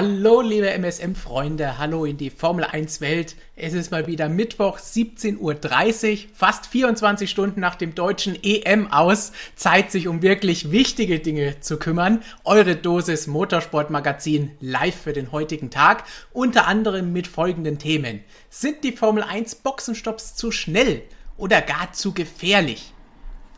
Hallo, liebe MSM-Freunde, hallo in die Formel 1-Welt. Es ist mal wieder Mittwoch, 17.30 Uhr, fast 24 Stunden nach dem deutschen EM aus. Zeit, sich um wirklich wichtige Dinge zu kümmern. Eure Dosis Motorsportmagazin live für den heutigen Tag, unter anderem mit folgenden Themen. Sind die Formel 1 Boxenstopps zu schnell oder gar zu gefährlich?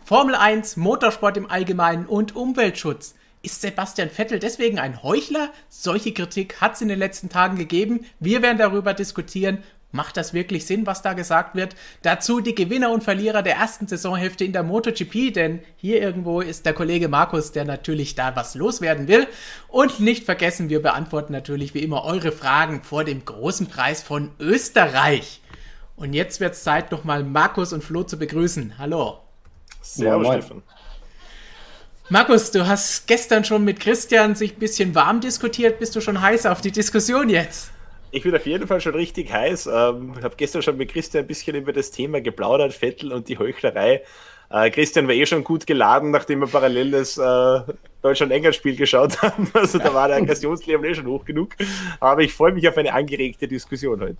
Formel 1, Motorsport im Allgemeinen und Umweltschutz. Ist Sebastian Vettel deswegen ein Heuchler? Solche Kritik hat es in den letzten Tagen gegeben. Wir werden darüber diskutieren. Macht das wirklich Sinn, was da gesagt wird? Dazu die Gewinner und Verlierer der ersten Saisonhälfte in der MotoGP, denn hier irgendwo ist der Kollege Markus, der natürlich da was loswerden will. Und nicht vergessen, wir beantworten natürlich wie immer eure Fragen vor dem großen Preis von Österreich. Und jetzt wird es Zeit, nochmal Markus und Flo zu begrüßen. Hallo. Servus, Stefan. Markus, du hast gestern schon mit Christian sich ein bisschen warm diskutiert. Bist du schon heiß auf die Diskussion jetzt? Ich bin auf jeden Fall schon richtig heiß. Ähm, habe gestern schon mit Christian ein bisschen über das Thema geplaudert, Vettel und die Heuchlerei. Äh, Christian war eh schon gut geladen, nachdem wir parallel das äh, Deutschland-England-Spiel geschaut haben. Also da war der Aggressionslevel eh schon hoch genug. Aber ich freue mich auf eine angeregte Diskussion heute.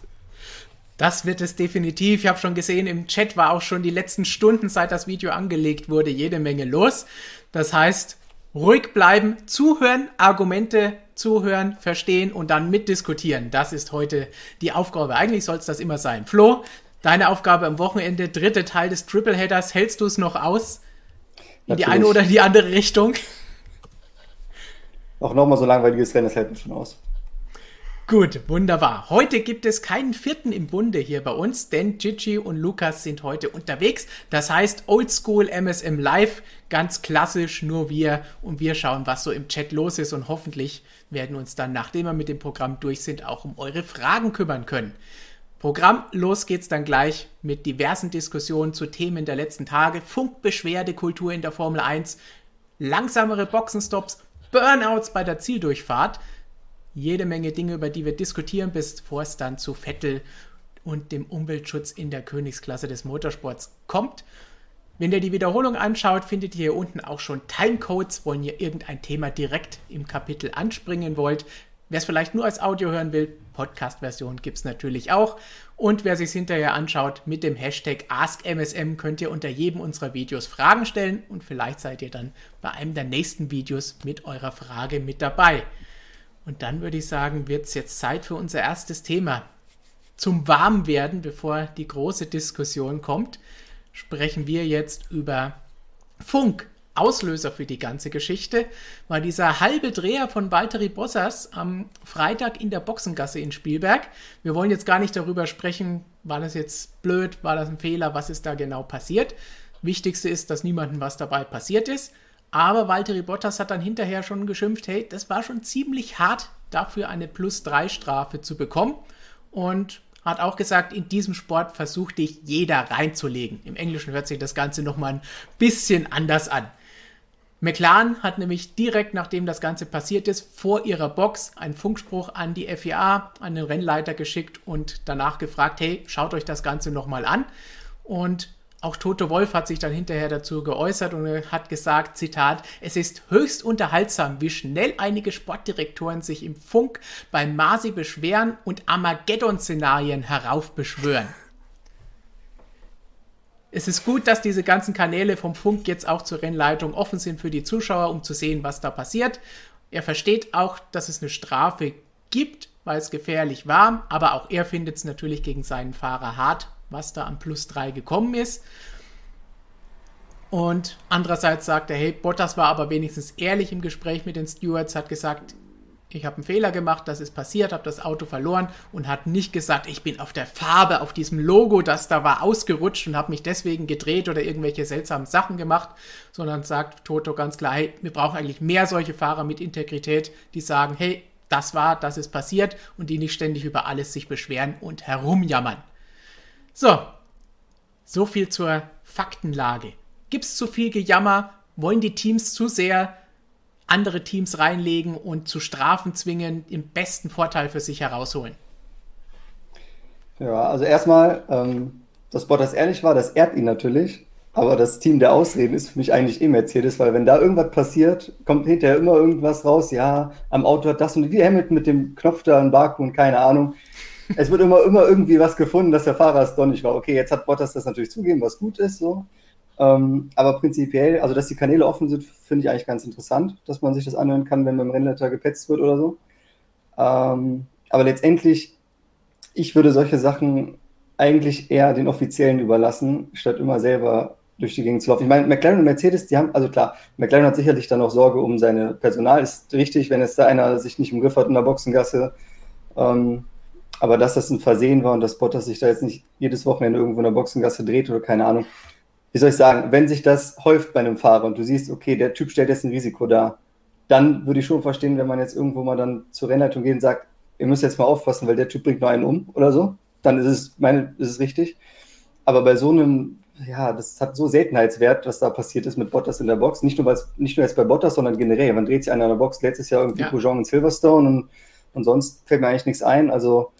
Das wird es definitiv. Ich habe schon gesehen, im Chat war auch schon die letzten Stunden, seit das Video angelegt wurde, jede Menge los. Das heißt, ruhig bleiben, zuhören, Argumente zuhören, verstehen und dann mitdiskutieren. Das ist heute die Aufgabe. Eigentlich soll es das immer sein. Flo, deine Aufgabe am Wochenende, dritte Teil des Tripleheaders, hältst du es noch aus? In Natürlich. die eine oder die andere Richtung? Auch nochmal so langweiliges Rennen, das hält man schon aus. Gut, wunderbar. Heute gibt es keinen vierten im Bunde hier bei uns, denn Gigi und Lukas sind heute unterwegs. Das heißt Oldschool MSM Live, ganz klassisch, nur wir und wir schauen, was so im Chat los ist und hoffentlich werden uns dann, nachdem wir mit dem Programm durch sind, auch um eure Fragen kümmern können. Programm, los geht's dann gleich mit diversen Diskussionen zu Themen der letzten Tage. Funkbeschwerdekultur in der Formel 1, langsamere Boxenstops, Burnouts bei der Zieldurchfahrt jede Menge Dinge, über die wir diskutieren, bevor es dann zu Vettel und dem Umweltschutz in der Königsklasse des Motorsports kommt. Wenn ihr die Wiederholung anschaut, findet ihr hier unten auch schon Timecodes, wenn ihr irgendein Thema direkt im Kapitel anspringen wollt. Wer es vielleicht nur als Audio hören will, Podcast-Version gibt es natürlich auch. Und wer sich hinterher anschaut, mit dem Hashtag AskMSM könnt ihr unter jedem unserer Videos Fragen stellen und vielleicht seid ihr dann bei einem der nächsten Videos mit eurer Frage mit dabei. Und dann würde ich sagen, wird es jetzt Zeit für unser erstes Thema. Zum Warmwerden, bevor die große Diskussion kommt, sprechen wir jetzt über Funk. Auslöser für die ganze Geschichte war dieser halbe Dreher von Valtteri Bossas am Freitag in der Boxengasse in Spielberg. Wir wollen jetzt gar nicht darüber sprechen, war das jetzt blöd, war das ein Fehler, was ist da genau passiert. Wichtigste ist, dass niemandem was dabei passiert ist. Aber Valtteri Bottas hat dann hinterher schon geschimpft, hey, das war schon ziemlich hart, dafür eine Plus-3-Strafe zu bekommen. Und hat auch gesagt, in diesem Sport versucht dich jeder reinzulegen. Im Englischen hört sich das Ganze nochmal ein bisschen anders an. McLaren hat nämlich direkt nachdem das Ganze passiert ist, vor ihrer Box einen Funkspruch an die FIA, an den Rennleiter geschickt und danach gefragt, hey, schaut euch das Ganze nochmal an. Und auch Toto Wolf hat sich dann hinterher dazu geäußert und hat gesagt, Zitat, es ist höchst unterhaltsam, wie schnell einige Sportdirektoren sich im Funk beim Masi beschweren und Armageddon-Szenarien heraufbeschwören. Es ist gut, dass diese ganzen Kanäle vom Funk jetzt auch zur Rennleitung offen sind für die Zuschauer, um zu sehen, was da passiert. Er versteht auch, dass es eine Strafe gibt, weil es gefährlich war, aber auch er findet es natürlich gegen seinen Fahrer hart was da am Plus 3 gekommen ist. Und andererseits sagt er, hey, Bottas war aber wenigstens ehrlich im Gespräch mit den Stewards, hat gesagt, ich habe einen Fehler gemacht, das ist passiert, habe das Auto verloren und hat nicht gesagt, ich bin auf der Farbe, auf diesem Logo, das da war, ausgerutscht und habe mich deswegen gedreht oder irgendwelche seltsamen Sachen gemacht, sondern sagt Toto ganz klar, hey, wir brauchen eigentlich mehr solche Fahrer mit Integrität, die sagen, hey, das war, das ist passiert und die nicht ständig über alles sich beschweren und herumjammern. So, so viel zur Faktenlage. Gibt es zu viel Gejammer? Wollen die Teams zu sehr andere Teams reinlegen und zu Strafen zwingen, den besten Vorteil für sich herausholen? Ja, also erstmal, ähm, dass Bottas ehrlich war, das ehrt ihn natürlich. Aber das Team der Ausreden ist für mich eigentlich eh Mercedes, weil wenn da irgendwas passiert, kommt hinterher immer irgendwas raus. Ja, am Auto hat das und wie Hamilton mit dem Knopf da in Baku und keine Ahnung. Es wird immer, immer irgendwie was gefunden, dass der Fahrer es doch nicht war. Okay, jetzt hat Bottas das natürlich zugeben, was gut ist, so. Ähm, aber prinzipiell, also dass die Kanäle offen sind, finde ich eigentlich ganz interessant, dass man sich das anhören kann, wenn beim Rennleiter gepetzt wird oder so. Ähm, aber letztendlich, ich würde solche Sachen eigentlich eher den Offiziellen überlassen, statt immer selber durch die Gegend zu laufen. Ich meine, McLaren und Mercedes, die haben, also klar, McLaren hat sicherlich dann auch Sorge um seine Personal, ist richtig, wenn es da einer sich nicht im Griff hat in der Boxengasse. Ähm, aber dass das ein Versehen war und dass Bottas sich da jetzt nicht jedes Wochenende irgendwo in der Boxengasse dreht oder keine Ahnung. Wie soll ich sagen, wenn sich das häuft bei einem Fahrer und du siehst, okay, der Typ stellt jetzt ein Risiko dar, dann würde ich schon verstehen, wenn man jetzt irgendwo mal dann zur Rennleitung geht und sagt, ihr müsst jetzt mal aufpassen, weil der Typ bringt nur einen um oder so, dann ist es, meine, ist es richtig. Aber bei so einem ja, das hat so Seltenheitswert, was da passiert ist mit Bottas in der Box. Nicht nur, nicht nur jetzt bei Bottas, sondern generell. Man dreht sich einer in der Box. Letztes Jahr irgendwie ja. Peugeot und Silverstone und, und sonst fällt mir eigentlich nichts ein. Also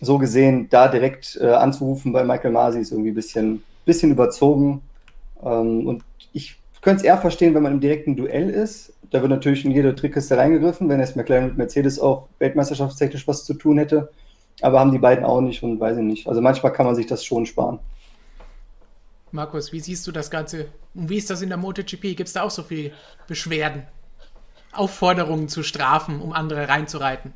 so gesehen, da direkt äh, anzurufen bei Michael Masi ist irgendwie ein bisschen, bisschen überzogen. Ähm, und ich könnte es eher verstehen, wenn man im direkten Duell ist. Da wird natürlich in jede Trickkiste reingegriffen, wenn jetzt McLaren mit Mercedes auch weltmeisterschaftstechnisch was zu tun hätte. Aber haben die beiden auch nicht und weiß ich nicht. Also manchmal kann man sich das schon sparen. Markus, wie siehst du das Ganze? Und wie ist das in der MotoGP? Gibt es da auch so viele Beschwerden? Aufforderungen zu strafen, um andere reinzureiten?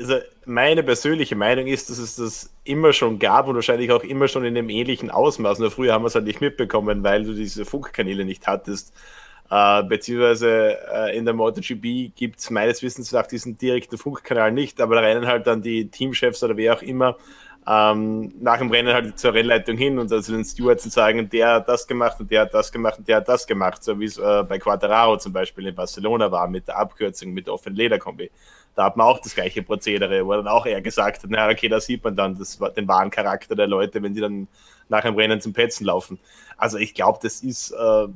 Also meine persönliche Meinung ist, dass es das immer schon gab und wahrscheinlich auch immer schon in einem ähnlichen Ausmaß. Nur früher haben wir es halt nicht mitbekommen, weil du diese Funkkanäle nicht hattest. Äh, beziehungsweise äh, in der MotoGP gibt es meines Wissens nach diesen direkten Funkkanal nicht, aber da rennen halt dann die Teamchefs oder wer auch immer ähm, nach dem Rennen halt zur Rennleitung hin und also den Stewards sagen, der hat das gemacht und der hat das gemacht und der hat das gemacht, so wie es äh, bei Quattararo zum Beispiel in Barcelona war mit der Abkürzung, mit offenen Lederkombi. Da hat man auch das gleiche Prozedere, wo dann auch er gesagt hat, na okay, da sieht man dann das, den wahren Charakter der Leute, wenn die dann nach dem Rennen zum Petzen laufen. Also ich glaube, das ist äh,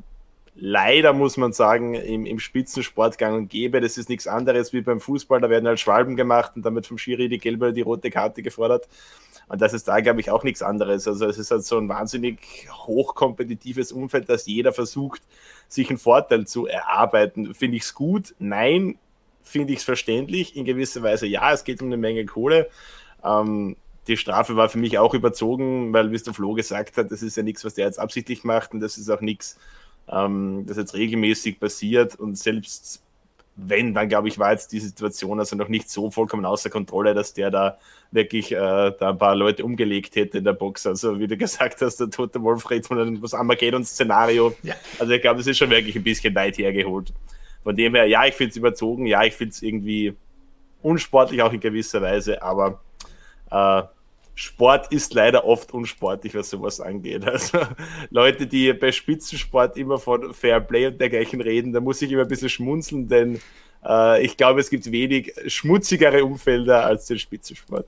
leider, muss man sagen, im, im Spitzensport und gäbe. Das ist nichts anderes wie beim Fußball, da werden halt Schwalben gemacht und damit vom Schiri die gelbe oder die rote Karte gefordert. Und das ist da, glaube ich, auch nichts anderes. Also es ist halt so ein wahnsinnig hochkompetitives Umfeld, dass jeder versucht, sich einen Vorteil zu erarbeiten. Finde ich es gut? Nein. Finde ich es verständlich? In gewisser Weise ja, es geht um eine Menge Kohle. Ähm, die Strafe war für mich auch überzogen, weil, wie es der Flo gesagt hat, das ist ja nichts, was der jetzt absichtlich macht und das ist auch nichts, ähm, das jetzt regelmäßig passiert und selbst wenn, dann glaube ich, war jetzt die Situation also noch nicht so vollkommen außer Kontrolle, dass der da wirklich äh, da ein paar Leute umgelegt hätte in der Box. Also wie du gesagt hast, der tote Wolf redet von einem Armageddon-Szenario. Ja. Also ich glaube, es ist schon wirklich ein bisschen weit hergeholt. Von dem her, ja, ich finde es überzogen, ja, ich finde es irgendwie unsportlich auch in gewisser Weise, aber äh, Sport ist leider oft unsportlich, was sowas angeht. Also Leute, die bei Spitzensport immer von Fairplay und dergleichen reden, da muss ich immer ein bisschen schmunzeln, denn äh, ich glaube, es gibt wenig schmutzigere Umfelder als den Spitzensport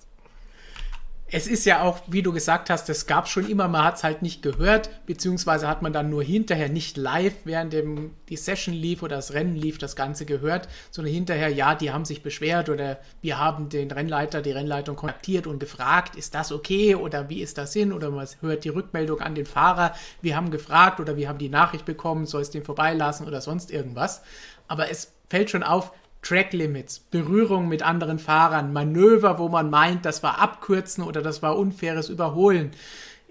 es ist ja auch, wie du gesagt hast, es gab schon immer, man hat es halt nicht gehört, beziehungsweise hat man dann nur hinterher nicht live, während dem, die Session lief oder das Rennen lief, das Ganze gehört, sondern hinterher, ja, die haben sich beschwert oder wir haben den Rennleiter, die Rennleitung kontaktiert und gefragt, ist das okay oder wie ist das hin oder man hört die Rückmeldung an den Fahrer, wir haben gefragt oder wir haben die Nachricht bekommen, soll es den vorbeilassen oder sonst irgendwas. Aber es fällt schon auf, Track Limits, Berührung mit anderen Fahrern, Manöver, wo man meint, das war Abkürzen oder das war unfaires Überholen.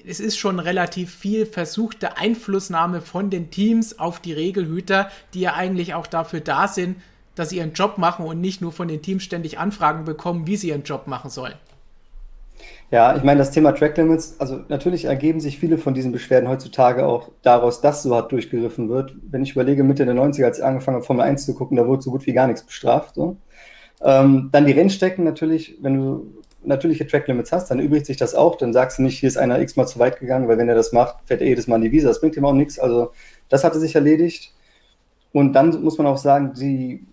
Es ist schon relativ viel versuchte Einflussnahme von den Teams auf die Regelhüter, die ja eigentlich auch dafür da sind, dass sie ihren Job machen und nicht nur von den Teams ständig Anfragen bekommen, wie sie ihren Job machen sollen. Ja, ich meine, das Thema Track Limits, also natürlich ergeben sich viele von diesen Beschwerden heutzutage auch daraus, dass so hart durchgegriffen wird. Wenn ich überlege, Mitte der 90er, als ich angefangen habe, Formel 1 zu gucken, da wurde so gut wie gar nichts bestraft. So. Ähm, dann die Rennstrecken natürlich, wenn du natürliche Track Limits hast, dann übrigt sich das auch. Dann sagst du nicht, hier ist einer x-mal zu weit gegangen, weil wenn er das macht, fährt er jedes Mal in die Wiese. Das bringt ihm auch nichts. Also das hatte sich erledigt. Und dann muss man auch sagen, die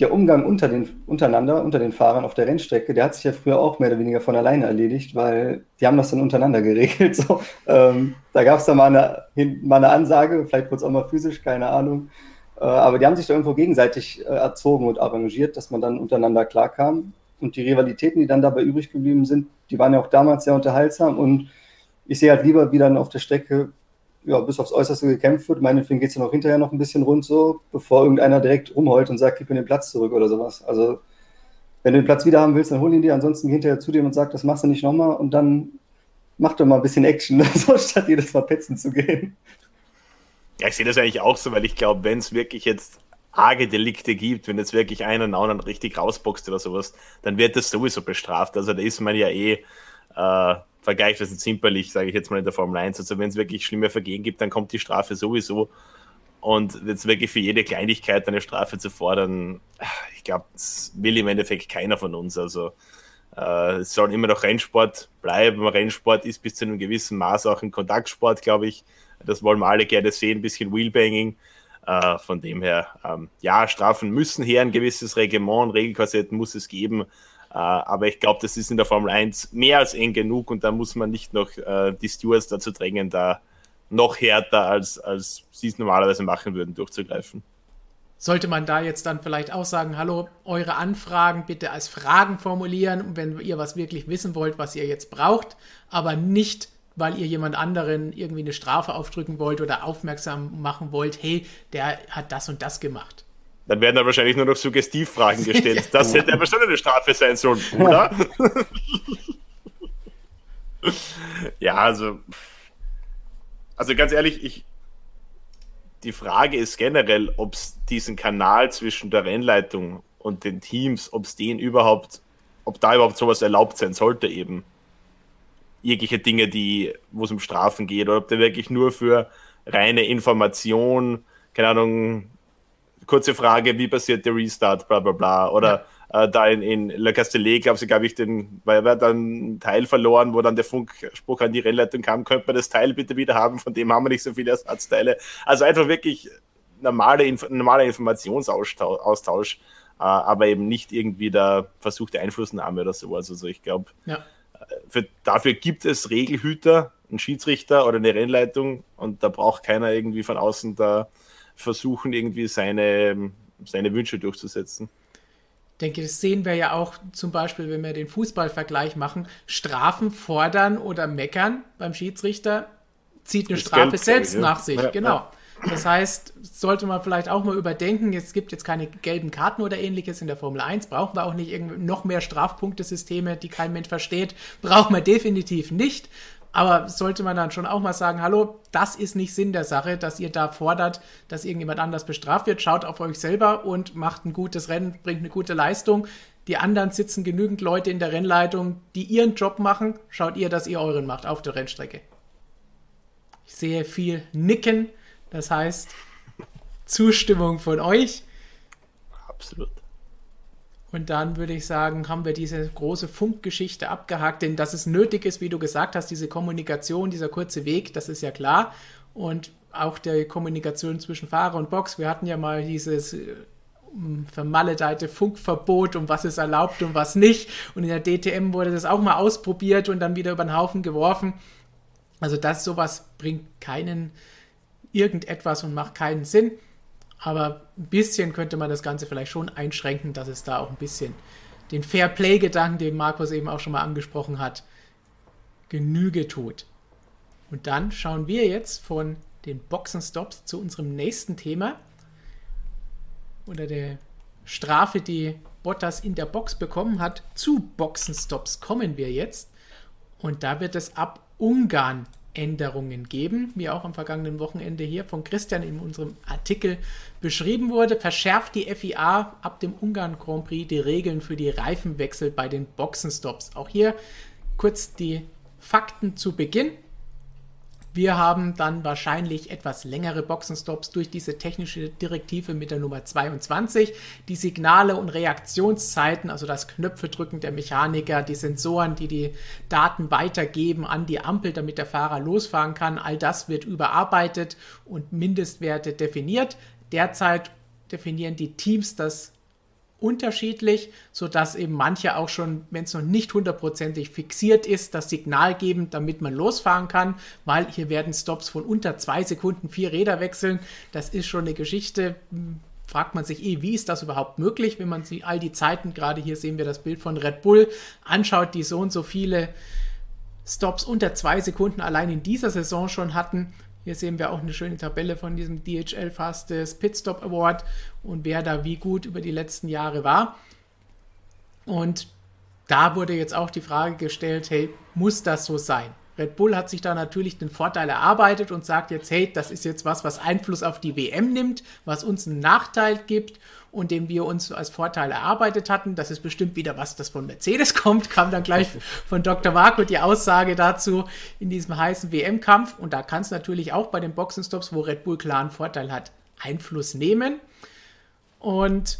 der Umgang unter den, untereinander, unter den Fahrern auf der Rennstrecke, der hat sich ja früher auch mehr oder weniger von alleine erledigt, weil die haben das dann untereinander geregelt. So. Ähm, da gab es dann mal eine, mal eine Ansage, vielleicht es auch mal physisch, keine Ahnung. Äh, aber die haben sich da irgendwo gegenseitig äh, erzogen und arrangiert, dass man dann untereinander klarkam. Und die Rivalitäten, die dann dabei übrig geblieben sind, die waren ja auch damals sehr unterhaltsam. Und ich sehe halt lieber, wie dann auf der Strecke ja, bis aufs Äußerste gekämpft wird. Meinetwegen geht es ja noch hinterher noch ein bisschen rund so, bevor irgendeiner direkt rumheult und sagt, gib mir den Platz zurück oder sowas. Also wenn du den Platz wieder haben willst, dann hol ihn dir, ansonsten geh hinterher zu dir und sag, das machst du nicht nochmal und dann mach doch mal ein bisschen Action, so statt jedes Mal petzen zu gehen. Ja, ich sehe das eigentlich auch so, weil ich glaube, wenn es wirklich jetzt arge Delikte gibt, wenn jetzt wirklich einer einen anderen richtig rausboxt oder sowas, dann wird das sowieso bestraft. Also da ist man ja eh äh, vergleichsweise zimperlich, sage ich jetzt mal in der Formel 1. Also wenn es wirklich schlimme Vergehen gibt, dann kommt die Strafe sowieso. Und jetzt wirklich für jede Kleinigkeit eine Strafe zu fordern, ich glaube, das will im Endeffekt keiner von uns. Also äh, es soll immer noch Rennsport bleiben. Rennsport ist bis zu einem gewissen Maß auch ein Kontaktsport, glaube ich. Das wollen wir alle gerne sehen, ein bisschen Wheelbanging. Äh, von dem her, ähm, ja, Strafen müssen her, ein gewisses Reglement, Regelkorsetten muss es geben. Äh, aber ich glaube, das ist in der Formel 1 mehr als eng genug und da muss man nicht noch äh, die Stewards dazu drängen, da noch härter als, als sie es normalerweise machen würden, durchzugreifen. Sollte man da jetzt dann vielleicht auch sagen, hallo, eure Anfragen bitte als Fragen formulieren, wenn ihr was wirklich wissen wollt, was ihr jetzt braucht, aber nicht, weil ihr jemand anderen irgendwie eine Strafe aufdrücken wollt oder aufmerksam machen wollt, hey, der hat das und das gemacht. Dann werden da wahrscheinlich nur noch Suggestivfragen gestellt. Das hätte aber schon eine Strafe sein sollen, oder? ja, also also ganz ehrlich, ich, die Frage ist generell, ob es diesen Kanal zwischen der Rennleitung und den Teams, ob es den überhaupt, ob da überhaupt sowas erlaubt sein sollte eben. Jegliche Dinge, die, wo es um Strafen geht, oder ob der wirklich nur für reine Information, keine Ahnung, kurze Frage, wie passiert der Restart, bla bla bla, oder ja äh, da in, in Le Castellet, glaube ich, glaube ich, den, weil er dann einen Teil verloren, wo dann der Funkspruch an die Rennleitung kam, könnte man das Teil bitte wieder haben, von dem haben wir nicht so viele Ersatzteile. Also einfach wirklich normale, normaler Informationsaustausch, äh, aber eben nicht irgendwie der versuchte Einflussnahme oder sowas. Also ich glaube, ja. Für, dafür gibt es Regelhüter, einen Schiedsrichter oder eine Rennleitung und da braucht keiner irgendwie von außen da versuchen, irgendwie seine, seine Wünsche durchzusetzen denke, das sehen wir ja auch zum Beispiel, wenn wir den Fußballvergleich machen. Strafen fordern oder meckern beim Schiedsrichter zieht eine das Strafe Geld, selbst ich, nach sich. Ja, genau. Ja. Das heißt, sollte man vielleicht auch mal überdenken, es gibt jetzt keine gelben Karten oder ähnliches in der Formel 1, brauchen wir auch nicht noch mehr Strafpunktesysteme, die kein Mensch versteht, brauchen wir definitiv nicht. Aber sollte man dann schon auch mal sagen, hallo, das ist nicht Sinn der Sache, dass ihr da fordert, dass irgendjemand anders bestraft wird. Schaut auf euch selber und macht ein gutes Rennen, bringt eine gute Leistung. Die anderen sitzen genügend Leute in der Rennleitung, die ihren Job machen. Schaut ihr, dass ihr euren macht auf der Rennstrecke. Ich sehe viel Nicken, das heißt Zustimmung von euch. Absolut. Und dann würde ich sagen, haben wir diese große Funkgeschichte abgehakt, denn dass es nötig ist, wie du gesagt hast, diese Kommunikation, dieser kurze Weg, das ist ja klar. Und auch der Kommunikation zwischen Fahrer und Box. Wir hatten ja mal dieses äh, vermaledeite Funkverbot und was ist erlaubt und was nicht. Und in der DTM wurde das auch mal ausprobiert und dann wieder über den Haufen geworfen. Also das sowas bringt keinen irgendetwas und macht keinen Sinn. Aber ein bisschen könnte man das Ganze vielleicht schon einschränken, dass es da auch ein bisschen den Fair Play-Gedanken, den Markus eben auch schon mal angesprochen hat, Genüge tut. Und dann schauen wir jetzt von den Boxenstops zu unserem nächsten Thema. Oder der Strafe, die Bottas in der Box bekommen hat. Zu Boxenstops kommen wir jetzt. Und da wird es ab Ungarn Änderungen geben, wie auch am vergangenen Wochenende hier von Christian in unserem Artikel beschrieben wurde, verschärft die FIA ab dem Ungarn Grand Prix die Regeln für die Reifenwechsel bei den Boxenstops. Auch hier kurz die Fakten zu Beginn. Wir haben dann wahrscheinlich etwas längere Boxenstops durch diese technische Direktive mit der Nummer 22. Die Signale und Reaktionszeiten, also das Knöpfedrücken der Mechaniker, die Sensoren, die die Daten weitergeben an die Ampel, damit der Fahrer losfahren kann, all das wird überarbeitet und Mindestwerte definiert. Derzeit definieren die Teams das unterschiedlich, sodass eben manche auch schon, wenn es noch nicht hundertprozentig fixiert ist, das Signal geben, damit man losfahren kann, weil hier werden Stops von unter zwei Sekunden vier Räder wechseln. Das ist schon eine Geschichte. Fragt man sich eh, wie ist das überhaupt möglich, wenn man sich all die Zeiten, gerade hier sehen wir das Bild von Red Bull, anschaut, die so und so viele Stops unter zwei Sekunden allein in dieser Saison schon hatten. Hier sehen wir auch eine schöne Tabelle von diesem DHL Fastest Pitstop Award und wer da wie gut über die letzten Jahre war. Und da wurde jetzt auch die Frage gestellt, hey, muss das so sein? Red Bull hat sich da natürlich den Vorteil erarbeitet und sagt jetzt, hey, das ist jetzt was, was Einfluss auf die WM nimmt, was uns einen Nachteil gibt und den wir uns als Vorteil erarbeitet hatten. Das ist bestimmt wieder was, das von Mercedes kommt, kam dann gleich von Dr. Marco die Aussage dazu in diesem heißen WM-Kampf. Und da kann es natürlich auch bei den Boxenstops, wo Red Bull klar einen Vorteil hat, Einfluss nehmen. Und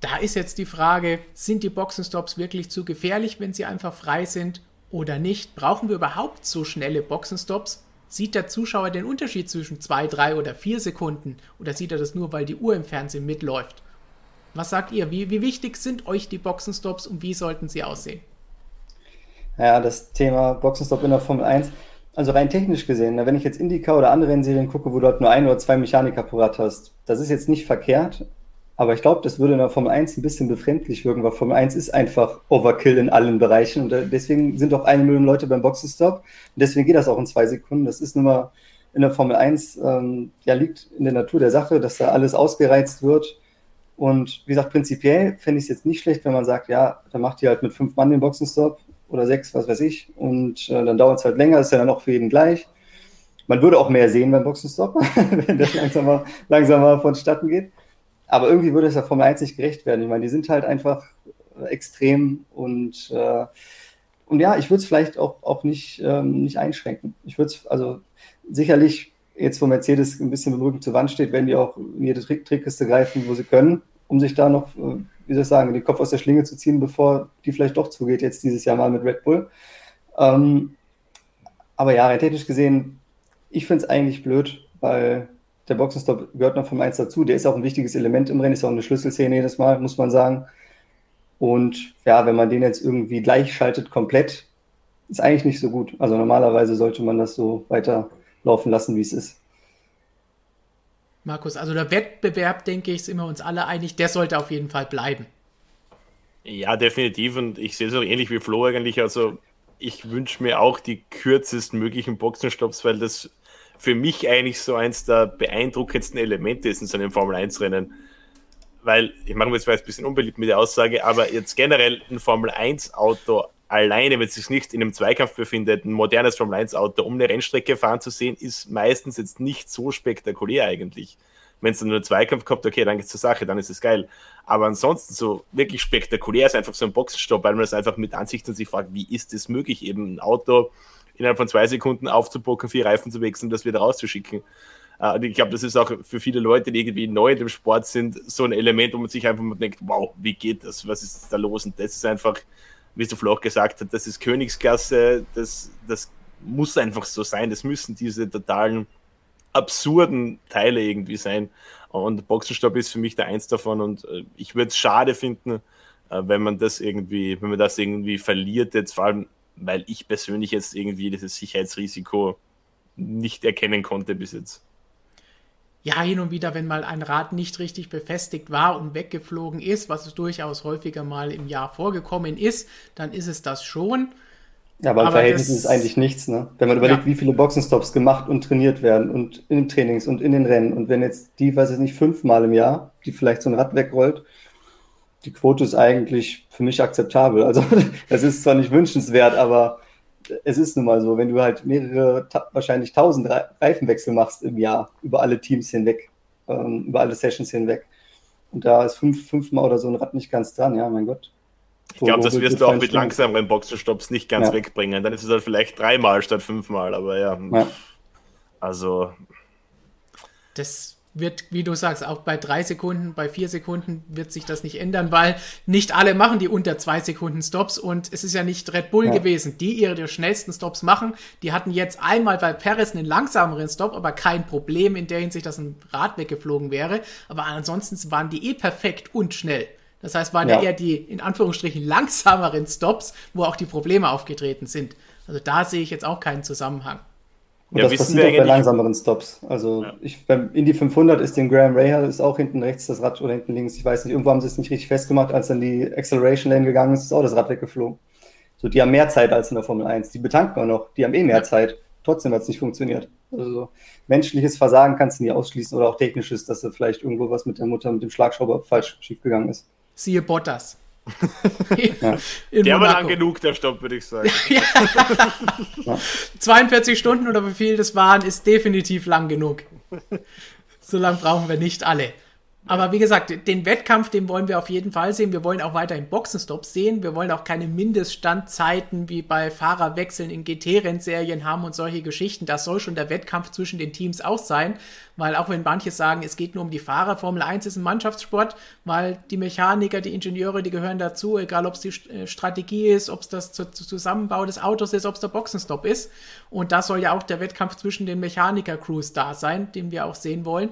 da ist jetzt die Frage, sind die Boxenstops wirklich zu gefährlich, wenn sie einfach frei sind? oder nicht? Brauchen wir überhaupt so schnelle Boxenstops? Sieht der Zuschauer den Unterschied zwischen zwei, drei oder vier Sekunden oder sieht er das nur, weil die Uhr im Fernsehen mitläuft? Was sagt ihr? Wie, wie wichtig sind euch die Boxenstops und wie sollten sie aussehen? Ja, das Thema Boxenstopp in der Formel 1. Also rein technisch gesehen, wenn ich jetzt Indica oder andere Rennserien gucke, wo du halt nur ein oder zwei Mechaniker pro Rad hast, das ist jetzt nicht verkehrt, aber ich glaube, das würde in der Formel 1 ein bisschen befremdlich wirken, weil Formel 1 ist einfach Overkill in allen Bereichen. Und äh, deswegen sind auch eine Million Leute beim Boxenstopp. Und deswegen geht das auch in zwei Sekunden. Das ist nun mal in der Formel 1, ähm, ja, liegt in der Natur der Sache, dass da alles ausgereizt wird. Und wie gesagt, prinzipiell fände ich es jetzt nicht schlecht, wenn man sagt, ja, dann macht ihr halt mit fünf Mann den Boxenstopp oder sechs, was weiß ich. Und äh, dann dauert es halt länger, ist ja dann auch für jeden gleich. Man würde auch mehr sehen beim Boxenstopp, wenn das langsamer, langsamer vonstatten geht. Aber irgendwie würde es ja Formel 1 nicht gerecht werden. Ich meine, die sind halt einfach extrem und, äh, und ja, ich würde es vielleicht auch, auch nicht, ähm, nicht einschränken. Ich würde es, also sicherlich, jetzt wo Mercedes ein bisschen mit dem Rücken zur Wand steht, werden die auch in jede Trick Trickkiste greifen, wo sie können, um sich da noch, äh, wie soll ich sagen, den Kopf aus der Schlinge zu ziehen, bevor die vielleicht doch zugeht, jetzt dieses Jahr mal mit Red Bull. Ähm, aber ja, rein technisch gesehen, ich finde es eigentlich blöd, weil der Boxenstopp gehört noch vom 1 dazu. Der ist auch ein wichtiges Element im Rennen, ist auch eine Schlüsselszene jedes Mal, muss man sagen. Und ja, wenn man den jetzt irgendwie gleichschaltet komplett, ist eigentlich nicht so gut. Also normalerweise sollte man das so weiterlaufen lassen, wie es ist. Markus, also der Wettbewerb, denke ich, sind wir uns alle einig, der sollte auf jeden Fall bleiben. Ja, definitiv. Und ich sehe es auch ähnlich wie Flo eigentlich. Also ich wünsche mir auch die kürzesten möglichen Boxenstopps, weil das für mich eigentlich so eins der beeindruckendsten Elemente ist in so einem Formel-1-Rennen. Weil, ich mache mir jetzt ein bisschen unbeliebt mit der Aussage, aber jetzt generell ein Formel-1-Auto alleine, wenn es sich nicht in einem Zweikampf befindet, ein modernes Formel-1-Auto um eine Rennstrecke fahren zu sehen, ist meistens jetzt nicht so spektakulär eigentlich. Wenn es dann nur Zweikampf kommt, okay, dann geht's zur Sache, dann ist es geil. Aber ansonsten so wirklich spektakulär ist einfach so ein Boxenstopp, weil man das einfach mit Ansicht an sich fragt, wie ist das möglich, eben ein Auto innerhalb von zwei Sekunden aufzubocken, vier Reifen zu wechseln, das wieder rauszuschicken. Äh, und ich glaube, das ist auch für viele Leute, die irgendwie neu in dem Sport sind, so ein Element, wo man sich einfach mal denkt, wow, wie geht das? Was ist da los? Und das ist einfach, wie du Floch gesagt hast, das ist Königsklasse, das, das muss einfach so sein. Das müssen diese totalen absurden Teile irgendwie sein. Und Boxenstopp ist für mich der eins davon. Und äh, ich würde es schade finden, äh, wenn man das irgendwie, wenn man das irgendwie verliert, jetzt vor allem weil ich persönlich jetzt irgendwie dieses Sicherheitsrisiko nicht erkennen konnte bis jetzt. Ja, hin und wieder, wenn mal ein Rad nicht richtig befestigt war und weggeflogen ist, was es durchaus häufiger mal im Jahr vorgekommen ist, dann ist es das schon. Ja, aber im aber Verhältnis ist es eigentlich nichts, ne? Wenn man überlegt, ja. wie viele Boxenstops gemacht und trainiert werden und in den Trainings und in den Rennen und wenn jetzt die, weiß ich nicht, fünfmal im Jahr, die vielleicht so ein Rad wegrollt, die Quote ist eigentlich für mich akzeptabel. Also es ist zwar nicht wünschenswert, aber es ist nun mal so, wenn du halt mehrere, wahrscheinlich tausend Reifenwechsel machst im Jahr über alle Teams hinweg, ähm, über alle Sessions hinweg. Und da ist fünf, fünfmal oder so ein Rad nicht ganz dran, ja, mein Gott. Ich glaube, das wirst du auch mit langsameren Boxenstopps nicht ganz ja. wegbringen. Dann ist es halt vielleicht dreimal statt fünfmal, aber ja. ja. Also. Das wird, wie du sagst, auch bei drei Sekunden, bei vier Sekunden wird sich das nicht ändern, weil nicht alle machen die unter zwei Sekunden Stops und es ist ja nicht Red Bull ja. gewesen, die ihre schnellsten Stops machen. Die hatten jetzt einmal bei Perez einen langsameren Stop, aber kein Problem in der Hinsicht, dass ein Rad weggeflogen wäre. Aber ansonsten waren die eh perfekt und schnell. Das heißt, waren ja, ja eher die in Anführungsstrichen langsameren Stops, wo auch die Probleme aufgetreten sind. Also da sehe ich jetzt auch keinen Zusammenhang. Und ja, das passiert auch bei langsameren Stops. Also ja. ich, beim Indy 500 ist den Graham Rahal ist auch hinten rechts das Rad oder hinten links. Ich weiß nicht, irgendwo haben sie es nicht richtig festgemacht. Als dann die Acceleration Lane gegangen ist, ist auch das Rad weggeflogen. So, die haben mehr Zeit als in der Formel 1. Die betanken auch noch. Die haben eh mehr ja. Zeit. trotzdem hat es nicht funktioniert. Also menschliches Versagen kannst du nie ausschließen oder auch technisches, dass da vielleicht irgendwo was mit der Mutter, mit dem Schlagschrauber falsch schiefgegangen ist. Siehe Bottas. Ja. der war lang genug, der Stopp, würde ich sagen. ja. 42 Stunden oder wie viel das waren, ist definitiv lang genug. So lange brauchen wir nicht alle. Aber wie gesagt, den Wettkampf, den wollen wir auf jeden Fall sehen. Wir wollen auch weiterhin Boxenstops sehen. Wir wollen auch keine Mindeststandzeiten wie bei Fahrerwechseln in GT-Rennserien haben und solche Geschichten. Das soll schon der Wettkampf zwischen den Teams auch sein. Weil auch wenn manche sagen, es geht nur um die Fahrer, Formel 1 ist ein Mannschaftssport, weil die Mechaniker, die Ingenieure, die gehören dazu, egal ob es die äh, Strategie ist, ob es das Zusammenbau des Autos ist, ob es der Boxenstopp ist. Und da soll ja auch der Wettkampf zwischen den Mechaniker-Crews da sein, den wir auch sehen wollen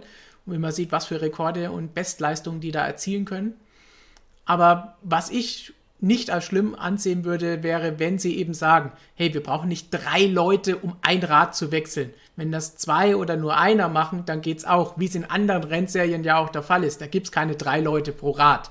wenn man sieht, was für Rekorde und Bestleistungen die da erzielen können. Aber was ich nicht als schlimm ansehen würde, wäre, wenn sie eben sagen, hey, wir brauchen nicht drei Leute, um ein Rad zu wechseln. Wenn das zwei oder nur einer machen, dann geht's auch, wie es in anderen Rennserien ja auch der Fall ist. Da gibt's keine drei Leute pro Rad.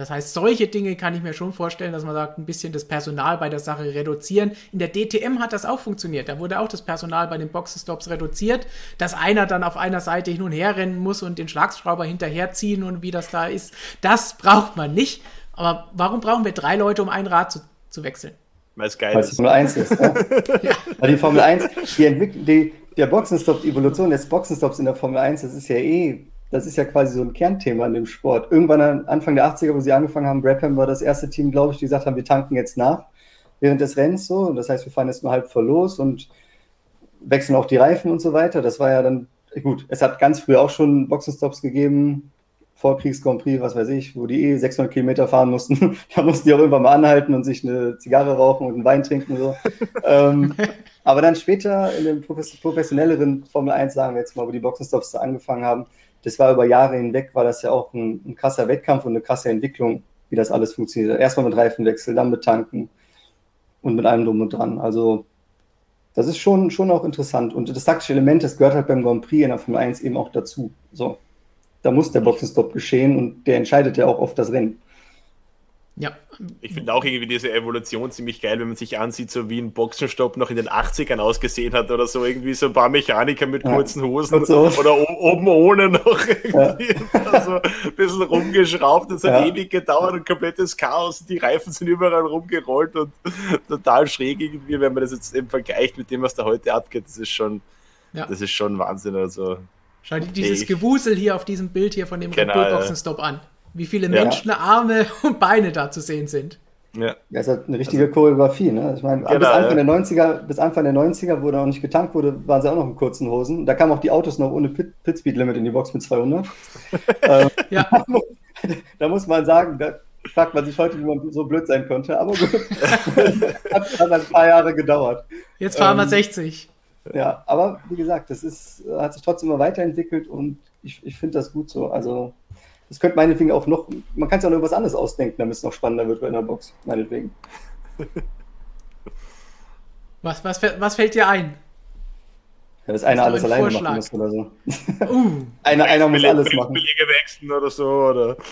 Das heißt, solche Dinge kann ich mir schon vorstellen, dass man sagt, ein bisschen das Personal bei der Sache reduzieren. In der DTM hat das auch funktioniert. Da wurde auch das Personal bei den Boxenstops reduziert, dass einer dann auf einer Seite hin und her rennen muss und den Schlagschrauber hinterherziehen und wie das da ist. Das braucht man nicht. Aber warum brauchen wir drei Leute, um ein Rad zu, zu wechseln? Weil es geil Weil ist. Formel 1 ist. ja. ja. Weil die Formel 1, die Entwicklung, die, der Boxenstopp, die Evolution des Boxenstops in der Formel 1, das ist ja eh das ist ja quasi so ein Kernthema in dem Sport. Irgendwann Anfang der 80er, wo sie angefangen haben, Brabham war das erste Team, glaube ich, die gesagt haben, wir tanken jetzt nach während des Rennens so. Das heißt, wir fahren jetzt mal halb voll los und wechseln auch die Reifen und so weiter. Das war ja dann, gut, es hat ganz früh auch schon Boxenstops gegeben, Vorkriegs-Grand Prix, was weiß ich, wo die eh 600 Kilometer fahren mussten. da mussten die auch irgendwann mal anhalten und sich eine Zigarre rauchen und einen Wein trinken und so. ähm, aber dann später in den professionelleren Formel 1, sagen wir jetzt mal, wo die Boxenstops da angefangen haben, das war über Jahre hinweg, war das ja auch ein, ein krasser Wettkampf und eine krasse Entwicklung, wie das alles funktioniert. Erstmal mit Reifenwechsel, dann mit Tanken und mit allem drum und dran. Also das ist schon, schon auch interessant. Und das taktische Element, das gehört halt beim Grand Prix in der Formel 1 eben auch dazu. So, da muss der Boxenstopp geschehen und der entscheidet ja auch oft das Rennen. Ja. Ich finde auch irgendwie diese Evolution ziemlich geil, wenn man sich ansieht, so wie ein Boxenstopp noch in den 80ern ausgesehen hat oder so, irgendwie so ein paar Mechaniker mit ja. kurzen Hosen so. oder oben ohne noch irgendwie ja. so ein bisschen rumgeschraubt. Das hat ja. ewig gedauert, ein komplettes Chaos. Die Reifen sind überall rumgerollt und total schräg irgendwie, wenn man das jetzt eben vergleicht mit dem, was da heute abgeht. Das ist schon, das ist schon Wahnsinn. Also, Schau dir dieses Gewusel hier auf diesem Bild hier von dem genau, Boxenstopp an wie viele ja. Menschen, Arme und Beine da zu sehen sind. Ja. Das ist halt eine richtige also, Choreografie, ne? Ich meine, genau, bis, Anfang ja. der 90er, bis Anfang der 90er, wo da noch nicht getankt wurde, waren sie auch noch in kurzen Hosen. Da kamen auch die Autos noch ohne Pit, Pit Speed Limit in die Box mit 200. ähm, ja. da muss man sagen, da fragt man sich heute, wie man so blöd sein konnte. Aber gut, hat, hat ein paar Jahre gedauert. Jetzt fahren ähm, wir 60. Ja, aber wie gesagt, das ist, hat sich trotzdem immer weiterentwickelt und ich, ich finde das gut so. Also das könnte meinetwegen auch noch, man kann es ja noch was anderes ausdenken, damit es noch spannender wird bei der Box, meinetwegen. Was, was, was fällt dir ein? Ja, dass einer alles alleine Vorschlag? machen muss oder so. Uh, einer, einer muss alles machen. wechseln oder so, oder?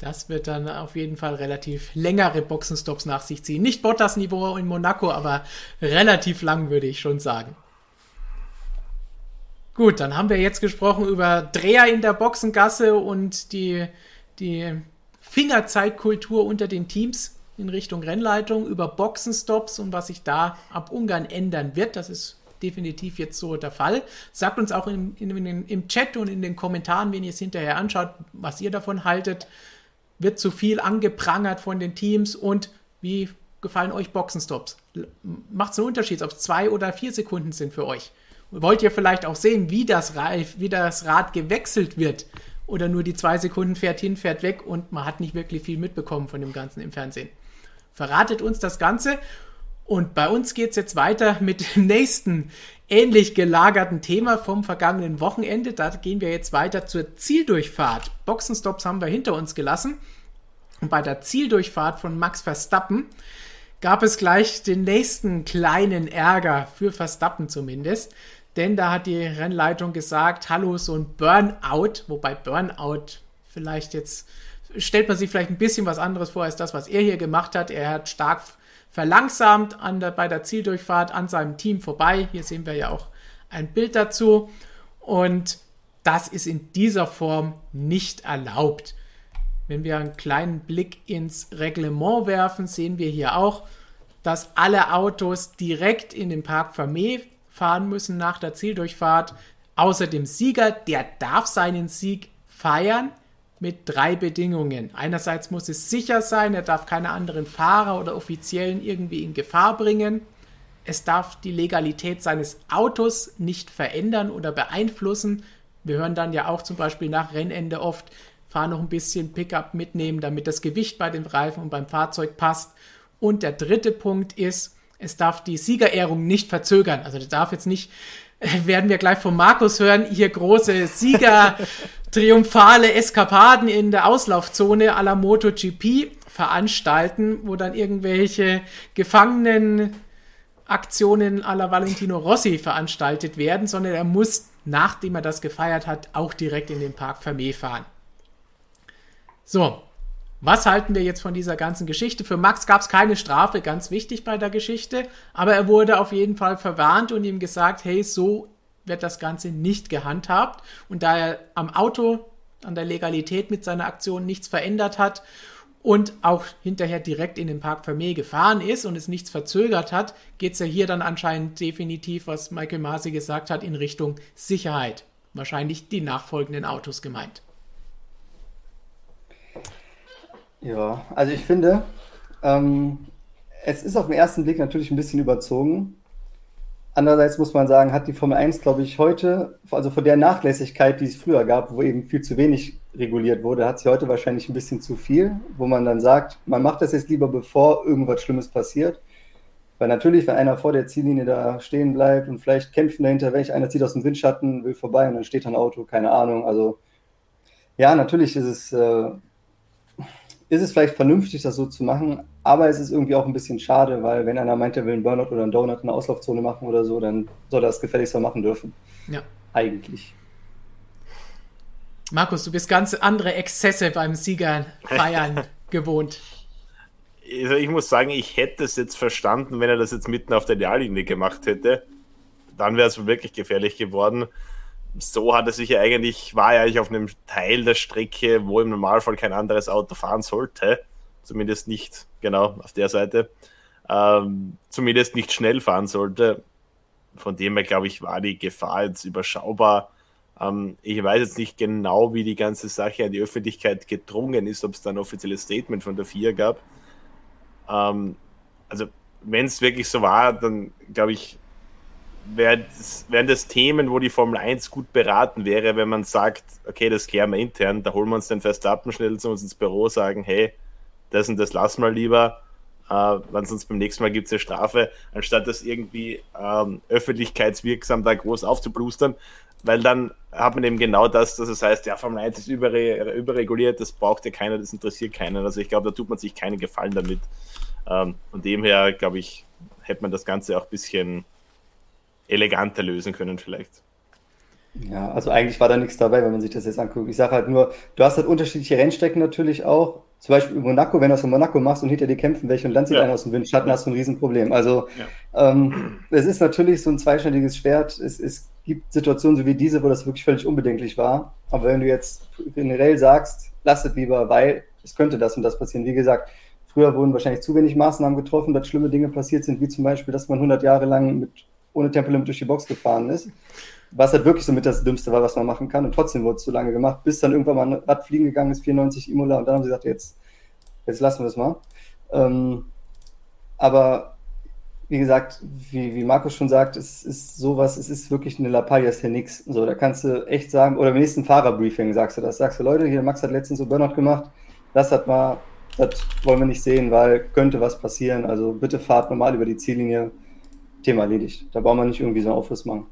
Das wird dann auf jeden Fall relativ längere Boxenstops nach sich ziehen. Nicht Bottas-Niveau in Monaco, aber relativ lang, würde ich schon sagen. Gut, dann haben wir jetzt gesprochen über Dreher in der Boxengasse und die, die Fingerzeitkultur unter den Teams in Richtung Rennleitung, über Boxenstops und was sich da ab Ungarn ändern wird. Das ist definitiv jetzt so der Fall. Sagt uns auch in, in, im Chat und in den Kommentaren, wenn ihr es hinterher anschaut, was ihr davon haltet. Wird zu viel angeprangert von den Teams und wie gefallen euch Boxenstops? Macht es einen Unterschied, ob es zwei oder vier Sekunden sind für euch? Wollt ihr vielleicht auch sehen, wie das, wie das Rad gewechselt wird? Oder nur die zwei Sekunden fährt hin, fährt weg und man hat nicht wirklich viel mitbekommen von dem Ganzen im Fernsehen. Verratet uns das Ganze. Und bei uns geht es jetzt weiter mit dem nächsten ähnlich gelagerten Thema vom vergangenen Wochenende. Da gehen wir jetzt weiter zur Zieldurchfahrt. Boxenstops haben wir hinter uns gelassen. Und bei der Zieldurchfahrt von Max Verstappen gab es gleich den nächsten kleinen Ärger für Verstappen zumindest denn da hat die Rennleitung gesagt, hallo, so ein Burnout, wobei Burnout vielleicht jetzt, stellt man sich vielleicht ein bisschen was anderes vor als das, was er hier gemacht hat. Er hat stark verlangsamt an der, bei der Zieldurchfahrt an seinem Team vorbei. Hier sehen wir ja auch ein Bild dazu. Und das ist in dieser Form nicht erlaubt. Wenn wir einen kleinen Blick ins Reglement werfen, sehen wir hier auch, dass alle Autos direkt in den Park Fermé fahren müssen nach der Zieldurchfahrt. Außer dem Sieger, der darf seinen Sieg feiern mit drei Bedingungen. Einerseits muss es sicher sein, er darf keine anderen Fahrer oder Offiziellen irgendwie in Gefahr bringen. Es darf die Legalität seines Autos nicht verändern oder beeinflussen. Wir hören dann ja auch zum Beispiel nach Rennende oft, fahr noch ein bisschen Pickup mitnehmen, damit das Gewicht bei den Reifen und beim Fahrzeug passt. Und der dritte Punkt ist, es darf die Siegerehrung nicht verzögern. Also das darf jetzt nicht, werden wir gleich von Markus hören, hier große Sieger, triumphale Eskapaden in der Auslaufzone à la MotoGP veranstalten, wo dann irgendwelche Gefangenen Aktionen à la Valentino Rossi veranstaltet werden, sondern er muss, nachdem er das gefeiert hat, auch direkt in den Park Vermee fahren. So, was halten wir jetzt von dieser ganzen Geschichte? Für Max gab es keine Strafe, ganz wichtig bei der Geschichte, aber er wurde auf jeden Fall verwarnt und ihm gesagt, hey, so wird das Ganze nicht gehandhabt. Und da er am Auto, an der Legalität mit seiner Aktion nichts verändert hat und auch hinterher direkt in den Park Vermeer gefahren ist und es nichts verzögert hat, geht es ja hier dann anscheinend definitiv, was Michael Masi gesagt hat, in Richtung Sicherheit. Wahrscheinlich die nachfolgenden Autos gemeint. Ja, also ich finde, ähm, es ist auf den ersten Blick natürlich ein bisschen überzogen. Andererseits muss man sagen, hat die Formel 1, glaube ich, heute, also von der Nachlässigkeit, die es früher gab, wo eben viel zu wenig reguliert wurde, hat sie heute wahrscheinlich ein bisschen zu viel, wo man dann sagt, man macht das jetzt lieber, bevor irgendwas Schlimmes passiert. Weil natürlich, wenn einer vor der Ziellinie da stehen bleibt und vielleicht kämpfen dahinter welch, einer zieht aus dem Windschatten, will vorbei und dann steht ein Auto, keine Ahnung. Also ja, natürlich ist es äh, ist es vielleicht vernünftig, das so zu machen, aber es ist irgendwie auch ein bisschen schade, weil wenn einer meint, er will einen Burnout oder einen Donut in der Auslaufzone machen oder so, dann soll er das gefälligst mal machen dürfen. Ja. Eigentlich. Markus, du bist ganz andere Exzesse beim Sieger feiern gewohnt. Also ich muss sagen, ich hätte es jetzt verstanden, wenn er das jetzt mitten auf der Ideallinie gemacht hätte. Dann wäre es wirklich gefährlich geworden so hat er sich ja eigentlich, war er eigentlich auf einem Teil der Strecke, wo im Normalfall kein anderes Auto fahren sollte. Zumindest nicht genau auf der Seite. Ähm, zumindest nicht schnell fahren sollte. Von dem her, glaube ich, war die Gefahr jetzt überschaubar. Ähm, ich weiß jetzt nicht genau, wie die ganze Sache an die Öffentlichkeit gedrungen ist, ob es da ein offizielles Statement von der FIA gab. Ähm, also, wenn es wirklich so war, dann glaube ich, wären das, Themen, wo die Formel 1 gut beraten wäre, wenn man sagt, okay, das klären wir intern, da holen wir uns den Verstappen schnell zu uns ins Büro, sagen, hey, das und das lassen wir lieber, äh, wenn sonst beim nächsten Mal gibt es eine Strafe, anstatt das irgendwie ähm, öffentlichkeitswirksam da groß aufzublustern, weil dann hat man eben genau das, dass es heißt, ja, Formel 1 ist überre überreguliert, das braucht ja keiner, das interessiert keinen. Also ich glaube, da tut man sich keinen Gefallen damit. Ähm, von dem her, glaube ich, hätte man das Ganze auch ein bisschen eleganter lösen können vielleicht. Ja, also eigentlich war da nichts dabei, wenn man sich das jetzt anguckt. Ich sage halt nur, du hast halt unterschiedliche Rennstrecken natürlich auch. Zum Beispiel in Monaco, wenn du das in Monaco machst und hinter dir kämpfen welche und dann zieht ja. einer aus dem Windschatten, hast du ein Riesenproblem. Also ja. ähm, es ist natürlich so ein zweischneidiges Schwert. Es, es gibt Situationen so wie diese, wo das wirklich völlig unbedenklich war. Aber wenn du jetzt generell sagst, lass es lieber, weil es könnte das und das passieren. Wie gesagt, früher wurden wahrscheinlich zu wenig Maßnahmen getroffen, dass schlimme Dinge passiert sind, wie zum Beispiel, dass man 100 Jahre lang mit ohne Tempolimit durch die Box gefahren ist. Was halt wirklich so mit das Dümmste war, was man machen kann. Und trotzdem wurde es zu lange gemacht, bis dann irgendwann mal ein Rad fliegen gegangen ist, 94 Imola. Und dann haben sie gesagt, jetzt, jetzt lassen wir es mal. Ähm, aber wie gesagt, wie, wie Markus schon sagt, es ist sowas, es ist wirklich eine Lappalia, ist hier nichts. So, da kannst du echt sagen, oder im nächsten Fahrerbriefing sagst du das. Sagst du, Leute, hier Max hat letztens so Burnout gemacht, das hat mal, das wollen wir nicht sehen, weil könnte was passieren. Also bitte fahrt normal über die Ziellinie. Thema erledigt. Da braucht man nicht irgendwie so einen Aufriss machen.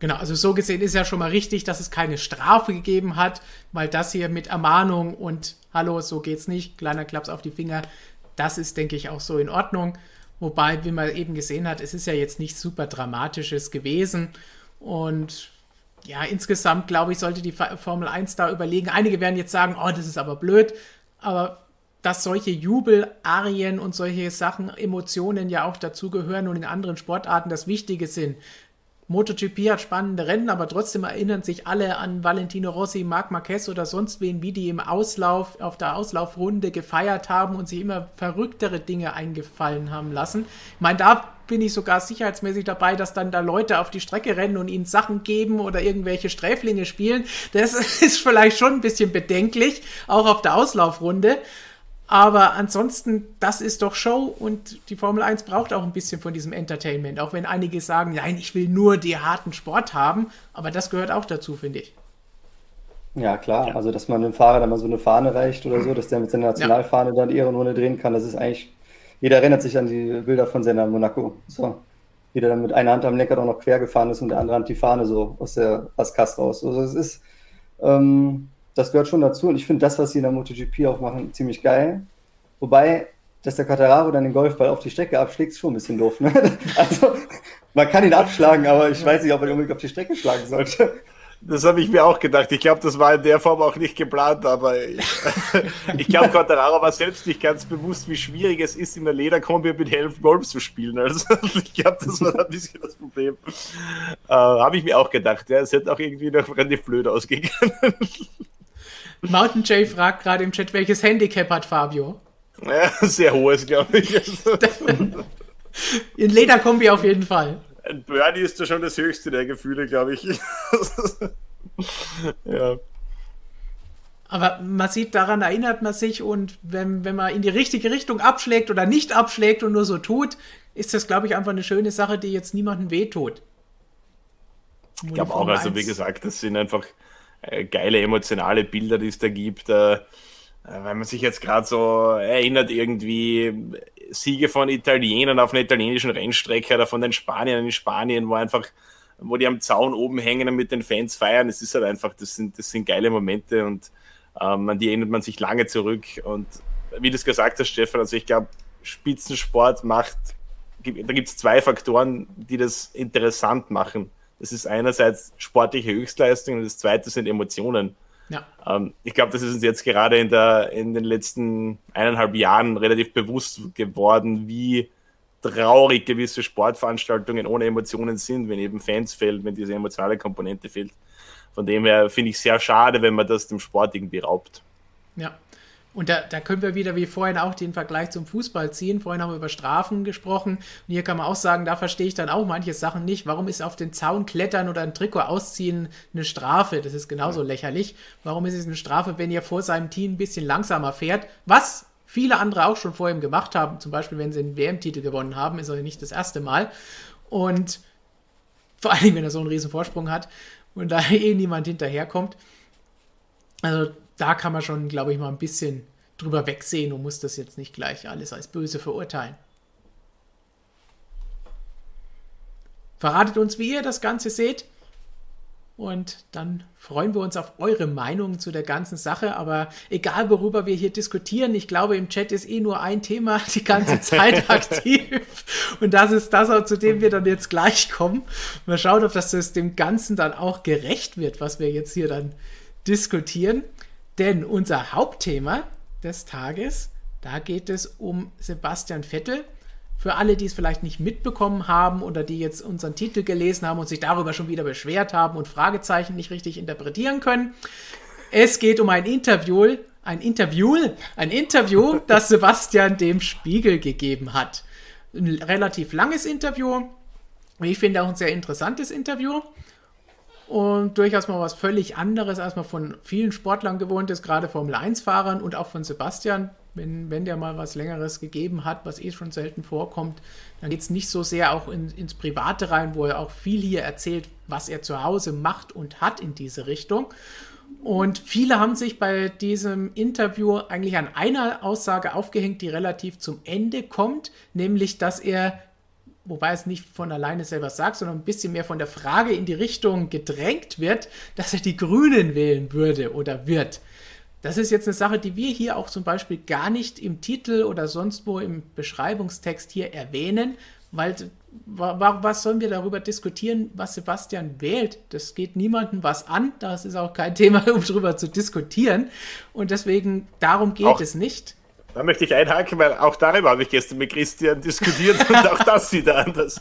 Genau, also so gesehen ist ja schon mal richtig, dass es keine Strafe gegeben hat, weil das hier mit Ermahnung und Hallo, so geht's nicht, kleiner Klaps auf die Finger, das ist, denke ich, auch so in Ordnung. Wobei, wie man eben gesehen hat, es ist ja jetzt nichts super Dramatisches gewesen. Und ja, insgesamt, glaube ich, sollte die Formel 1 da überlegen. Einige werden jetzt sagen, oh, das ist aber blöd. Aber dass solche Jubelarien und solche Sachen, Emotionen ja auch dazugehören und in anderen Sportarten das Wichtige sind. MotoGP hat spannende Rennen, aber trotzdem erinnern sich alle an Valentino Rossi, Marc Marquez oder sonst wen, wie die im Auslauf, auf der Auslaufrunde gefeiert haben und sich immer verrücktere Dinge eingefallen haben lassen. Ich meine, da bin ich sogar sicherheitsmäßig dabei, dass dann da Leute auf die Strecke rennen und ihnen Sachen geben oder irgendwelche Sträflinge spielen. Das ist vielleicht schon ein bisschen bedenklich, auch auf der Auslaufrunde. Aber ansonsten, das ist doch Show und die Formel 1 braucht auch ein bisschen von diesem Entertainment. Auch wenn einige sagen, nein, ich will nur die harten Sport haben. Aber das gehört auch dazu, finde ich. Ja, klar. Also, dass man dem Fahrer dann mal so eine Fahne reicht oder so, dass der mit seiner Nationalfahne ja. dann die Ehrenrunde drehen kann, das ist eigentlich. Jeder erinnert sich an die Bilder von Senna Monaco. So. Jeder dann mit einer Hand am Lenker auch noch quer gefahren ist und der andere Hand die Fahne so aus der Askast raus. Also, es ist. Ähm, das gehört schon dazu. Und ich finde das, was sie in der MotoGP auch machen, ziemlich geil. Wobei, dass der Quattararo dann den Golfball auf die Strecke abschlägt, ist schon ein bisschen doof. Ne? Also, man kann ihn abschlagen, aber ich weiß nicht, ob er unbedingt auf die Strecke schlagen sollte. Das habe ich mir auch gedacht. Ich glaube, das war in der Form auch nicht geplant, aber ich, ich glaube, Quattararo war selbst nicht ganz bewusst, wie schwierig es ist, in der Lederkombi mit Helm Golf zu spielen. Also ich glaube, das war ein bisschen das Problem. Äh, habe ich mir auch gedacht. Ja, es hätte auch irgendwie noch relativ blöd ausgegangen. Mountain Jay fragt gerade im Chat, welches Handicap hat Fabio? Ja, sehr hohes, glaube ich. In Lederkombi auf jeden Fall. Ein Birdie ist da schon das höchste der Gefühle, glaube ich. ja. Aber man sieht, daran erinnert man sich und wenn, wenn man in die richtige Richtung abschlägt oder nicht abschlägt und nur so tut, ist das, glaube ich, einfach eine schöne Sache, die jetzt niemandem wehtut. Ich glaube auch, also wie gesagt, das sind einfach äh, geile emotionale Bilder, die es da gibt. Äh, weil man sich jetzt gerade so erinnert, irgendwie Siege von Italienern auf einer italienischen Rennstrecke oder von den Spaniern in Spanien, wo einfach, wo die am Zaun oben hängen und mit den Fans feiern. Es ist halt einfach, das sind, das sind geile Momente und ähm, an die erinnert man sich lange zurück. Und wie du es gesagt hast, Stefan, also ich glaube, Spitzensport macht, da gibt es zwei Faktoren, die das interessant machen. Das ist einerseits sportliche Höchstleistung und das zweite sind Emotionen. Ja. Ähm, ich glaube, das ist uns jetzt gerade in, der, in den letzten eineinhalb Jahren relativ bewusst geworden, wie traurig gewisse Sportveranstaltungen ohne Emotionen sind, wenn eben Fans fehlt, wenn diese emotionale Komponente fehlt. Von dem her finde ich sehr schade, wenn man das dem Sport irgendwie raubt. Ja, und da, da können wir wieder wie vorhin auch den Vergleich zum Fußball ziehen. Vorhin haben wir über Strafen gesprochen. Und hier kann man auch sagen, da verstehe ich dann auch manche Sachen nicht. Warum ist auf den Zaun klettern oder ein Trikot ausziehen eine Strafe? Das ist genauso ja. lächerlich. Warum ist es eine Strafe, wenn ihr vor seinem Team ein bisschen langsamer fährt? Was viele andere auch schon vor ihm gemacht haben. Zum Beispiel, wenn sie einen WM-Titel gewonnen haben, ist er nicht das erste Mal. Und vor allem, wenn er so einen riesen Vorsprung hat und da eh niemand hinterherkommt. Also da kann man schon, glaube ich, mal ein bisschen drüber wegsehen und muss das jetzt nicht gleich alles als böse verurteilen. Verratet uns, wie ihr das Ganze seht. Und dann freuen wir uns auf eure Meinung zu der ganzen Sache. Aber egal, worüber wir hier diskutieren, ich glaube, im Chat ist eh nur ein Thema die ganze Zeit aktiv. Und das ist das, zu dem wir dann jetzt gleich kommen. Mal schauen, ob das dem Ganzen dann auch gerecht wird, was wir jetzt hier dann diskutieren. Denn unser Hauptthema des Tages, da geht es um Sebastian Vettel. Für alle, die es vielleicht nicht mitbekommen haben oder die jetzt unseren Titel gelesen haben und sich darüber schon wieder beschwert haben und Fragezeichen nicht richtig interpretieren können. Es geht um ein Interview, ein Interview, ein Interview, das Sebastian dem Spiegel gegeben hat. Ein relativ langes Interview. Ich finde auch ein sehr interessantes Interview und durchaus mal was völlig anderes, als man von vielen Sportlern gewohnt ist, gerade Formel 1-Fahrern und auch von Sebastian. Wenn, wenn der mal was Längeres gegeben hat, was eh schon selten vorkommt, dann geht es nicht so sehr auch in, ins Private rein, wo er auch viel hier erzählt, was er zu Hause macht und hat in diese Richtung. Und viele haben sich bei diesem Interview eigentlich an einer Aussage aufgehängt, die relativ zum Ende kommt, nämlich dass er wobei es nicht von alleine selber sagt, sondern ein bisschen mehr von der Frage in die Richtung gedrängt wird, dass er die Grünen wählen würde oder wird. Das ist jetzt eine Sache, die wir hier auch zum Beispiel gar nicht im Titel oder sonst wo im Beschreibungstext hier erwähnen, weil was sollen wir darüber diskutieren, was Sebastian wählt? Das geht niemandem was an. Das ist auch kein Thema, um darüber zu diskutieren. Und deswegen, darum geht auch, es nicht. Da möchte ich einhaken, weil auch darüber habe ich gestern mit Christian diskutiert und auch das sieht er anders.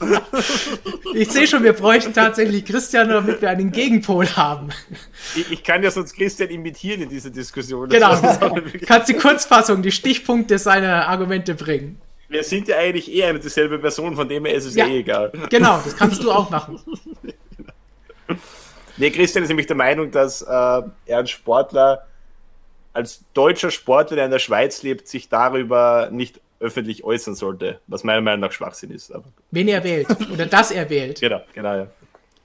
Ich sehe schon, wir bräuchten tatsächlich Christian, damit wir einen Gegenpol haben. Ich, ich kann ja sonst Christian imitieren in dieser Diskussion. Das genau. Kannst die Kurzfassung, die Stichpunkte seiner Argumente bringen. Wir sind ja eigentlich eher eine dieselbe Person, von dem her ist es ja, eh egal. Genau, das kannst du auch machen. Nee, Christian ist nämlich der Meinung, dass äh, er ein Sportler als deutscher Sportler, der in der Schweiz lebt, sich darüber nicht öffentlich äußern sollte, was meiner Meinung nach Schwachsinn ist. Aber Wen er wählt oder dass er wählt. Genau, genau, ja.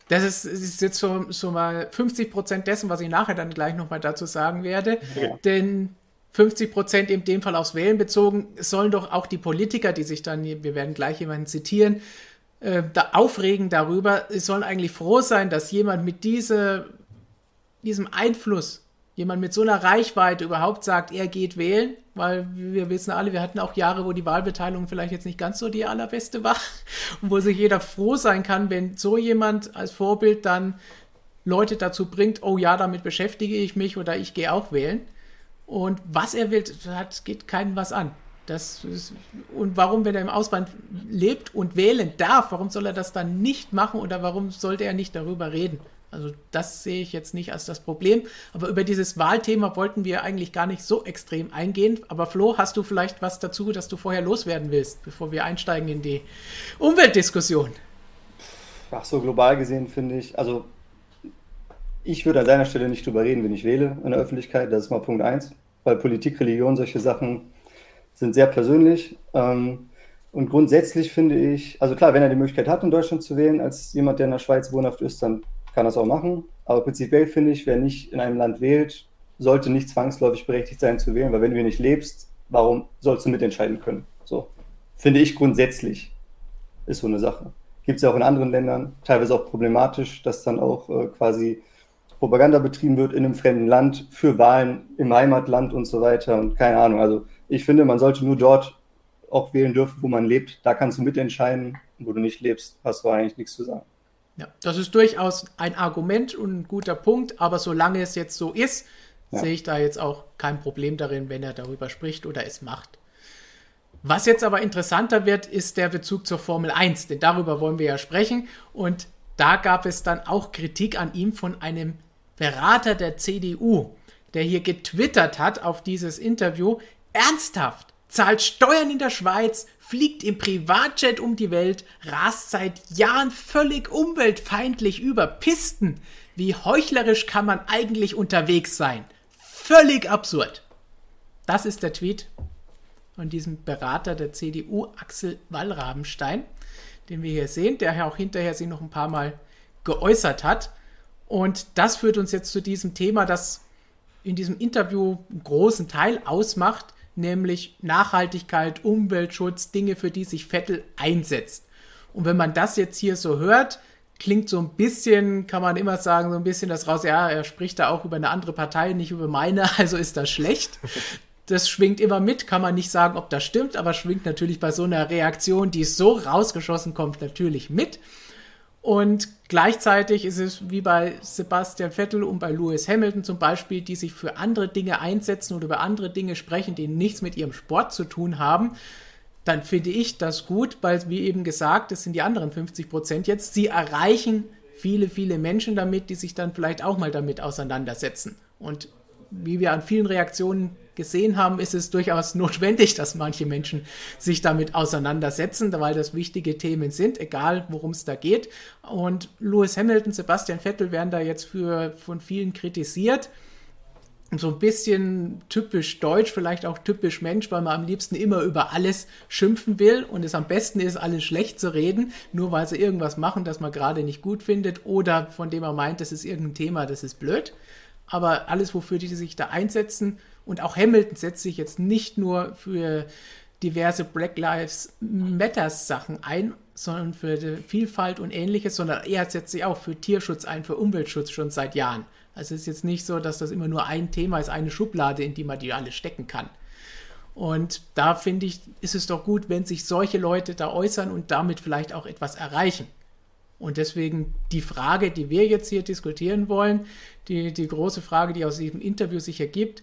Das ist, ist jetzt so, so mal 50 Prozent dessen, was ich nachher dann gleich nochmal dazu sagen werde. Ja. Denn 50 Prozent in dem Fall aufs Wählen bezogen, sollen doch auch die Politiker, die sich dann, wir werden gleich jemanden zitieren, äh, da aufregen darüber, sollen eigentlich froh sein, dass jemand mit diese, diesem Einfluss jemand mit so einer Reichweite überhaupt sagt, er geht wählen, weil wir wissen alle, wir hatten auch Jahre, wo die Wahlbeteiligung vielleicht jetzt nicht ganz so die allerbeste war und wo sich jeder froh sein kann, wenn so jemand als Vorbild dann Leute dazu bringt, oh ja, damit beschäftige ich mich oder ich gehe auch wählen. Und was er will, das geht keinen was an. Das ist, und warum, wenn er im Ausland lebt und wählen darf, warum soll er das dann nicht machen oder warum sollte er nicht darüber reden? Also das sehe ich jetzt nicht als das Problem. Aber über dieses Wahlthema wollten wir eigentlich gar nicht so extrem eingehen. Aber Flo, hast du vielleicht was dazu, dass du vorher loswerden willst, bevor wir einsteigen in die Umweltdiskussion? Ach so, global gesehen finde ich, also ich würde an seiner Stelle nicht drüber reden, wenn ich wähle in der Öffentlichkeit. Das ist mal Punkt eins, weil Politik, Religion, solche Sachen sind sehr persönlich. Ähm, und grundsätzlich finde ich, also klar, wenn er die Möglichkeit hat, in Deutschland zu wählen, als jemand, der in der Schweiz wohnhaft ist, dann kann das auch machen. Aber prinzipiell finde ich, wer nicht in einem Land wählt, sollte nicht zwangsläufig berechtigt sein zu wählen, weil wenn du hier nicht lebst, warum sollst du mitentscheiden können? So. Finde ich grundsätzlich ist so eine Sache. Gibt es ja auch in anderen Ländern, teilweise auch problematisch, dass dann auch äh, quasi Propaganda betrieben wird in einem fremden Land für Wahlen im Heimatland und so weiter und keine Ahnung. Also ich finde, man sollte nur dort auch wählen dürfen, wo man lebt. Da kannst du mitentscheiden. Wo du nicht lebst, hast du eigentlich nichts zu sagen. Ja, das ist durchaus ein Argument und ein guter Punkt, aber solange es jetzt so ist, ja. sehe ich da jetzt auch kein Problem darin, wenn er darüber spricht oder es macht. Was jetzt aber interessanter wird, ist der Bezug zur Formel 1, denn darüber wollen wir ja sprechen und da gab es dann auch Kritik an ihm von einem Berater der CDU, der hier getwittert hat auf dieses Interview, ernsthaft, zahlt Steuern in der Schweiz, fliegt im Privatjet um die Welt, rast seit Jahren völlig umweltfeindlich über Pisten. Wie heuchlerisch kann man eigentlich unterwegs sein? Völlig absurd. Das ist der Tweet von diesem Berater der CDU, Axel Wallrabenstein, den wir hier sehen, der auch hinterher sich noch ein paar Mal geäußert hat. Und das führt uns jetzt zu diesem Thema, das in diesem Interview einen großen Teil ausmacht, nämlich Nachhaltigkeit, Umweltschutz, Dinge, für die sich Vettel einsetzt. Und wenn man das jetzt hier so hört, klingt so ein bisschen, kann man immer sagen, so ein bisschen das raus, ja, er spricht da auch über eine andere Partei, nicht über meine, also ist das schlecht. Das schwingt immer mit, kann man nicht sagen, ob das stimmt, aber schwingt natürlich bei so einer Reaktion, die so rausgeschossen kommt, natürlich mit. Und gleichzeitig ist es wie bei Sebastian Vettel und bei Lewis Hamilton zum Beispiel, die sich für andere Dinge einsetzen oder über andere Dinge sprechen, die nichts mit ihrem Sport zu tun haben, dann finde ich das gut, weil, wie eben gesagt, das sind die anderen 50 Prozent jetzt, sie erreichen viele, viele Menschen damit, die sich dann vielleicht auch mal damit auseinandersetzen. Und wie wir an vielen Reaktionen gesehen haben, ist es durchaus notwendig, dass manche Menschen sich damit auseinandersetzen, weil das wichtige Themen sind, egal worum es da geht. Und Lewis Hamilton, Sebastian Vettel werden da jetzt für, von vielen kritisiert so ein bisschen typisch deutsch, vielleicht auch typisch Mensch, weil man am liebsten immer über alles schimpfen will und es am besten ist, alles schlecht zu reden, nur weil sie irgendwas machen, das man gerade nicht gut findet oder von dem man meint, das ist irgendein Thema, das ist blöd. Aber alles, wofür die sich da einsetzen, und auch Hamilton setzt sich jetzt nicht nur für diverse Black Lives Matters Sachen ein, sondern für Vielfalt und ähnliches, sondern er setzt sich auch für Tierschutz ein, für Umweltschutz schon seit Jahren. Also es ist jetzt nicht so, dass das immer nur ein Thema ist, eine Schublade, in die man die alle stecken kann. Und da finde ich, ist es doch gut, wenn sich solche Leute da äußern und damit vielleicht auch etwas erreichen. Und deswegen die Frage, die wir jetzt hier diskutieren wollen, die, die große Frage, die aus diesem Interview sich ergibt,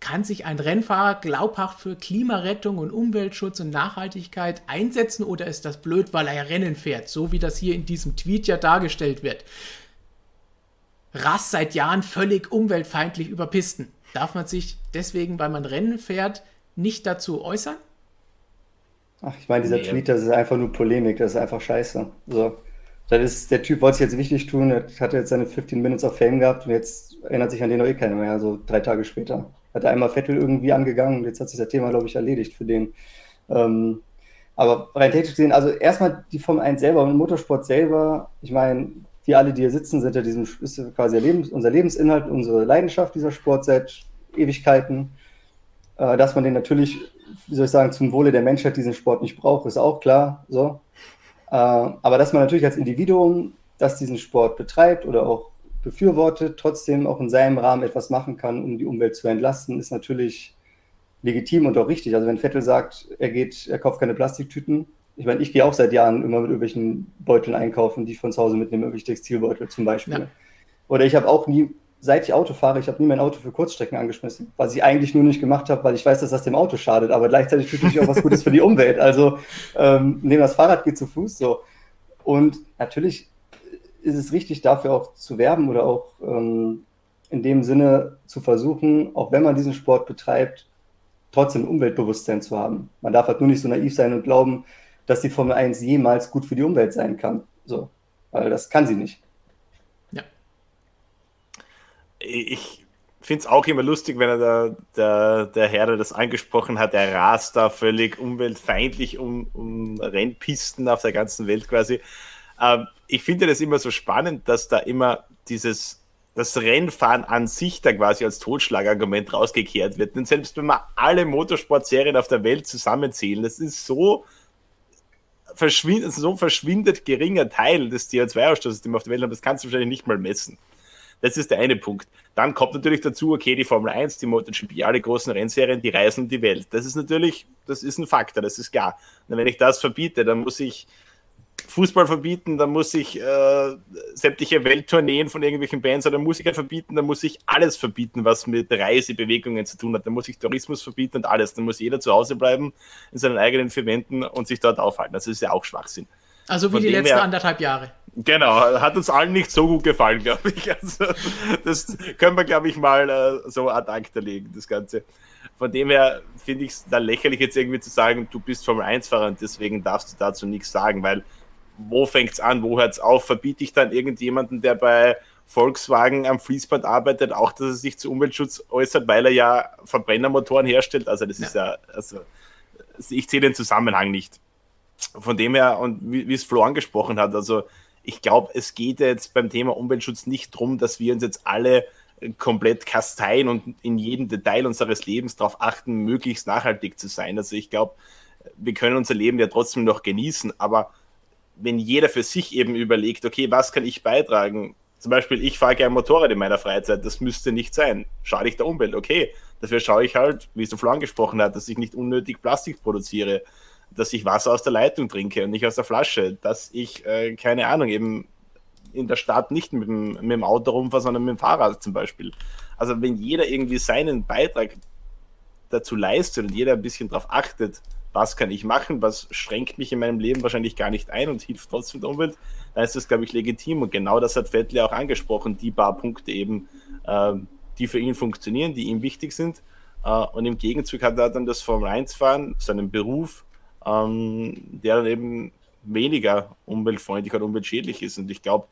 kann sich ein Rennfahrer glaubhaft für Klimarettung und Umweltschutz und Nachhaltigkeit einsetzen oder ist das blöd, weil er Rennen fährt, so wie das hier in diesem Tweet ja dargestellt wird? Rass seit Jahren völlig umweltfeindlich über Pisten. Darf man sich deswegen, weil man Rennen fährt, nicht dazu äußern? Ach, ich meine, dieser nee. Tweet, das ist einfach nur Polemik, das ist einfach scheiße. So. Das ist, der Typ wollte sich jetzt wichtig tun, er hatte jetzt seine 15 Minutes of Fame gehabt und jetzt erinnert sich an den noch eh keiner mehr, so drei Tage später. Hat er einmal Vettel irgendwie angegangen und jetzt hat sich das Thema, glaube ich, erledigt für den. Ähm, aber rein technisch gesehen, also erstmal die Formel 1 selber und Motorsport selber, ich meine, wir alle, die hier sitzen, sind ja diesem, ist quasi Lebens, unser Lebensinhalt, unsere Leidenschaft, dieser Sport seit Ewigkeiten. Äh, dass man den natürlich, wie soll ich sagen, zum Wohle der Menschheit diesen Sport nicht braucht, ist auch klar. So. Äh, aber dass man natürlich als Individuum, das diesen Sport betreibt oder auch befürwortet, trotzdem auch in seinem Rahmen etwas machen kann, um die Umwelt zu entlasten, ist natürlich legitim und auch richtig. Also wenn Vettel sagt, er geht, er kauft keine Plastiktüten, ich meine, ich gehe auch seit Jahren immer mit irgendwelchen Beuteln einkaufen, die ich von zu Hause mitnehme, irgendwelche Textilbeutel zum Beispiel. Ja. Oder ich habe auch nie, seit ich Auto fahre, ich habe nie mein Auto für Kurzstrecken angeschmissen, was ich eigentlich nur nicht gemacht habe, weil ich weiß, dass das dem Auto schadet, aber gleichzeitig tut natürlich auch was Gutes für die Umwelt. Also ähm, nehme das Fahrrad, geht zu Fuß so. Und natürlich ist es richtig, dafür auch zu werben oder auch ähm, in dem Sinne zu versuchen, auch wenn man diesen Sport betreibt, trotzdem Umweltbewusstsein zu haben. Man darf halt nur nicht so naiv sein und glauben, dass die Formel 1 jemals gut für die Umwelt sein kann. So, weil das kann sie nicht. Ja. Ich finde es auch immer lustig, wenn er der, der, der Herr, der das angesprochen hat, er rast da völlig umweltfeindlich um, um Rennpisten auf der ganzen Welt quasi. Ähm, ich finde das immer so spannend, dass da immer dieses das Rennfahren an sich da quasi als Totschlagargument rausgekehrt wird. Denn selbst wenn wir alle Motorsportserien auf der Welt zusammenzählen, das ist so verschwindet, so verschwindet geringer Teil des CO2-Ausstoßes, den wir auf der Welt haben, das kannst du wahrscheinlich nicht mal messen. Das ist der eine Punkt. Dann kommt natürlich dazu, okay, die Formel 1, die MotoGP, alle großen Rennserien, die reisen die Welt. Das ist natürlich, das ist ein Faktor, das ist klar. Und wenn ich das verbiete, dann muss ich Fußball verbieten, dann muss ich äh, sämtliche Welttourneen von irgendwelchen Bands oder Musikern verbieten, dann muss ich alles verbieten, was mit Reisebewegungen zu tun hat. Dann muss ich Tourismus verbieten und alles. Dann muss jeder zu Hause bleiben in seinen eigenen vier Wänden und sich dort aufhalten. Das ist ja auch Schwachsinn. Also wie Von die letzten her, anderthalb Jahre. Genau, hat uns allen nicht so gut gefallen, glaube ich. Also, das können wir, glaube ich, mal äh, so ad acta legen, das Ganze. Von dem her finde ich es da lächerlich, jetzt irgendwie zu sagen, du bist Formel 1-Fahrer und deswegen darfst du dazu nichts sagen, weil wo fängt es an, wo hört es auf? Verbiete ich dann irgendjemanden, der bei Volkswagen am Fließband arbeitet, auch dass er sich zu Umweltschutz äußert, weil er ja Verbrennermotoren herstellt? Also das ja. ist ja, also ich sehe den Zusammenhang nicht. Von dem her, und wie, wie es Flo angesprochen hat, also ich glaube, es geht jetzt beim Thema Umweltschutz nicht darum, dass wir uns jetzt alle komplett kasteien und in jedem Detail unseres Lebens darauf achten, möglichst nachhaltig zu sein. Also ich glaube, wir können unser Leben ja trotzdem noch genießen, aber wenn jeder für sich eben überlegt, okay, was kann ich beitragen? Zum Beispiel, ich fahre gerne Motorrad in meiner Freizeit, das müsste nicht sein. Schade ich der Umwelt, okay. Dafür schaue ich halt, wie es der Flo angesprochen hat, dass ich nicht unnötig Plastik produziere, dass ich Wasser aus der Leitung trinke und nicht aus der Flasche, dass ich, äh, keine Ahnung, eben in der Stadt nicht mit dem, mit dem Auto rumfahre, sondern mit dem Fahrrad zum Beispiel. Also wenn jeder irgendwie seinen Beitrag dazu leistet und jeder ein bisschen darauf achtet, was kann ich machen, was schränkt mich in meinem Leben wahrscheinlich gar nicht ein und hilft trotzdem der Umwelt, dann ist das, glaube ich, legitim. Und genau das hat Vettel auch angesprochen, die paar Punkte eben, äh, die für ihn funktionieren, die ihm wichtig sind. Äh, und im Gegenzug hat er dann das Formel 1-Fahren, seinen Beruf, ähm, der dann eben weniger umweltfreundlich oder umweltschädlich ist. Und ich glaube,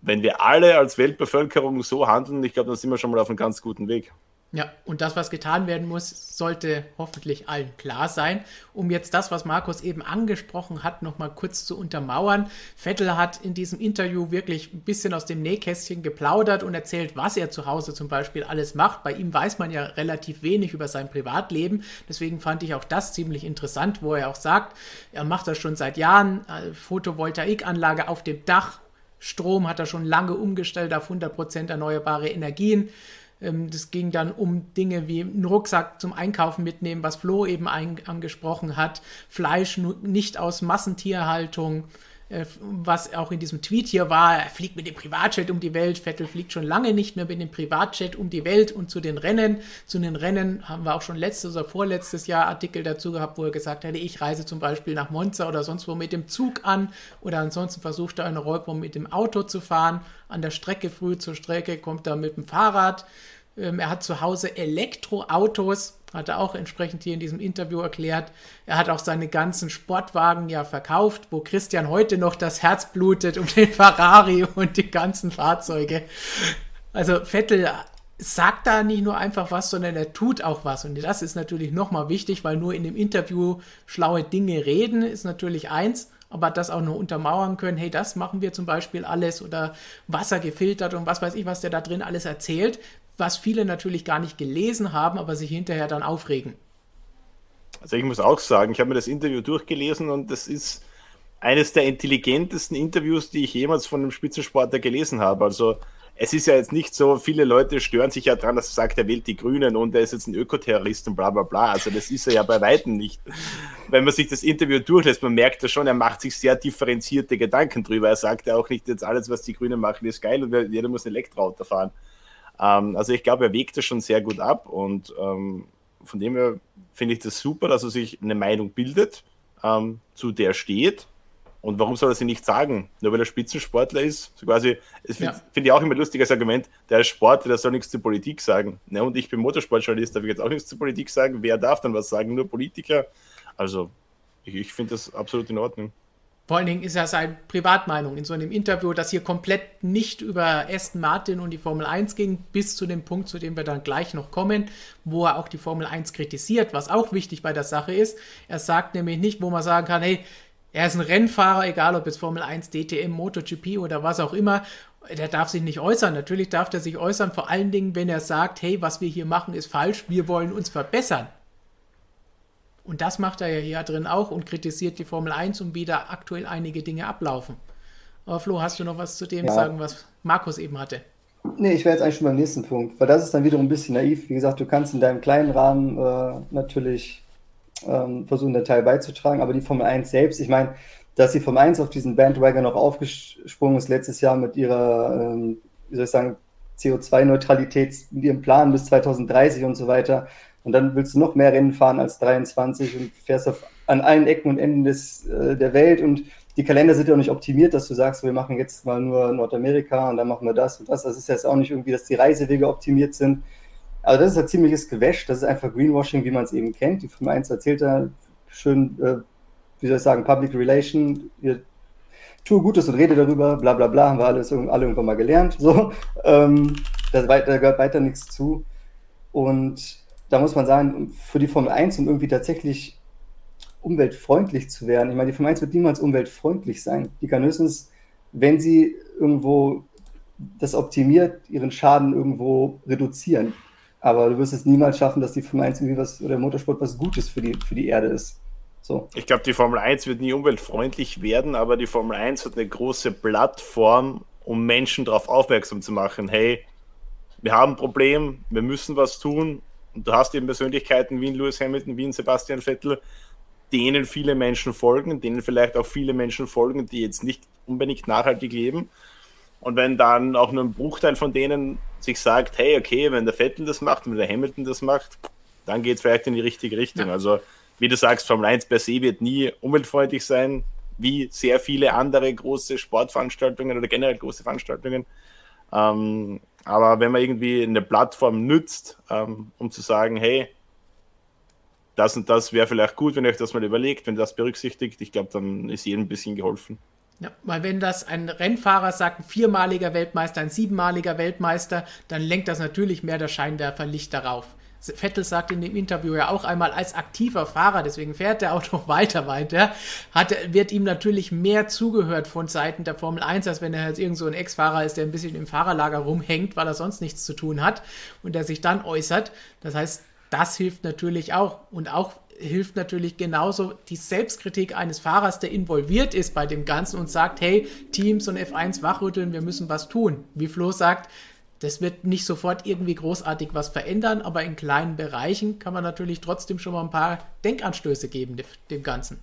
wenn wir alle als Weltbevölkerung so handeln, ich glaube, dann sind wir schon mal auf einem ganz guten Weg. Ja, und das, was getan werden muss, sollte hoffentlich allen klar sein. Um jetzt das, was Markus eben angesprochen hat, nochmal kurz zu untermauern. Vettel hat in diesem Interview wirklich ein bisschen aus dem Nähkästchen geplaudert und erzählt, was er zu Hause zum Beispiel alles macht. Bei ihm weiß man ja relativ wenig über sein Privatleben. Deswegen fand ich auch das ziemlich interessant, wo er auch sagt, er macht das schon seit Jahren. Äh, Photovoltaikanlage auf dem Dach. Strom hat er schon lange umgestellt auf 100% erneuerbare Energien. Ähm, das ging dann um Dinge wie einen Rucksack zum Einkaufen mitnehmen, was Flo eben angesprochen hat, Fleisch nicht aus Massentierhaltung, äh, was auch in diesem Tweet hier war, er fliegt mit dem Privatjet um die Welt. Vettel fliegt schon lange nicht mehr mit dem Privatjet um die Welt und zu den Rennen. Zu den Rennen haben wir auch schon letztes oder vorletztes Jahr Artikel dazu gehabt, wo er gesagt hätte, ich reise zum Beispiel nach Monza oder sonst wo mit dem Zug an oder ansonsten versucht er in Europa mit dem Auto zu fahren. An der Strecke früh zur Strecke kommt er mit dem Fahrrad. Ähm, er hat zu Hause Elektroautos hat er auch entsprechend hier in diesem Interview erklärt. Er hat auch seine ganzen Sportwagen ja verkauft, wo Christian heute noch das Herz blutet um den Ferrari und die ganzen Fahrzeuge. Also Vettel sagt da nicht nur einfach was, sondern er tut auch was. Und das ist natürlich nochmal wichtig, weil nur in dem Interview schlaue Dinge reden ist natürlich eins, aber das auch nur untermauern können, hey, das machen wir zum Beispiel alles oder Wasser gefiltert und was weiß ich, was der da drin alles erzählt, was viele natürlich gar nicht gelesen haben, aber sich hinterher dann aufregen. Also ich muss auch sagen, ich habe mir das Interview durchgelesen und das ist eines der intelligentesten Interviews, die ich jemals von einem Spitzensportler gelesen habe. Also es ist ja jetzt nicht so, viele Leute stören sich ja dran, dass er sagt, er wählt die Grünen und er ist jetzt ein Ökoterrorist und bla bla bla. Also das ist er ja bei Weitem nicht. Wenn man sich das Interview durchlässt, man merkt ja schon, er macht sich sehr differenzierte Gedanken drüber. Er sagt ja auch nicht jetzt alles, was die Grünen machen, ist geil und jeder muss ein Elektroauto fahren. Ähm, also ich glaube, er wägt das schon sehr gut ab und ähm, von dem her finde ich das super, dass er sich eine Meinung bildet, ähm, zu der steht. Und warum soll er sie nicht sagen? Nur weil er Spitzensportler ist? So quasi, das finde ja. find ich auch immer ein lustiges Argument. Der ist Sportler, der soll nichts zur Politik sagen. Ne, und ich bin Motorsportjournalist, darf ich jetzt auch nichts zur Politik sagen. Wer darf dann was sagen? Nur Politiker? Also, ich, ich finde das absolut in Ordnung. Vor allen Dingen ist ja seine Privatmeinung in so einem Interview, das hier komplett nicht über Aston Martin und die Formel 1 ging, bis zu dem Punkt, zu dem wir dann gleich noch kommen, wo er auch die Formel 1 kritisiert, was auch wichtig bei der Sache ist. Er sagt nämlich nicht, wo man sagen kann, hey, er ist ein Rennfahrer, egal ob es Formel 1, DTM, MotoGP oder was auch immer, der darf sich nicht äußern. Natürlich darf er sich äußern, vor allen Dingen, wenn er sagt, hey, was wir hier machen, ist falsch, wir wollen uns verbessern. Und das macht er ja hier drin auch und kritisiert die Formel 1 und wie da aktuell einige Dinge ablaufen. Aber Flo, hast du noch was zu dem ja. sagen, was Markus eben hatte? Nee, ich wäre jetzt eigentlich schon beim nächsten Punkt, weil das ist dann wiederum ein bisschen naiv. Wie gesagt, du kannst in deinem kleinen Rahmen äh, natürlich ähm, versuchen, den Teil beizutragen, aber die Formel 1 selbst, ich meine, dass die Formel 1 auf diesen Bandwagon noch aufgesprungen ist letztes Jahr mit ihrer, ähm, wie soll ich sagen, CO2-Neutralität, mit ihrem Plan bis 2030 und so weiter, und dann willst du noch mehr Rennen fahren als 23 und fährst auf, an allen Ecken und Enden des, äh, der Welt und die Kalender sind ja auch nicht optimiert, dass du sagst, wir machen jetzt mal nur Nordamerika und dann machen wir das und das. Das ist jetzt auch nicht irgendwie, dass die Reisewege optimiert sind. Also das ist ein ziemliches Gewäsch, das ist einfach Greenwashing, wie man es eben kennt. Die Firma 1 erzählt da schön, äh, wie soll ich sagen, Public Relation, ihr tue Gutes und rede darüber, bla bla bla, haben wir alles alle irgendwann mal gelernt. So, ähm, da, da gehört weiter nichts zu. Und da muss man sagen, für die Formel 1, um irgendwie tatsächlich umweltfreundlich zu werden, ich meine, die Formel 1 wird niemals umweltfreundlich sein. Die kann höchstens, wenn sie irgendwo das optimiert, ihren Schaden irgendwo reduzieren. Aber du wirst es niemals schaffen, dass die Formel 1 irgendwie was oder Motorsport was Gutes für die, für die Erde ist. So. Ich glaube, die Formel 1 wird nie umweltfreundlich werden, aber die Formel 1 hat eine große Plattform, um Menschen darauf aufmerksam zu machen, hey, wir haben ein Problem, wir müssen was tun und du hast eben Persönlichkeiten wie Lewis Hamilton, wie Sebastian Vettel, denen viele Menschen folgen, denen vielleicht auch viele Menschen folgen, die jetzt nicht unbedingt nachhaltig leben. Und wenn dann auch nur ein Bruchteil von denen sich sagt, hey, okay, wenn der Vettel das macht, wenn der Hamilton das macht, dann geht es vielleicht in die richtige Richtung. Ja. Also, wie du sagst, Formel 1 per se wird nie umweltfreundlich sein, wie sehr viele andere große Sportveranstaltungen oder generell große Veranstaltungen. Ähm, aber wenn man irgendwie eine Plattform nützt, ähm, um zu sagen, hey, das und das wäre vielleicht gut, wenn ihr euch das mal überlegt, wenn ihr das berücksichtigt, ich glaube, dann ist jedem ein bisschen geholfen. Ja, weil wenn das ein Rennfahrer sagt, ein viermaliger Weltmeister, ein siebenmaliger Weltmeister, dann lenkt das natürlich mehr das Scheinwerferlicht darauf. Vettel sagt in dem Interview ja auch einmal, als aktiver Fahrer, deswegen fährt er auch noch weiter, weiter, hat, wird ihm natürlich mehr zugehört von Seiten der Formel 1, als wenn er jetzt irgend so ein Ex-Fahrer ist, der ein bisschen im Fahrerlager rumhängt, weil er sonst nichts zu tun hat und der sich dann äußert. Das heißt, das hilft natürlich auch und auch hilft natürlich genauso die Selbstkritik eines Fahrers, der involviert ist bei dem Ganzen und sagt, hey, Teams und F1 wachrütteln, wir müssen was tun. Wie Flo sagt, das wird nicht sofort irgendwie großartig was verändern, aber in kleinen Bereichen kann man natürlich trotzdem schon mal ein paar Denkanstöße geben dem Ganzen.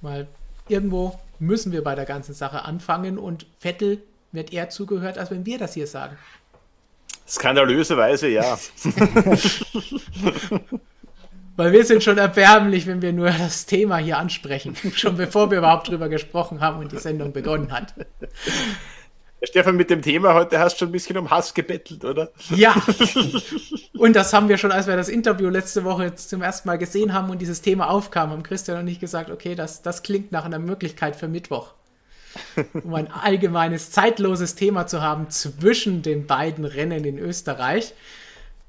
Weil irgendwo müssen wir bei der ganzen Sache anfangen und Vettel wird eher zugehört, als wenn wir das hier sagen. Skandalöserweise ja. Weil wir sind schon erbärmlich, wenn wir nur das Thema hier ansprechen, schon bevor wir überhaupt drüber gesprochen haben und die Sendung begonnen hat. Stefan, mit dem Thema heute hast du schon ein bisschen um Hass gebettelt, oder? Ja. Und das haben wir schon, als wir das Interview letzte Woche zum ersten Mal gesehen haben und dieses Thema aufkam, haben Christian und ich gesagt, okay, das, das klingt nach einer Möglichkeit für Mittwoch. Um ein allgemeines, zeitloses Thema zu haben zwischen den beiden Rennen in Österreich.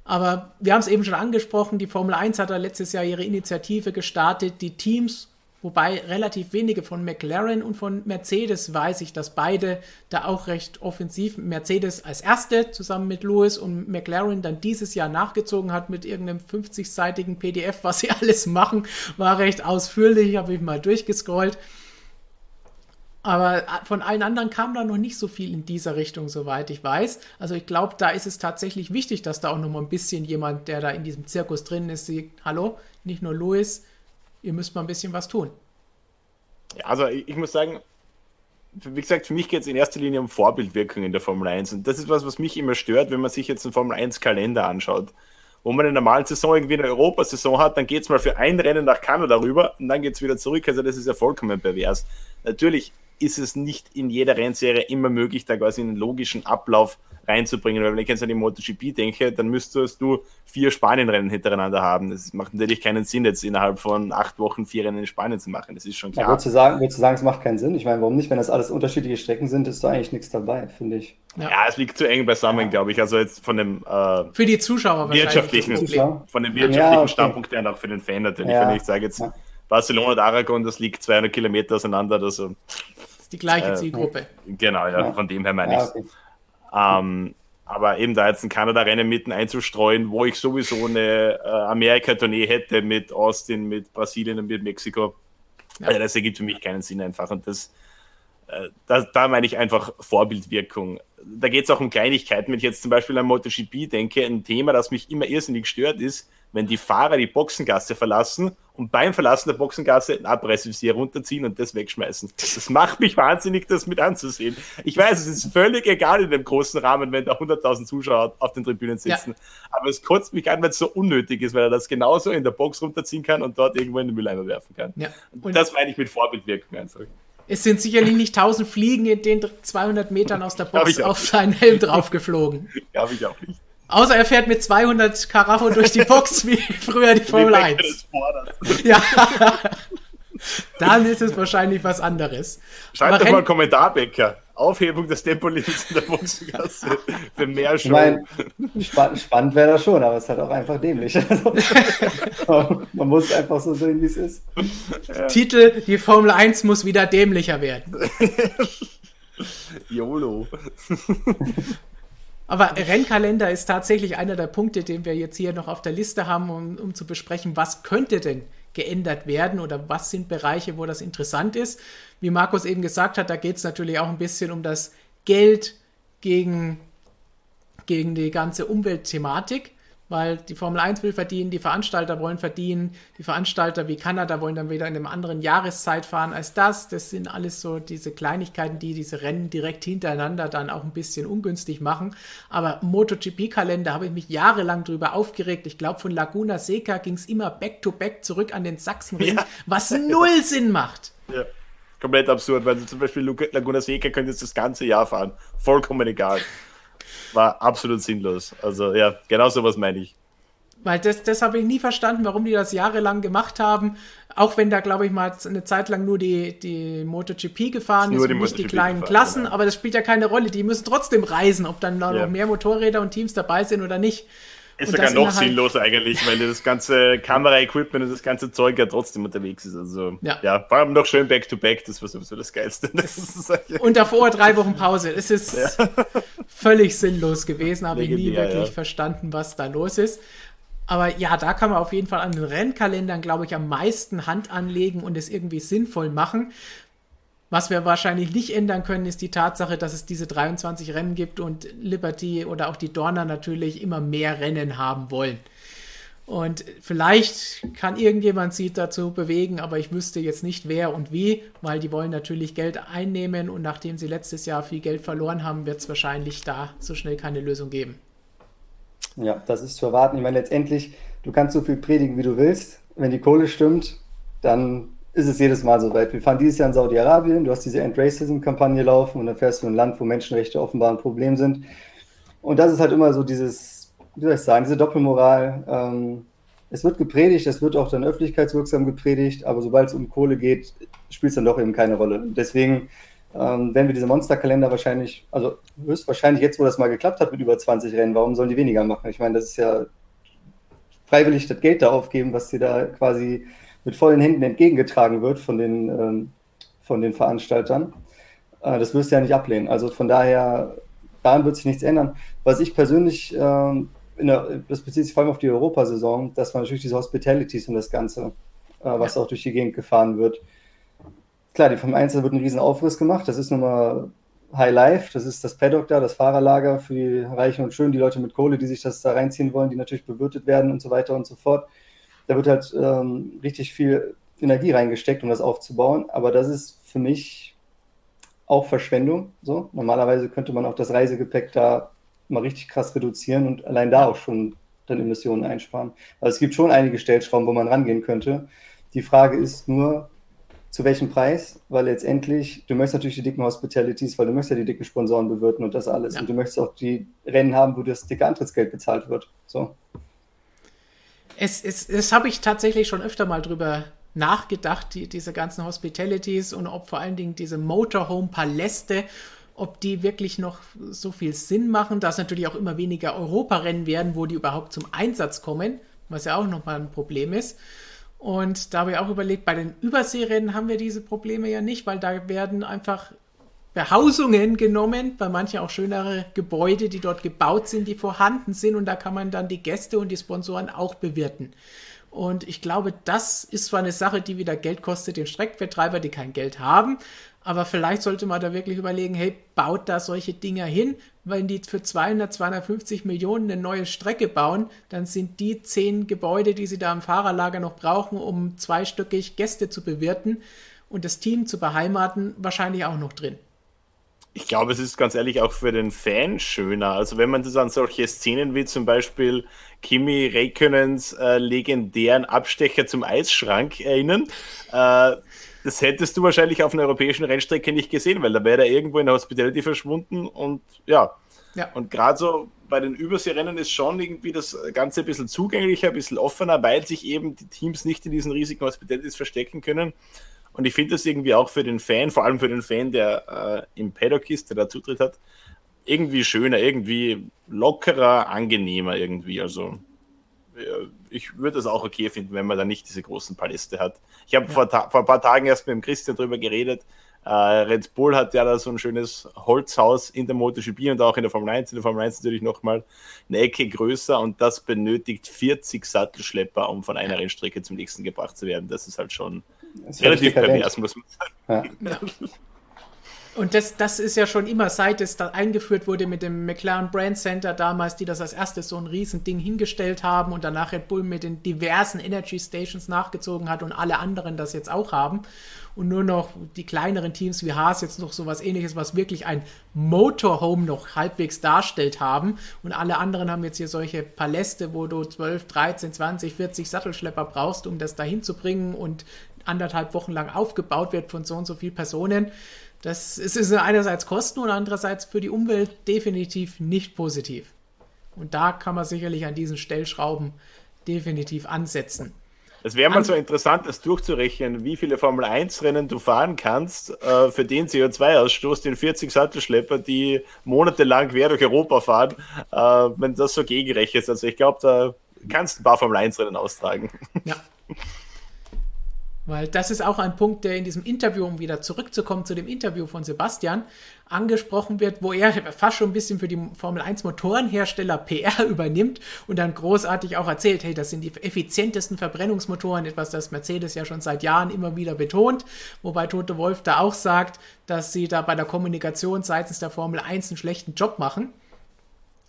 Aber wir haben es eben schon angesprochen, die Formel 1 hat da letztes Jahr ihre Initiative gestartet, die Teams Wobei relativ wenige von McLaren und von Mercedes weiß ich, dass beide da auch recht offensiv, Mercedes als erste zusammen mit Lewis und McLaren dann dieses Jahr nachgezogen hat mit irgendeinem 50-seitigen PDF, was sie alles machen, war recht ausführlich, habe ich mal durchgescrollt. Aber von allen anderen kam da noch nicht so viel in dieser Richtung, soweit ich weiß. Also ich glaube, da ist es tatsächlich wichtig, dass da auch noch mal ein bisschen jemand, der da in diesem Zirkus drin ist, sieht, hallo, nicht nur Louis, ihr müsst mal ein bisschen was tun. Ja, also ich, ich muss sagen, wie gesagt, für mich geht es in erster Linie um Vorbildwirkung in der Formel 1. Und das ist was, was mich immer stört, wenn man sich jetzt einen Formel 1-Kalender anschaut. Wo man in einer normalen Saison irgendwie eine Europasaison hat, dann geht es mal für ein Rennen nach Kanada rüber und dann geht es wieder zurück. Also das ist ja vollkommen pervers. Natürlich ist es nicht in jeder Rennserie immer möglich, da quasi einen logischen Ablauf reinzubringen. Weil wenn ich jetzt an die MotoGP denke, dann müsstest du vier Spanien-Rennen hintereinander haben. Das macht natürlich keinen Sinn, jetzt innerhalb von acht Wochen vier Rennen in Spanien zu machen. Das ist schon klar. Ja, würdest, du sagen, würdest du sagen, es macht keinen Sinn? Ich meine, warum nicht? Wenn das alles unterschiedliche Strecken sind, ist da eigentlich nichts dabei, finde ich. Ja. ja. es liegt zu eng beisammen, ja. glaube ich. Also jetzt von dem äh, für die Zuschauer wirtschaftlichen, von dem wirtschaftlichen ja, okay. Standpunkt her und auch für den Fan natürlich. Wenn ich sage jetzt Barcelona und Aragon, das liegt 200 Kilometer auseinander. Also, das ist die gleiche äh, Zielgruppe. Genau, ja, von dem her meine ich. Okay. Ähm, aber eben da jetzt ein Kanada-Rennen mitten einzustreuen, wo ich sowieso eine äh, Amerika-Tournee hätte mit Austin, mit Brasilien und mit Mexiko, ja. also das ergibt für mich keinen Sinn einfach. Und das, äh, da, da meine ich einfach Vorbildwirkung. Da geht es auch um Kleinigkeiten. Wenn ich jetzt zum Beispiel an MotoGP denke, ein Thema, das mich immer irrsinnig stört, ist, wenn die Fahrer die Boxengasse verlassen und beim Verlassen der Boxengasse ein Abrissvisier runterziehen und das wegschmeißen. Das macht mich wahnsinnig, das mit anzusehen. Ich weiß, es ist völlig egal in dem großen Rahmen, wenn da 100.000 Zuschauer auf den Tribünen sitzen. Ja. Aber es kotzt mich an, weil es so unnötig ist, weil er das genauso in der Box runterziehen kann und dort irgendwo in den Mülleimer werfen kann. Ja. Und das meine ich mit Vorbildwirkung einfach. Es sind sicherlich nicht 1000 Fliegen in den 200 Metern aus der Box auf seinen Helm draufgeflogen. Glaube ich auch nicht. Außer er fährt mit 200 Karacho durch die Box wie früher die Formel 1. Ja. Dann ist es wahrscheinlich was anderes. Schreibt doch mal einen Kommentar, Becker. Aufhebung des Tempolimits in der Boxengasse für mehr Show. Ich meine, spann spannend wäre das schon, aber es ist halt auch einfach dämlich. Also, man muss einfach so sehen, wie es ist. Ja. Titel: Die Formel 1 muss wieder dämlicher werden. YOLO. Aber Rennkalender ist tatsächlich einer der Punkte, den wir jetzt hier noch auf der Liste haben, um, um zu besprechen, was könnte denn geändert werden oder was sind Bereiche, wo das interessant ist. Wie Markus eben gesagt hat, da geht es natürlich auch ein bisschen um das Geld gegen, gegen die ganze Umweltthematik weil die Formel 1 will verdienen, die Veranstalter wollen verdienen, die Veranstalter wie Kanada wollen dann wieder in einem anderen Jahreszeit fahren als das. Das sind alles so diese Kleinigkeiten, die diese Rennen direkt hintereinander dann auch ein bisschen ungünstig machen. Aber MotoGP-Kalender habe ich mich jahrelang drüber aufgeregt. Ich glaube, von Laguna Seca ging es immer back-to-back -back zurück an den Sachsenring, ja. was null Sinn macht. Ja. Komplett absurd, weil zum Beispiel Laguna Seca könnte jetzt das ganze Jahr fahren. Vollkommen egal war absolut sinnlos. Also ja, genau sowas meine ich. Weil das, das habe ich nie verstanden, warum die das jahrelang gemacht haben. Auch wenn da, glaube ich, mal eine Zeit lang nur die, die MotoGP gefahren ist, ist und nicht die kleinen gefahren, Klassen. Genau. Aber das spielt ja keine Rolle. Die müssen trotzdem reisen, ob dann da ja. noch mehr Motorräder und Teams dabei sind oder nicht. Ist sogar noch sinnloser eigentlich, weil das ganze Kamera-Equipment und das ganze Zeug ja trotzdem unterwegs ist. Also ja, ja vor allem noch schön Back-to-Back, -back, das war sowieso das Geilste. Das und davor drei Wochen Pause. Es ist ja. völlig sinnlos gewesen, habe ich nie wirklich ja. verstanden, was da los ist. Aber ja, da kann man auf jeden Fall an den Rennkalendern, glaube ich, am meisten Hand anlegen und es irgendwie sinnvoll machen. Was wir wahrscheinlich nicht ändern können, ist die Tatsache, dass es diese 23 Rennen gibt und Liberty oder auch die Dorner natürlich immer mehr Rennen haben wollen. Und vielleicht kann irgendjemand sie dazu bewegen, aber ich wüsste jetzt nicht wer und wie, weil die wollen natürlich Geld einnehmen und nachdem sie letztes Jahr viel Geld verloren haben, wird es wahrscheinlich da so schnell keine Lösung geben. Ja, das ist zu erwarten. Ich meine, letztendlich, du kannst so viel predigen, wie du willst. Wenn die Kohle stimmt, dann ist es jedes Mal so weit. Wir fahren dieses Jahr in Saudi-Arabien, du hast diese End-Racism-Kampagne laufen und dann fährst du in ein Land, wo Menschenrechte offenbar ein Problem sind. Und das ist halt immer so dieses wie soll ich sagen, diese Doppelmoral. Ähm, es wird gepredigt, es wird auch dann öffentlichkeitswirksam gepredigt, aber sobald es um Kohle geht, spielt es dann doch eben keine Rolle. Deswegen ähm, werden wir diese Monsterkalender wahrscheinlich, also höchstwahrscheinlich jetzt, wo das mal geklappt hat mit über 20 Rennen, warum sollen die weniger machen? Ich meine, das ist ja freiwillig das Geld da aufgeben, was dir da quasi mit vollen Händen entgegengetragen wird von den, ähm, von den Veranstaltern. Äh, das wirst du ja nicht ablehnen. Also von daher, daran wird sich nichts ändern. Was ich persönlich ähm, der, das bezieht sich vor allem auf die Europasaison, dass man natürlich diese Hospitalities und das Ganze, äh, was auch durch die Gegend gefahren wird. Klar, die vom Einzel wird ein riesen Aufriss gemacht. Das ist nun mal High Life, das ist das Paddock da, das Fahrerlager für die Reichen und Schönen, die Leute mit Kohle, die sich das da reinziehen wollen, die natürlich bewirtet werden und so weiter und so fort. Da wird halt ähm, richtig viel Energie reingesteckt, um das aufzubauen. Aber das ist für mich auch Verschwendung. So. Normalerweise könnte man auch das Reisegepäck da mal richtig krass reduzieren und allein da auch schon dann Emissionen einsparen. Also es gibt schon einige Stellschrauben, wo man rangehen könnte. Die Frage ist nur, zu welchem Preis? Weil letztendlich, du möchtest natürlich die dicken Hospitalities, weil du möchtest ja die dicken Sponsoren bewirten und das alles. Ja. Und du möchtest auch die Rennen haben, wo das dicke Antrittsgeld bezahlt wird. So. Es, es, es habe ich tatsächlich schon öfter mal drüber nachgedacht, die, diese ganzen Hospitalities und ob vor allen Dingen diese Motorhome-Paläste ob die wirklich noch so viel Sinn machen, dass natürlich auch immer weniger Europarennen werden, wo die überhaupt zum Einsatz kommen, was ja auch nochmal ein Problem ist. Und da habe ich auch überlegt, bei den Überseerennen haben wir diese Probleme ja nicht, weil da werden einfach Behausungen genommen, bei manchen auch schönere Gebäude, die dort gebaut sind, die vorhanden sind und da kann man dann die Gäste und die Sponsoren auch bewirten. Und ich glaube, das ist zwar eine Sache, die wieder Geld kostet, den Streckbetreiber, die kein Geld haben, aber vielleicht sollte man da wirklich überlegen, hey, baut da solche Dinger hin. Wenn die für 200, 250 Millionen eine neue Strecke bauen, dann sind die zehn Gebäude, die sie da im Fahrerlager noch brauchen, um zweistöckig Gäste zu bewirten und das Team zu beheimaten, wahrscheinlich auch noch drin. Ich glaube, es ist ganz ehrlich auch für den Fan schöner. Also wenn man das an solche Szenen wie zum Beispiel Kimi Räikkönens äh, legendären Abstecher zum Eisschrank erinnern, äh, das hättest du wahrscheinlich auf einer europäischen Rennstrecke nicht gesehen, weil da wäre er irgendwo in der Hospitality verschwunden und ja. ja. Und gerade so bei den Überseerennen ist schon irgendwie das Ganze ein bisschen zugänglicher, ein bisschen offener, weil sich eben die Teams nicht in diesen riesigen Hospitalities verstecken können. Und ich finde das irgendwie auch für den Fan, vor allem für den Fan, der äh, im Paddock ist, der da Zutritt hat, irgendwie schöner, irgendwie lockerer, angenehmer irgendwie. Also ich würde es auch okay finden, wenn man da nicht diese großen Paläste hat. Ich habe ja. vor, vor, ein paar Tagen erst mit dem Christian darüber geredet. Äh, Red Bull hat ja da so ein schönes Holzhaus in der MotoGP und auch in der Formel 1. In der Formel 1 natürlich nochmal eine Ecke größer und das benötigt 40 Sattelschlepper, um von einer Rennstrecke zum nächsten gebracht zu werden. Das ist halt schon relativ pervers, muss man sagen. Ja. Und das, das ist ja schon immer, seit es da eingeführt wurde mit dem McLaren Brand Center damals, die das als erstes so ein Riesending hingestellt haben und danach Red Bull mit den diversen Energy Stations nachgezogen hat und alle anderen das jetzt auch haben. Und nur noch die kleineren Teams wie Haas jetzt noch so was ähnliches, was wirklich ein Motorhome noch halbwegs darstellt haben. Und alle anderen haben jetzt hier solche Paläste, wo du 12, 13, 20, 40 Sattelschlepper brauchst, um das dahin zu bringen und anderthalb Wochen lang aufgebaut wird von so und so vielen Personen. Das ist einerseits Kosten und andererseits für die Umwelt definitiv nicht positiv. Und da kann man sicherlich an diesen Stellschrauben definitiv ansetzen. Es wäre mal so interessant, das durchzurechnen, wie viele Formel 1-Rennen du fahren kannst äh, für den CO2-Ausstoß, den 40 Sattelschlepper, die monatelang quer durch Europa fahren, äh, wenn das so gegenrechnest. Also ich glaube, da kannst du ein paar Formel 1-Rennen austragen. Ja. Weil das ist auch ein Punkt, der in diesem Interview, um wieder zurückzukommen zu dem Interview von Sebastian, angesprochen wird, wo er fast schon ein bisschen für die Formel 1 Motorenhersteller PR übernimmt und dann großartig auch erzählt, hey, das sind die effizientesten Verbrennungsmotoren, etwas, das Mercedes ja schon seit Jahren immer wieder betont, wobei Tote Wolf da auch sagt, dass sie da bei der Kommunikation seitens der Formel 1 einen schlechten Job machen.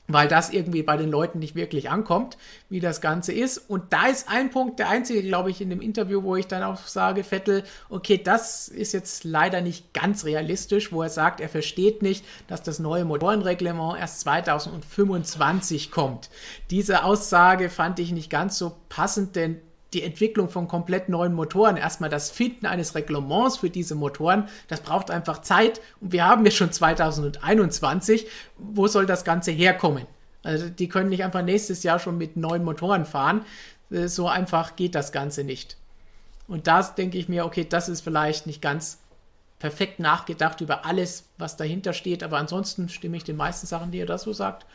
Weil das irgendwie bei den Leuten nicht wirklich ankommt, wie das Ganze ist. Und da ist ein Punkt, der einzige, glaube ich, in dem Interview, wo ich dann auch sage, Vettel, okay, das ist jetzt leider nicht ganz realistisch, wo er sagt, er versteht nicht, dass das neue Motorenreglement erst 2025 kommt. Diese Aussage fand ich nicht ganz so passend, denn die Entwicklung von komplett neuen Motoren, erstmal das Finden eines Reglements für diese Motoren, das braucht einfach Zeit. Und wir haben ja schon 2021. Wo soll das Ganze herkommen? Also die können nicht einfach nächstes Jahr schon mit neuen Motoren fahren. Äh, so einfach geht das Ganze nicht. Und da denke ich mir, okay, das ist vielleicht nicht ganz perfekt nachgedacht über alles, was dahinter steht. Aber ansonsten stimme ich den meisten Sachen, die ihr da so sagt,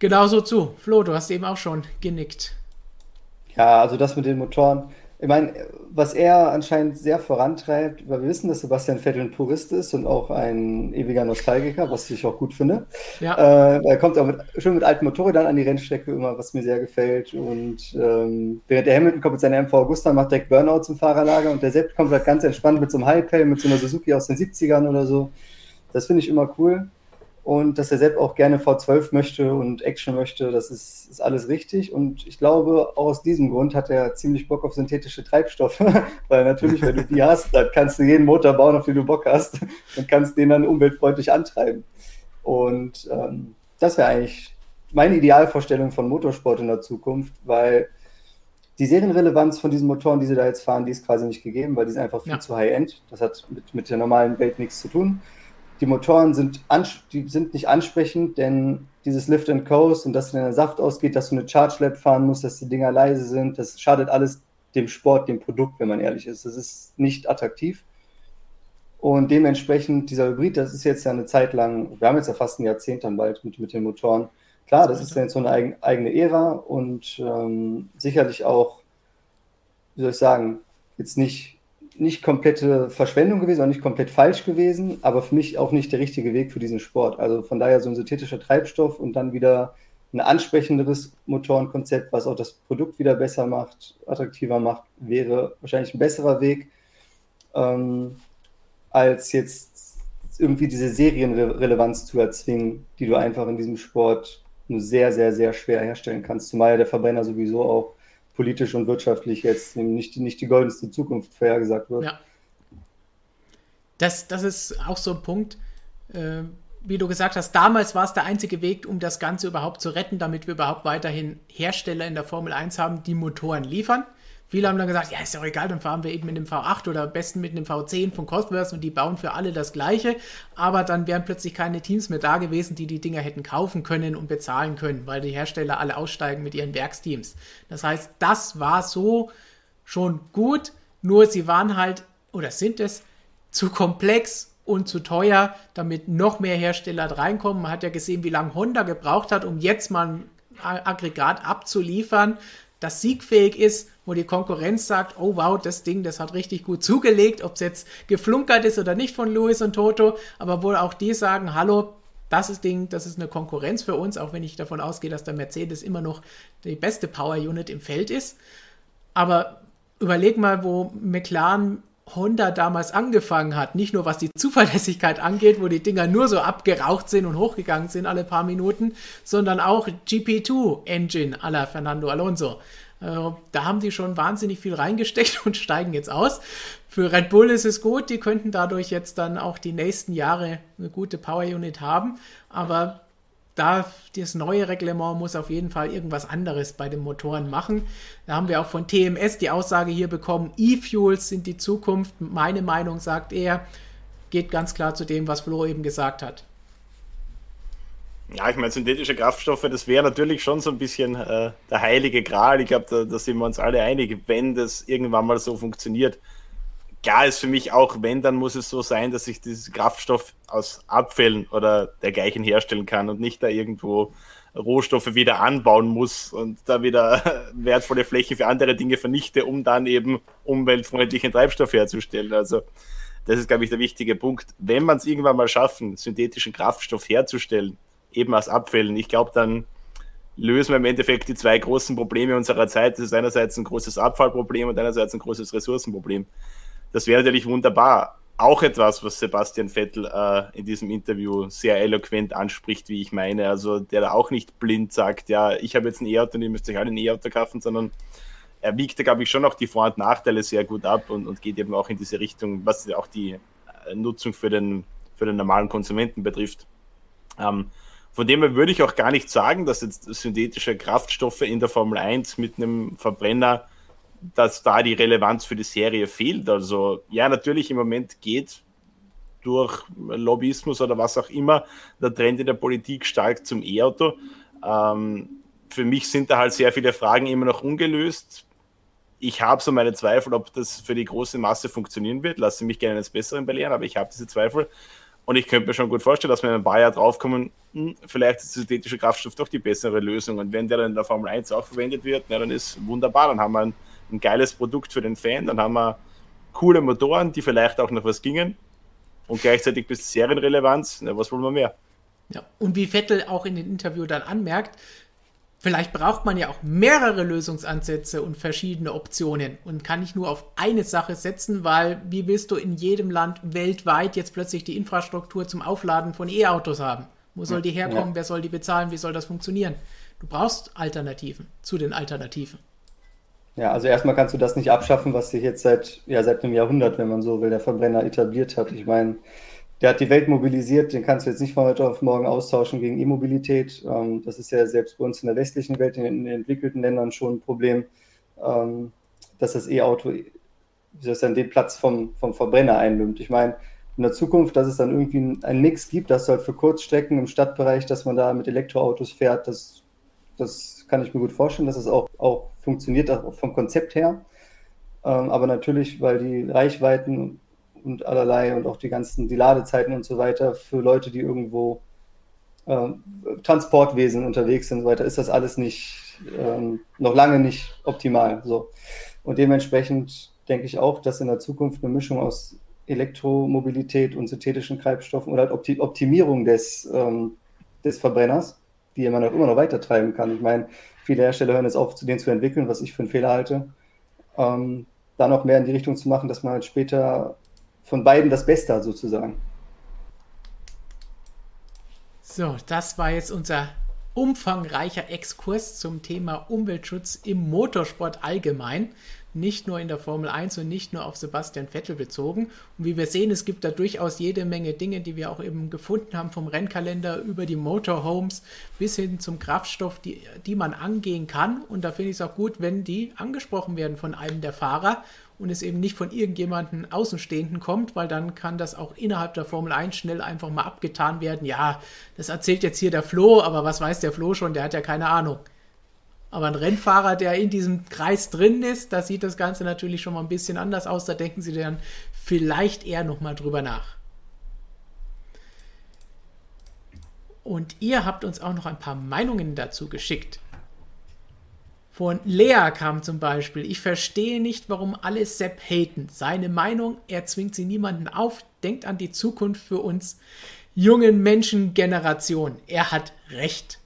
genauso zu. Flo, du hast eben auch schon genickt. Ja, also das mit den Motoren. Ich meine, was er anscheinend sehr vorantreibt, weil wir wissen, dass Sebastian Vettel ein Purist ist und auch ein ewiger Nostalgiker, was ich auch gut finde. Ja. Äh, er kommt auch mit, schön mit alten Motorrädern an die Rennstrecke immer, was mir sehr gefällt. Und ähm, während der Hamilton kommt mit seiner MV Augusta, macht direkt Burnout zum Fahrerlager und der Sepp kommt halt ganz entspannt mit so einem Highpay, mit so einer Suzuki aus den 70ern oder so. Das finde ich immer cool und dass er selbst auch gerne V12 möchte und Action möchte, das ist, ist alles richtig. Und ich glaube, auch aus diesem Grund hat er ziemlich Bock auf synthetische Treibstoffe, weil natürlich, wenn du die hast, dann kannst du jeden Motor bauen, auf den du Bock hast und kannst den dann umweltfreundlich antreiben. Und ähm, das wäre eigentlich meine Idealvorstellung von Motorsport in der Zukunft, weil die Serienrelevanz von diesen Motoren, die sie da jetzt fahren, die ist quasi nicht gegeben, weil die sind einfach viel ja. zu high-end. Das hat mit, mit der normalen Welt nichts zu tun die Motoren sind, die sind nicht ansprechend, denn dieses Lift and Coast und dass der Saft ausgeht, dass du eine Charge Lab fahren musst, dass die Dinger leise sind, das schadet alles dem Sport, dem Produkt, wenn man ehrlich ist. Das ist nicht attraktiv. Und dementsprechend, dieser Hybrid, das ist jetzt ja eine Zeit lang, wir haben jetzt ja fast ein Jahrzehnt dann bald mit, mit den Motoren. Klar, das ist ja jetzt so eine eigen, eigene Ära und ähm, sicherlich auch, wie soll ich sagen, jetzt nicht nicht komplette Verschwendung gewesen, auch nicht komplett falsch gewesen, aber für mich auch nicht der richtige Weg für diesen Sport. Also von daher so ein synthetischer Treibstoff und dann wieder ein ansprechenderes Motorenkonzept, was auch das Produkt wieder besser macht, attraktiver macht, wäre wahrscheinlich ein besserer Weg, ähm, als jetzt irgendwie diese Serienrelevanz zu erzwingen, die du einfach in diesem Sport nur sehr, sehr, sehr schwer herstellen kannst. Zumal ja der Verbrenner sowieso auch politisch und wirtschaftlich jetzt nicht, nicht die goldenste Zukunft vorhergesagt wird. Ja. Das, das ist auch so ein Punkt, äh, wie du gesagt hast, damals war es der einzige Weg, um das Ganze überhaupt zu retten, damit wir überhaupt weiterhin Hersteller in der Formel 1 haben, die Motoren liefern. Viele haben dann gesagt, ja, ist ja egal, dann fahren wir eben mit dem V8 oder am besten mit dem V10 von Cosworth und die bauen für alle das Gleiche. Aber dann wären plötzlich keine Teams mehr da gewesen, die die Dinger hätten kaufen können und bezahlen können, weil die Hersteller alle aussteigen mit ihren Werksteams. Das heißt, das war so schon gut, nur sie waren halt, oder sind es, zu komplex und zu teuer, damit noch mehr Hersteller reinkommen. Man hat ja gesehen, wie lange Honda gebraucht hat, um jetzt mal ein Aggregat abzuliefern, das siegfähig ist, wo die Konkurrenz sagt, oh wow, das Ding, das hat richtig gut zugelegt, ob es jetzt geflunkert ist oder nicht von Louis und Toto, aber wo auch die sagen, hallo, das ist Ding, das ist eine Konkurrenz für uns, auch wenn ich davon ausgehe, dass der Mercedes immer noch die beste Power Unit im Feld ist. Aber überleg mal, wo McLaren Honda damals angefangen hat. Nicht nur was die Zuverlässigkeit angeht, wo die Dinger nur so abgeraucht sind und hochgegangen sind alle paar Minuten, sondern auch GP2 Engine à la Fernando Alonso. Äh, da haben die schon wahnsinnig viel reingesteckt und steigen jetzt aus. Für Red Bull ist es gut, die könnten dadurch jetzt dann auch die nächsten Jahre eine gute Power Unit haben. Aber da das neue Reglement muss auf jeden Fall irgendwas anderes bei den Motoren machen. Da haben wir auch von TMS die Aussage hier bekommen, E-Fuels sind die Zukunft. Meine Meinung sagt er, geht ganz klar zu dem, was Flo eben gesagt hat. Ja, ich meine, synthetische Kraftstoffe, das wäre natürlich schon so ein bisschen äh, der heilige Gral. Ich glaube, da, da sind wir uns alle einig, wenn das irgendwann mal so funktioniert klar ist für mich auch, wenn, dann muss es so sein, dass ich diesen Kraftstoff aus Abfällen oder dergleichen herstellen kann und nicht da irgendwo Rohstoffe wieder anbauen muss und da wieder wertvolle Fläche für andere Dinge vernichte, um dann eben umweltfreundlichen Treibstoff herzustellen. Also das ist, glaube ich, der wichtige Punkt. Wenn man es irgendwann mal schaffen, synthetischen Kraftstoff herzustellen, eben aus Abfällen, ich glaube, dann lösen wir im Endeffekt die zwei großen Probleme unserer Zeit. Das ist einerseits ein großes Abfallproblem und einerseits ein großes Ressourcenproblem. Das wäre natürlich wunderbar. auch etwas, was Sebastian Vettel äh, in diesem Interview sehr eloquent anspricht, wie ich meine. Also der da auch nicht blind sagt, ja, ich habe jetzt ein E-Auto und ihr müsst euch alle ein E-Auto kaufen, sondern er wiegt da, glaube ich, schon auch die Vor- und Nachteile sehr gut ab und, und geht eben auch in diese Richtung, was auch die äh, Nutzung für den, für den normalen Konsumenten betrifft. Ähm, von dem her würde ich auch gar nicht sagen, dass jetzt synthetische Kraftstoffe in der Formel 1 mit einem Verbrenner dass da die Relevanz für die Serie fehlt. Also ja, natürlich im Moment geht durch Lobbyismus oder was auch immer der Trend in der Politik stark zum E-Auto. Ähm, für mich sind da halt sehr viele Fragen immer noch ungelöst. Ich habe so meine Zweifel, ob das für die große Masse funktionieren wird. Lasse mich gerne eines Besseren belehren, aber ich habe diese Zweifel. Und ich könnte mir schon gut vorstellen, dass wir in ein paar Jahren draufkommen, hm, vielleicht ist synthetische Kraftstoff doch die bessere Lösung. Und wenn der dann in der Formel 1 auch verwendet wird, na, dann ist wunderbar. Dann haben wir ein ein geiles Produkt für den Fan. Dann haben wir coole Motoren, die vielleicht auch noch was gingen. Und gleichzeitig bis Serienrelevanz. Na, was wollen wir mehr? Ja, und wie Vettel auch in dem Interview dann anmerkt, vielleicht braucht man ja auch mehrere Lösungsansätze und verschiedene Optionen und kann nicht nur auf eine Sache setzen, weil wie willst du in jedem Land weltweit jetzt plötzlich die Infrastruktur zum Aufladen von E-Autos haben? Wo soll die herkommen? Ja. Wer soll die bezahlen? Wie soll das funktionieren? Du brauchst Alternativen zu den Alternativen. Ja, also erstmal kannst du das nicht abschaffen, was sich jetzt seit, ja, seit einem Jahrhundert, wenn man so will, der Verbrenner etabliert hat. Ich meine, der hat die Welt mobilisiert, den kannst du jetzt nicht von heute auf morgen austauschen gegen E-Mobilität. Ähm, das ist ja selbst bei uns in der westlichen Welt, in, den entwickelten Ländern schon ein Problem, ähm, dass das E-Auto das dann den Platz vom, vom Verbrenner einnimmt. Ich meine, in der Zukunft, dass es dann irgendwie einen Mix gibt, dass du halt für Kurzstrecken im Stadtbereich, dass man da mit Elektroautos fährt, das, das kann ich mir gut vorstellen, dass es auch, auch funktioniert auch vom Konzept her. Ähm, aber natürlich, weil die Reichweiten und allerlei und auch die ganzen, die Ladezeiten und so weiter für Leute, die irgendwo äh, Transportwesen unterwegs sind und so weiter, ist das alles nicht, ähm, noch lange nicht optimal. So. Und dementsprechend denke ich auch, dass in der Zukunft eine Mischung aus Elektromobilität und synthetischen Treibstoffen oder halt Optimierung des, ähm, des Verbrenners, die man auch immer noch weiter treiben kann. Ich meine, Viele Hersteller hören jetzt auf, zu denen zu entwickeln, was ich für einen Fehler halte. Ähm, dann auch mehr in die Richtung zu machen, dass man halt später von beiden das Beste hat, sozusagen. So, das war jetzt unser umfangreicher Exkurs zum Thema Umweltschutz im Motorsport allgemein nicht nur in der Formel 1 und nicht nur auf Sebastian Vettel bezogen. Und wie wir sehen, es gibt da durchaus jede Menge Dinge, die wir auch eben gefunden haben, vom Rennkalender über die Motorhomes bis hin zum Kraftstoff, die, die man angehen kann. Und da finde ich es auch gut, wenn die angesprochen werden von einem der Fahrer und es eben nicht von irgendjemandem Außenstehenden kommt, weil dann kann das auch innerhalb der Formel 1 schnell einfach mal abgetan werden. Ja, das erzählt jetzt hier der Flo, aber was weiß der Flo schon, der hat ja keine Ahnung. Aber ein Rennfahrer, der in diesem Kreis drin ist, da sieht das Ganze natürlich schon mal ein bisschen anders aus. Da denken Sie dann vielleicht eher nochmal drüber nach. Und ihr habt uns auch noch ein paar Meinungen dazu geschickt. Von Lea kam zum Beispiel, ich verstehe nicht, warum alle Sepp haten. Seine Meinung, er zwingt sie niemanden auf, denkt an die Zukunft für uns jungen Menschengeneration. Er hat recht.